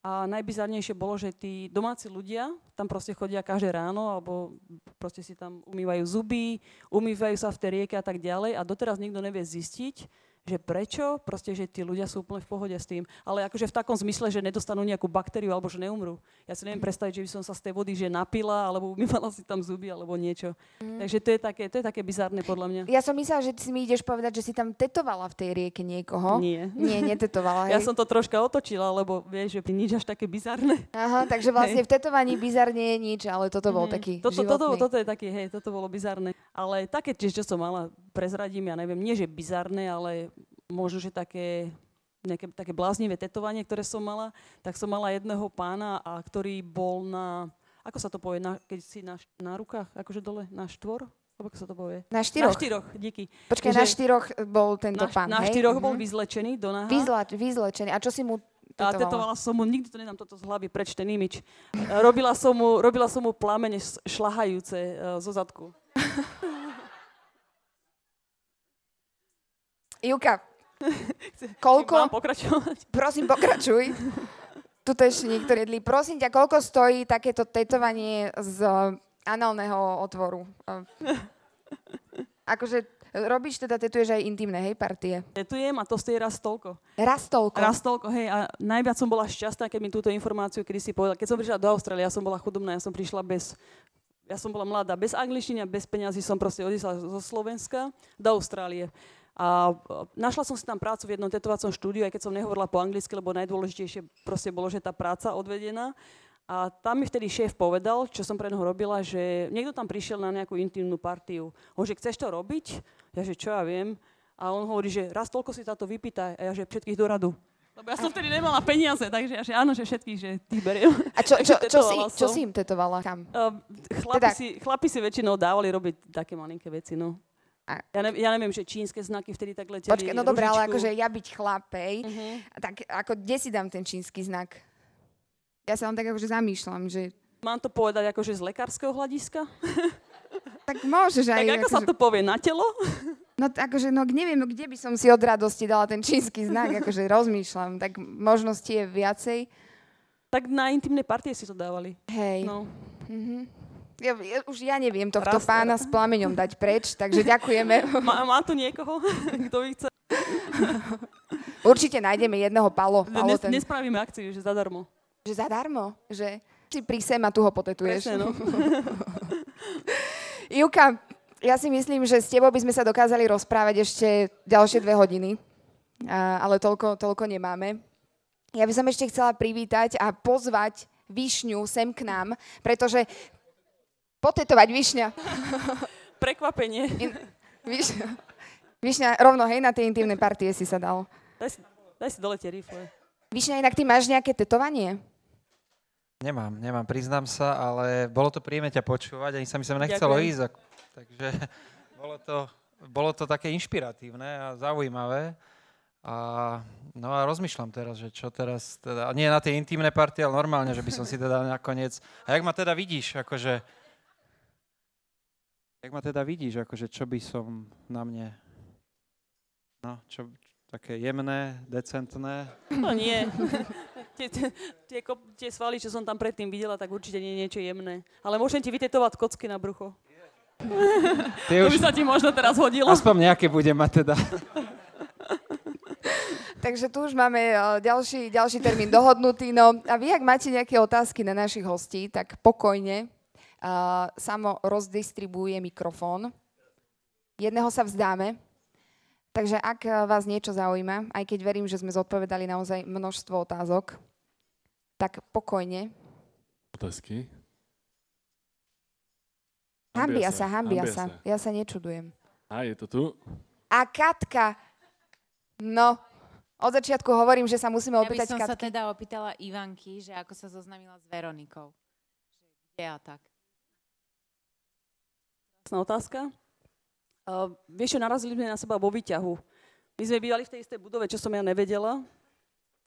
A najbizarnejšie bolo, že tí domáci ľudia tam proste chodia každé ráno, alebo proste si tam umývajú zuby, umývajú sa v tej rieke a tak ďalej a doteraz nikto nevie zistiť, že prečo, proste, že tí ľudia sú úplne v pohode s tým. Ale akože v takom zmysle, že nedostanú nejakú baktériu alebo že neumrú. Ja si neviem predstaviť, že by som sa z tej vody že napila alebo umývala si tam zuby alebo niečo. Mm. Takže to je, také, to je také bizárne podľa mňa. Ja som myslela, že si mi ideš povedať, že si tam tetovala v tej rieke niekoho. Nie. Nie, netetovala. Hej. Ja som to troška otočila, lebo vieš, že nič až také bizárne. Aha, takže vlastne hej. v tetovaní bizárne je nič, ale toto bol mm. taký toto, toto, toto je taký, hej, toto bolo bizárne. Ale také tiež, čo som mala, prezradím, ja neviem, nie že bizárne, ale možno, že také nejaké také bláznivé tetovanie, ktoré som mala, tak som mala jedného pána, a ktorý bol na, ako sa to povie, na, keď si na, na rukách, akože dole, na štvor? Ako sa to povie? Na štyroch. Na štyroch, díky. Počkaj, na štyroch bol tento na, pán, Na hej? štyroch bol mhm. vyzlečený do naha. Vyzla, vyzlečený. A čo si mu tetovala? A tetovala som mu, nikdy to nedám toto z hlavy, preč ten imič. robila, som mu, robila som mu plamene šlahajúce uh, zo zadku. Juka, Koľko? Mám pokračovať? Prosím, pokračuj. Tuto ešte niektorí jedli. Prosím ťa, koľko stojí takéto tetovanie z análneho otvoru? Akože robíš teda, tetuješ aj intimné, hej, partie? Tetujem a to stojí raz toľko. Raz toľko? Raz toľko, hej. A najviac som bola šťastná, keď mi túto informáciu kedy si povedal. Keď som prišla do Austrálie, ja som bola chudobná, ja som prišla bez ja som bola mladá, bez angličtiny a bez peňazí som proste odišla zo Slovenska do Austrálie. A našla som si tam prácu v jednom tetovacom štúdiu, aj keď som nehovorila po anglicky, lebo najdôležitejšie proste bolo, že tá práca odvedená. A tam mi vtedy šéf povedal, čo som pre neho robila, že niekto tam prišiel na nejakú intimnú partiu. On, že chceš to robiť? Ja, že čo ja viem. A on hovorí, že raz toľko si táto vypýtaj. A ja, že všetkých do radu. Lebo ja som vtedy nemala peniaze, takže ja, že áno, že všetkých, že tých beriem. A čo, čo, čo, si, čo si im tetovala? Kam? Uh, chlapi, teda... si, chlapi si väčšinou dávali robiť také malinké veci, no. A... Ja, ne, ja neviem, že čínske znaky vtedy tak leteli. Počkej, no dobré, ale akože ja byť chlapej, uh-huh. tak ako kde si dám ten čínsky znak? Ja sa vám tak akože zamýšľam, že... Mám to povedať akože z lekárskeho hľadiska? tak môžeš aj... Tak ako akože... sa to povie, na telo? No akože, no neviem, kde by som si od radosti dala ten čínsky znak, akože rozmýšľam, tak možnosti je viacej. Tak na intimnej partie si to dávali. Hej. No. Mm-hmm. Ja, ja, už ja neviem tohto Raz, pána s plameňom dať preč, takže ďakujeme. Má, má tu niekoho, kto by chce? Určite nájdeme jedného palo. palo ten... Nespravíme akciu, že zadarmo. Že zadarmo? Že si pri sem a tu ho potetuješ. Presne, no. Juka, ja si myslím, že s tebou by sme sa dokázali rozprávať ešte ďalšie dve hodiny, a, ale toľko, toľko nemáme. Ja by som ešte chcela privítať a pozvať Višňu sem k nám, pretože Potetovať višňa. Prekvapenie. In, višňa. višňa, rovno, hej, na tie intimné partie si sa dal. Daj si, daj si dole tie rifle. Višňa, inak ty máš nejaké tetovanie? Nemám, nemám, priznám sa, ale bolo to príjemné ťa počúvať, ani sa mi sem nechcelo Ďakujem. ísť. Takže bolo to, bolo to také inšpiratívne a zaujímavé. A, no a rozmýšľam teraz, že čo teraz, teda, nie na tie intimné partie, ale normálne, že by som si teda nakoniec... A jak ma teda vidíš, akože Jak ma teda vidíš, akože čo by som na mne, no, čo, také jemné, decentné? No nie. tie, tie, tie, svaly, čo som tam predtým videla, tak určite nie je niečo jemné. Ale môžem ti vytetovať kocky na brucho. Ty to už... by sa ti možno teraz hodilo. Aspoň nejaké bude mať teda. Takže tu už máme ďalší, ďalší termín dohodnutý. No a vy, ak máte nejaké otázky na našich hostí, tak pokojne uh, samo rozdistribuje mikrofón. Jedného sa vzdáme. Takže ak vás niečo zaujíma, aj keď verím, že sme zodpovedali naozaj množstvo otázok, tak pokojne. Otázky? Hambia sa, hambia sa. sa. Ja sa nečudujem. A je to tu? A Katka. No, od začiatku hovorím, že sa musíme opýtať Katky. Ja by som Katky. sa teda opýtala Ivanky, že ako sa zoznamila s Veronikou. Že kde a tak. Jasná otázka. Uh, vieš, že narazili sme na seba vo výťahu. My sme bývali v tej istej budove, čo som ja nevedela.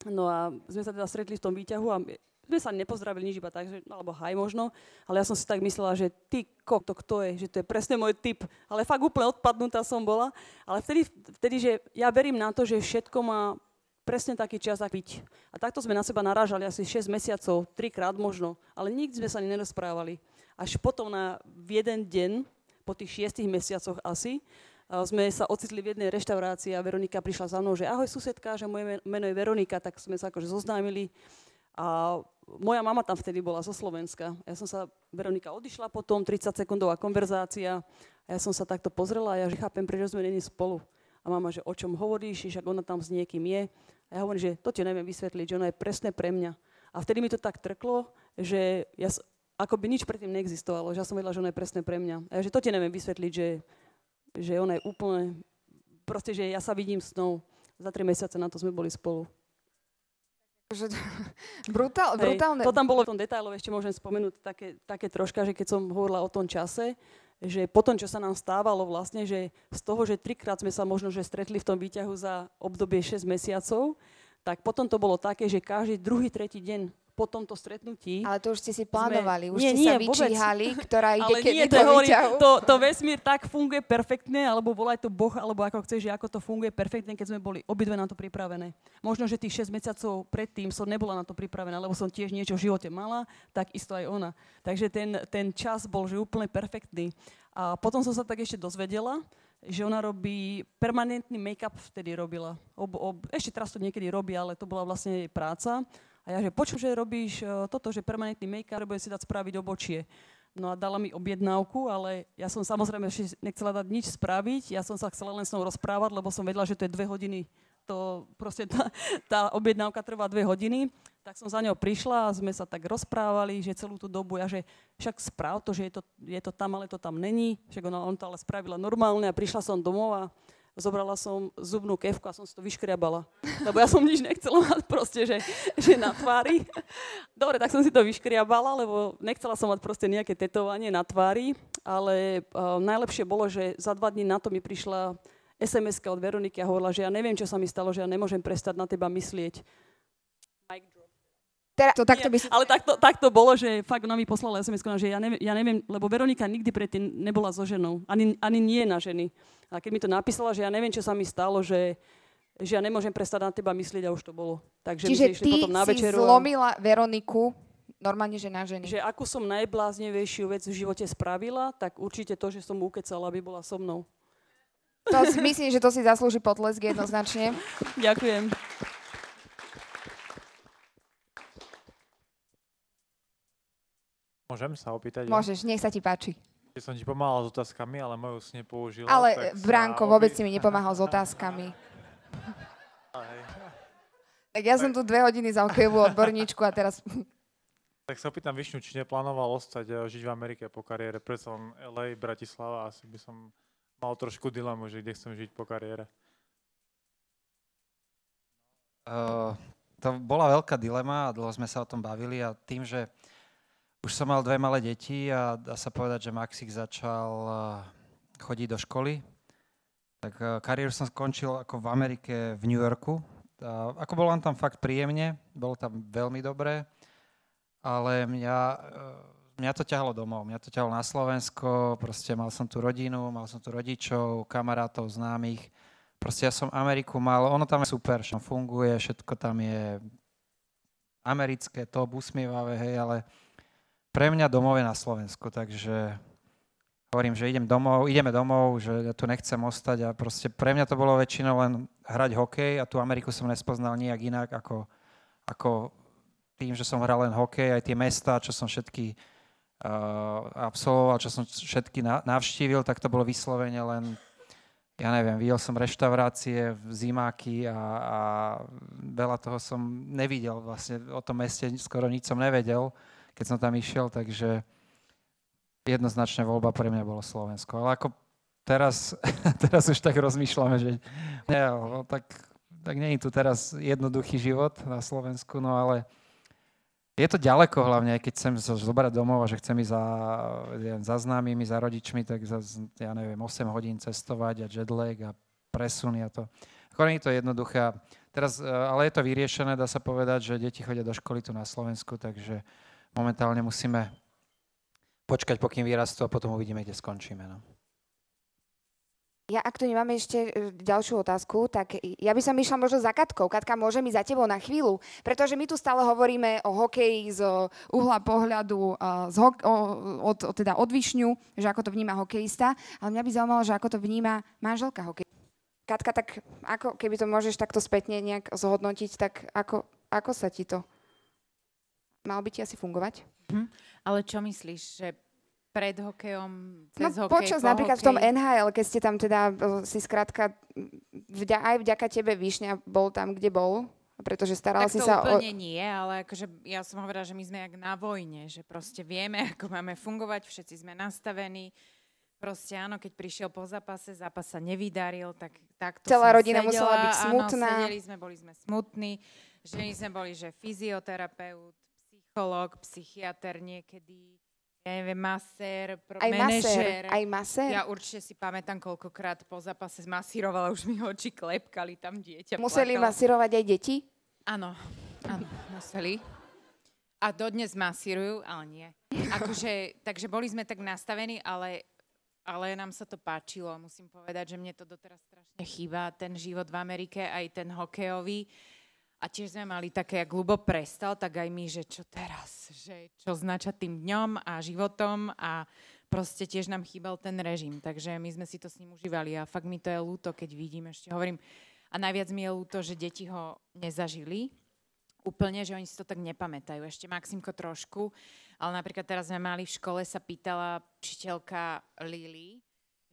No a sme sa teda stretli v tom výťahu a sme sa nepozdravili nič iba tak, že, alebo haj možno, ale ja som si tak myslela, že ty ko, to kto je, že to je presne môj typ. Ale fakt úplne odpadnutá som bola. Ale vtedy, vtedy že ja verím na to, že všetko má presne taký čas, ak byť. A takto sme na seba narážali asi 6 mesiacov, trikrát možno, ale nikdy sme sa nerozprávali. Až potom na jeden deň po tých šiestich mesiacoch asi, sme sa ocitli v jednej reštaurácii a Veronika prišla za mnou, že ahoj susedka, že moje meno je Veronika, tak sme sa akože zoznámili. A moja mama tam vtedy bola zo Slovenska. Ja som sa, Veronika odišla potom, 30 sekundová konverzácia. A ja som sa takto pozrela a ja že chápem, prečo sme není spolu. A mama, že o čom hovoríš, že ona tam s niekým je. A ja hovorím, že to ti neviem vysvetliť, že ona je presne pre mňa. A vtedy mi to tak trklo, že ja, ako by nič predtým neexistovalo, že ja som vedela, že ona je presne pre mňa. A že to ti neviem vysvetliť, že že ona je úplne, proste, že ja sa vidím s ňou. Za tri mesiace na to sme boli spolu. Že, brutál, brutálne. Hej, to tam bolo v tom detailoch, ešte môžem spomenúť také, také troška, že keď som hovorila o tom čase, že potom, čo sa nám stávalo vlastne, že z toho, že trikrát sme sa možno že stretli v tom výťahu za obdobie 6 mesiacov, tak potom to bolo také, že každý druhý, tretí deň po tomto stretnutí... Ale to už ste si plánovali, sme, už nie, ste nie, sa vyčíhali, vôbec. ktorá ide Ale kedy nie, to, hovorí, to, to vesmír tak funguje perfektne, alebo volaj to Boh, alebo ako chceš, že ako to funguje perfektne, keď sme boli obidve na to pripravené. Možno, že tých 6 mesiacov predtým som nebola na to pripravená, lebo som tiež niečo v živote mala, tak isto aj ona. Takže ten, ten čas bol že úplne perfektný. A potom som sa tak ešte dozvedela, že ona robí permanentný make-up vtedy robila. Ob, ob, ešte teraz to niekedy robí, ale to bola vlastne jej práca. A ja, že počuť, že robíš uh, toto, že permanentný make-up, budem si dať spraviť obočie. No a dala mi objednávku, ale ja som samozrejme ešte nechcela dať nič spraviť. Ja som sa chcela len s ňou rozprávať, lebo som vedela, že to je dve hodiny. To proste tá, tá objednávka trvá dve hodiny. Tak som za ňou prišla a sme sa tak rozprávali, že celú tú dobu ja, že však správ to, že je to, je to tam, ale to tam není. Však ona on to ale spravila normálne a prišla som domov a zobrala som zubnú kevku a som si to vyškriabala. Lebo ja som nič nechcela mať proste, že, že na tvári. Dobre, tak som si to vyškriabala, lebo nechcela som mať proste nejaké tetovanie na tvári, ale uh, najlepšie bolo, že za dva dní na to mi prišla sms od Veroniky a hovorila, že ja neviem, čo sa mi stalo, že ja nemôžem prestať na teba myslieť. Teda, to takto by si... Ale takto, takto bolo, že fakt ona mi poslala sms že ja neviem, ja neviem, lebo Veronika nikdy predtým nebola so ženou, ani, ani nie na ženy. A keď mi to napísala, že ja neviem, čo sa mi stalo, že, že ja nemôžem prestať na teba myslieť a už to bolo. Takže Čiže my ty potom na si večeru zlomila Veroniku normálne, že na ženy. Že akú som najbláznevejšiu vec v živote spravila, tak určite to, že som mu ukecala, aby bola so mnou. To si myslím, že to si zaslúži potlesk jednoznačne. Ďakujem. Môžem sa opýtať? Môžeš, nech sa ti páči. Ja som ti pomáhal s otázkami, ale moju si nepoužila. Ale Bránko, vôbec si mi nepomáhal s otázkami. Tak ja som tu dve hodiny za hokejovú odborníčku a teraz... Tak sa opýtam Višňu, či neplánoval ostať a žiť v Amerike po kariére. Predsa len LA, Bratislava, asi by som mal trošku dilemu, že kde chcem žiť po kariére. Uh, to bola veľká dilema a dlho sme sa o tom bavili a tým, že už som mal dve malé deti a dá sa povedať, že Maxik začal eh, chodiť do školy. Tak eh, kariéru som skončil ako v Amerike v New Yorku. A ako bolo tam fakt príjemne, bolo tam veľmi dobré, ale mňa, eh, mňa to ťahalo domov, mňa to ťahalo na Slovensko, proste mal som tu rodinu, mal som tu rodičov, kamarátov, známych. Proste ja som Ameriku mal, ono tam je super, všetko funguje, všetko tam je americké, top, usmievavé, hej, ale pre mňa domov je na Slovensku, takže hovorím, že idem domov, ideme domov, že ja tu nechcem ostať a proste pre mňa to bolo väčšinou len hrať hokej a tú Ameriku som nespoznal nijak inak ako, ako tým, že som hral len hokej, aj tie mesta, čo som všetky uh, absolvoval, čo som všetky navštívil, tak to bolo vyslovene len, ja neviem, videl som reštaurácie, zimáky a, a veľa toho som nevidel vlastne o tom meste, skoro nič som nevedel keď som tam išiel, takže jednoznačne voľba pre mňa bolo Slovensko. Ale ako teraz, teraz už tak rozmýšľame, že nie, tak, tak nie je tu teraz jednoduchý život na Slovensku, no ale je to ďaleko hlavne, keď chcem zobrať domov a že chcem ísť za, ja, za známymi, za rodičmi, tak za, ja neviem, 8 hodín cestovať a jetlag a presuny a to. To je jednoduché. Teraz, ale je to vyriešené, dá sa povedať, že deti chodia do školy tu na Slovensku, takže momentálne musíme počkať, pokým vyrastú a potom uvidíme, kde skončíme. No. Ja, ak tu nemáme ešte e, ďalšiu otázku, tak ja by som išla možno za Katkou. Katka, môže mi za tebou na chvíľu? Pretože my tu stále hovoríme o hokeji z uhla pohľadu z ho- o, od, teda od Višňu, že ako to vníma hokejista, ale mňa by zaujímalo, že ako to vníma manželka hokej. Katka, tak ako, keby to môžeš takto spätne nejak zhodnotiť, tak ako, ako sa ti to... Malo by ti asi fungovať? Ale čo myslíš, že pred hokejom, No cez hokej, počas po napríklad v tom? NHL, keď ste tam teda e, si skrátka, vďa, aj vďaka tebe Višňa bol tam, kde bol, pretože staral tak si to sa o... úplne nie, ale akože ja som hovorila, že my sme jak na vojne, že proste vieme, ako máme fungovať, všetci sme nastavení. Proste áno, keď prišiel po zápase, zápas sa nevydaril, tak takto Celá rodina sedela, musela byť smutná. Áno, sedeli sme, boli sme smutní. Ženy sme boli, že fyzioterapeut, psychológ, psychiatr niekedy, ja neviem, masér, pro, Aj masér, aj masér. Ja určite si pamätám, koľkokrát po zápase masírovala, už mi oči klepkali, tam dieťa Museli plakalo. masírovať aj deti? Áno, áno, museli. A dodnes masírujú, ale nie. Akože, takže boli sme tak nastavení, ale, ale nám sa to páčilo. Musím povedať, že mne to doteraz strašne chýba, ten život v Amerike, aj ten hokejový. A tiež sme mali také, ak Lubo prestal, tak aj my, že čo teraz, že čo znača tým dňom a životom a proste tiež nám chýbal ten režim. Takže my sme si to s ním užívali a fakt mi to je ľúto, keď vidím, ešte hovorím, a najviac mi je ľúto, že deti ho nezažili úplne, že oni si to tak nepamätajú. Ešte Maximko trošku, ale napríklad teraz sme mali v škole, sa pýtala učiteľka Lily,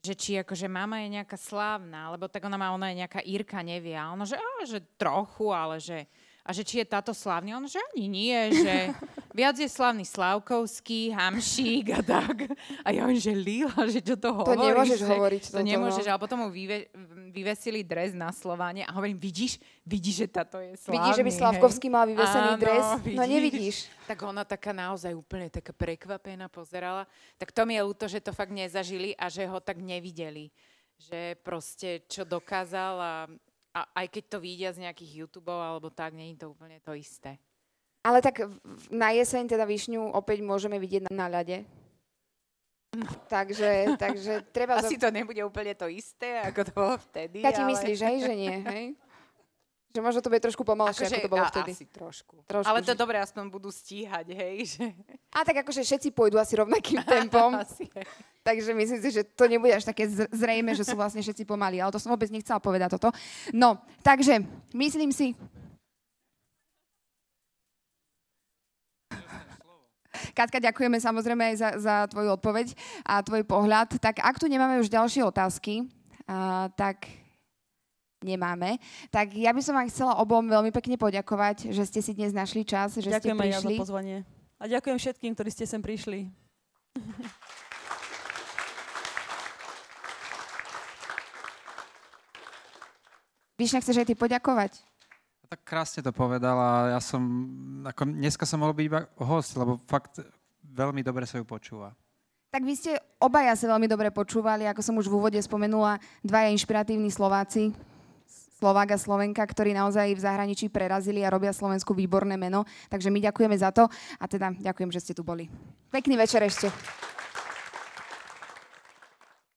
že či akože mama je nejaká slávna, lebo tak ona má, ona je nejaká Írka, nevie. A ona, že, á, že trochu, ale že... A že či je táto slávny? On, že ani nie, že viac je slávny Slavkovský, Hamšík a tak. A ja on, že Lila, že čo to To hovoríš? nemôžeš že, hovoriť To toto, nemôžeš, no. ale potom mu vyve, vyvesili dres na Slováne a hovorím, vidíš, vidíš, že táto je slávny. Vidíš, že by hej? Slavkovský mal vyvesený Áno, dres? No vidíš. nevidíš. Tak ona taká naozaj úplne taká prekvapená pozerala. Tak to mi je ľúto, že to fakt nezažili a že ho tak nevideli. Že proste čo dokázal a, a aj keď to vidia z nejakých YouTube alebo tak, nie je to úplne to isté. Ale tak na jeseň teda Višňu opäť môžeme vidieť na, na ľade. Takže, takže treba... Asi to nebude úplne to isté, ako to bolo vtedy. Kati, ale... myslíš, hej, že nie, hej? Že možno to bude trošku pomalšie, ako to bolo a- vtedy. Asi trošku. Trošku, ale to že- dobre, aspoň budú stíhať, hej. Že... A tak akože všetci pôjdu asi rovnakým tempom. Asi, hej. Takže myslím si, že to nebude až také zrejme, že sú vlastne všetci pomalí. Ale to som vôbec nechcela povedať toto. No, takže myslím si... Katka, ďakujeme samozrejme aj za, za tvoju odpoveď a tvoj pohľad. Tak ak tu nemáme už ďalšie otázky, a, tak nemáme. Tak ja by som vám chcela obom veľmi pekne poďakovať, že ste si dnes našli čas, že ďakujem ste aj ja za prišli. pozvanie. A ďakujem všetkým, ktorí ste sem prišli. Vyšňa, chceš aj ty poďakovať? Tak krásne to povedala. Ja som, ako dneska som mohol byť iba host, lebo fakt veľmi dobre sa ju počúva. Tak vy ste obaja sa veľmi dobre počúvali, ako som už v úvode spomenula, dvaja inšpiratívni Slováci, Slovák a Slovenka, ktorí naozaj v zahraničí prerazili a robia Slovensku výborné meno. Takže my ďakujeme za to a teda ďakujem, že ste tu boli. Pekný večer ešte.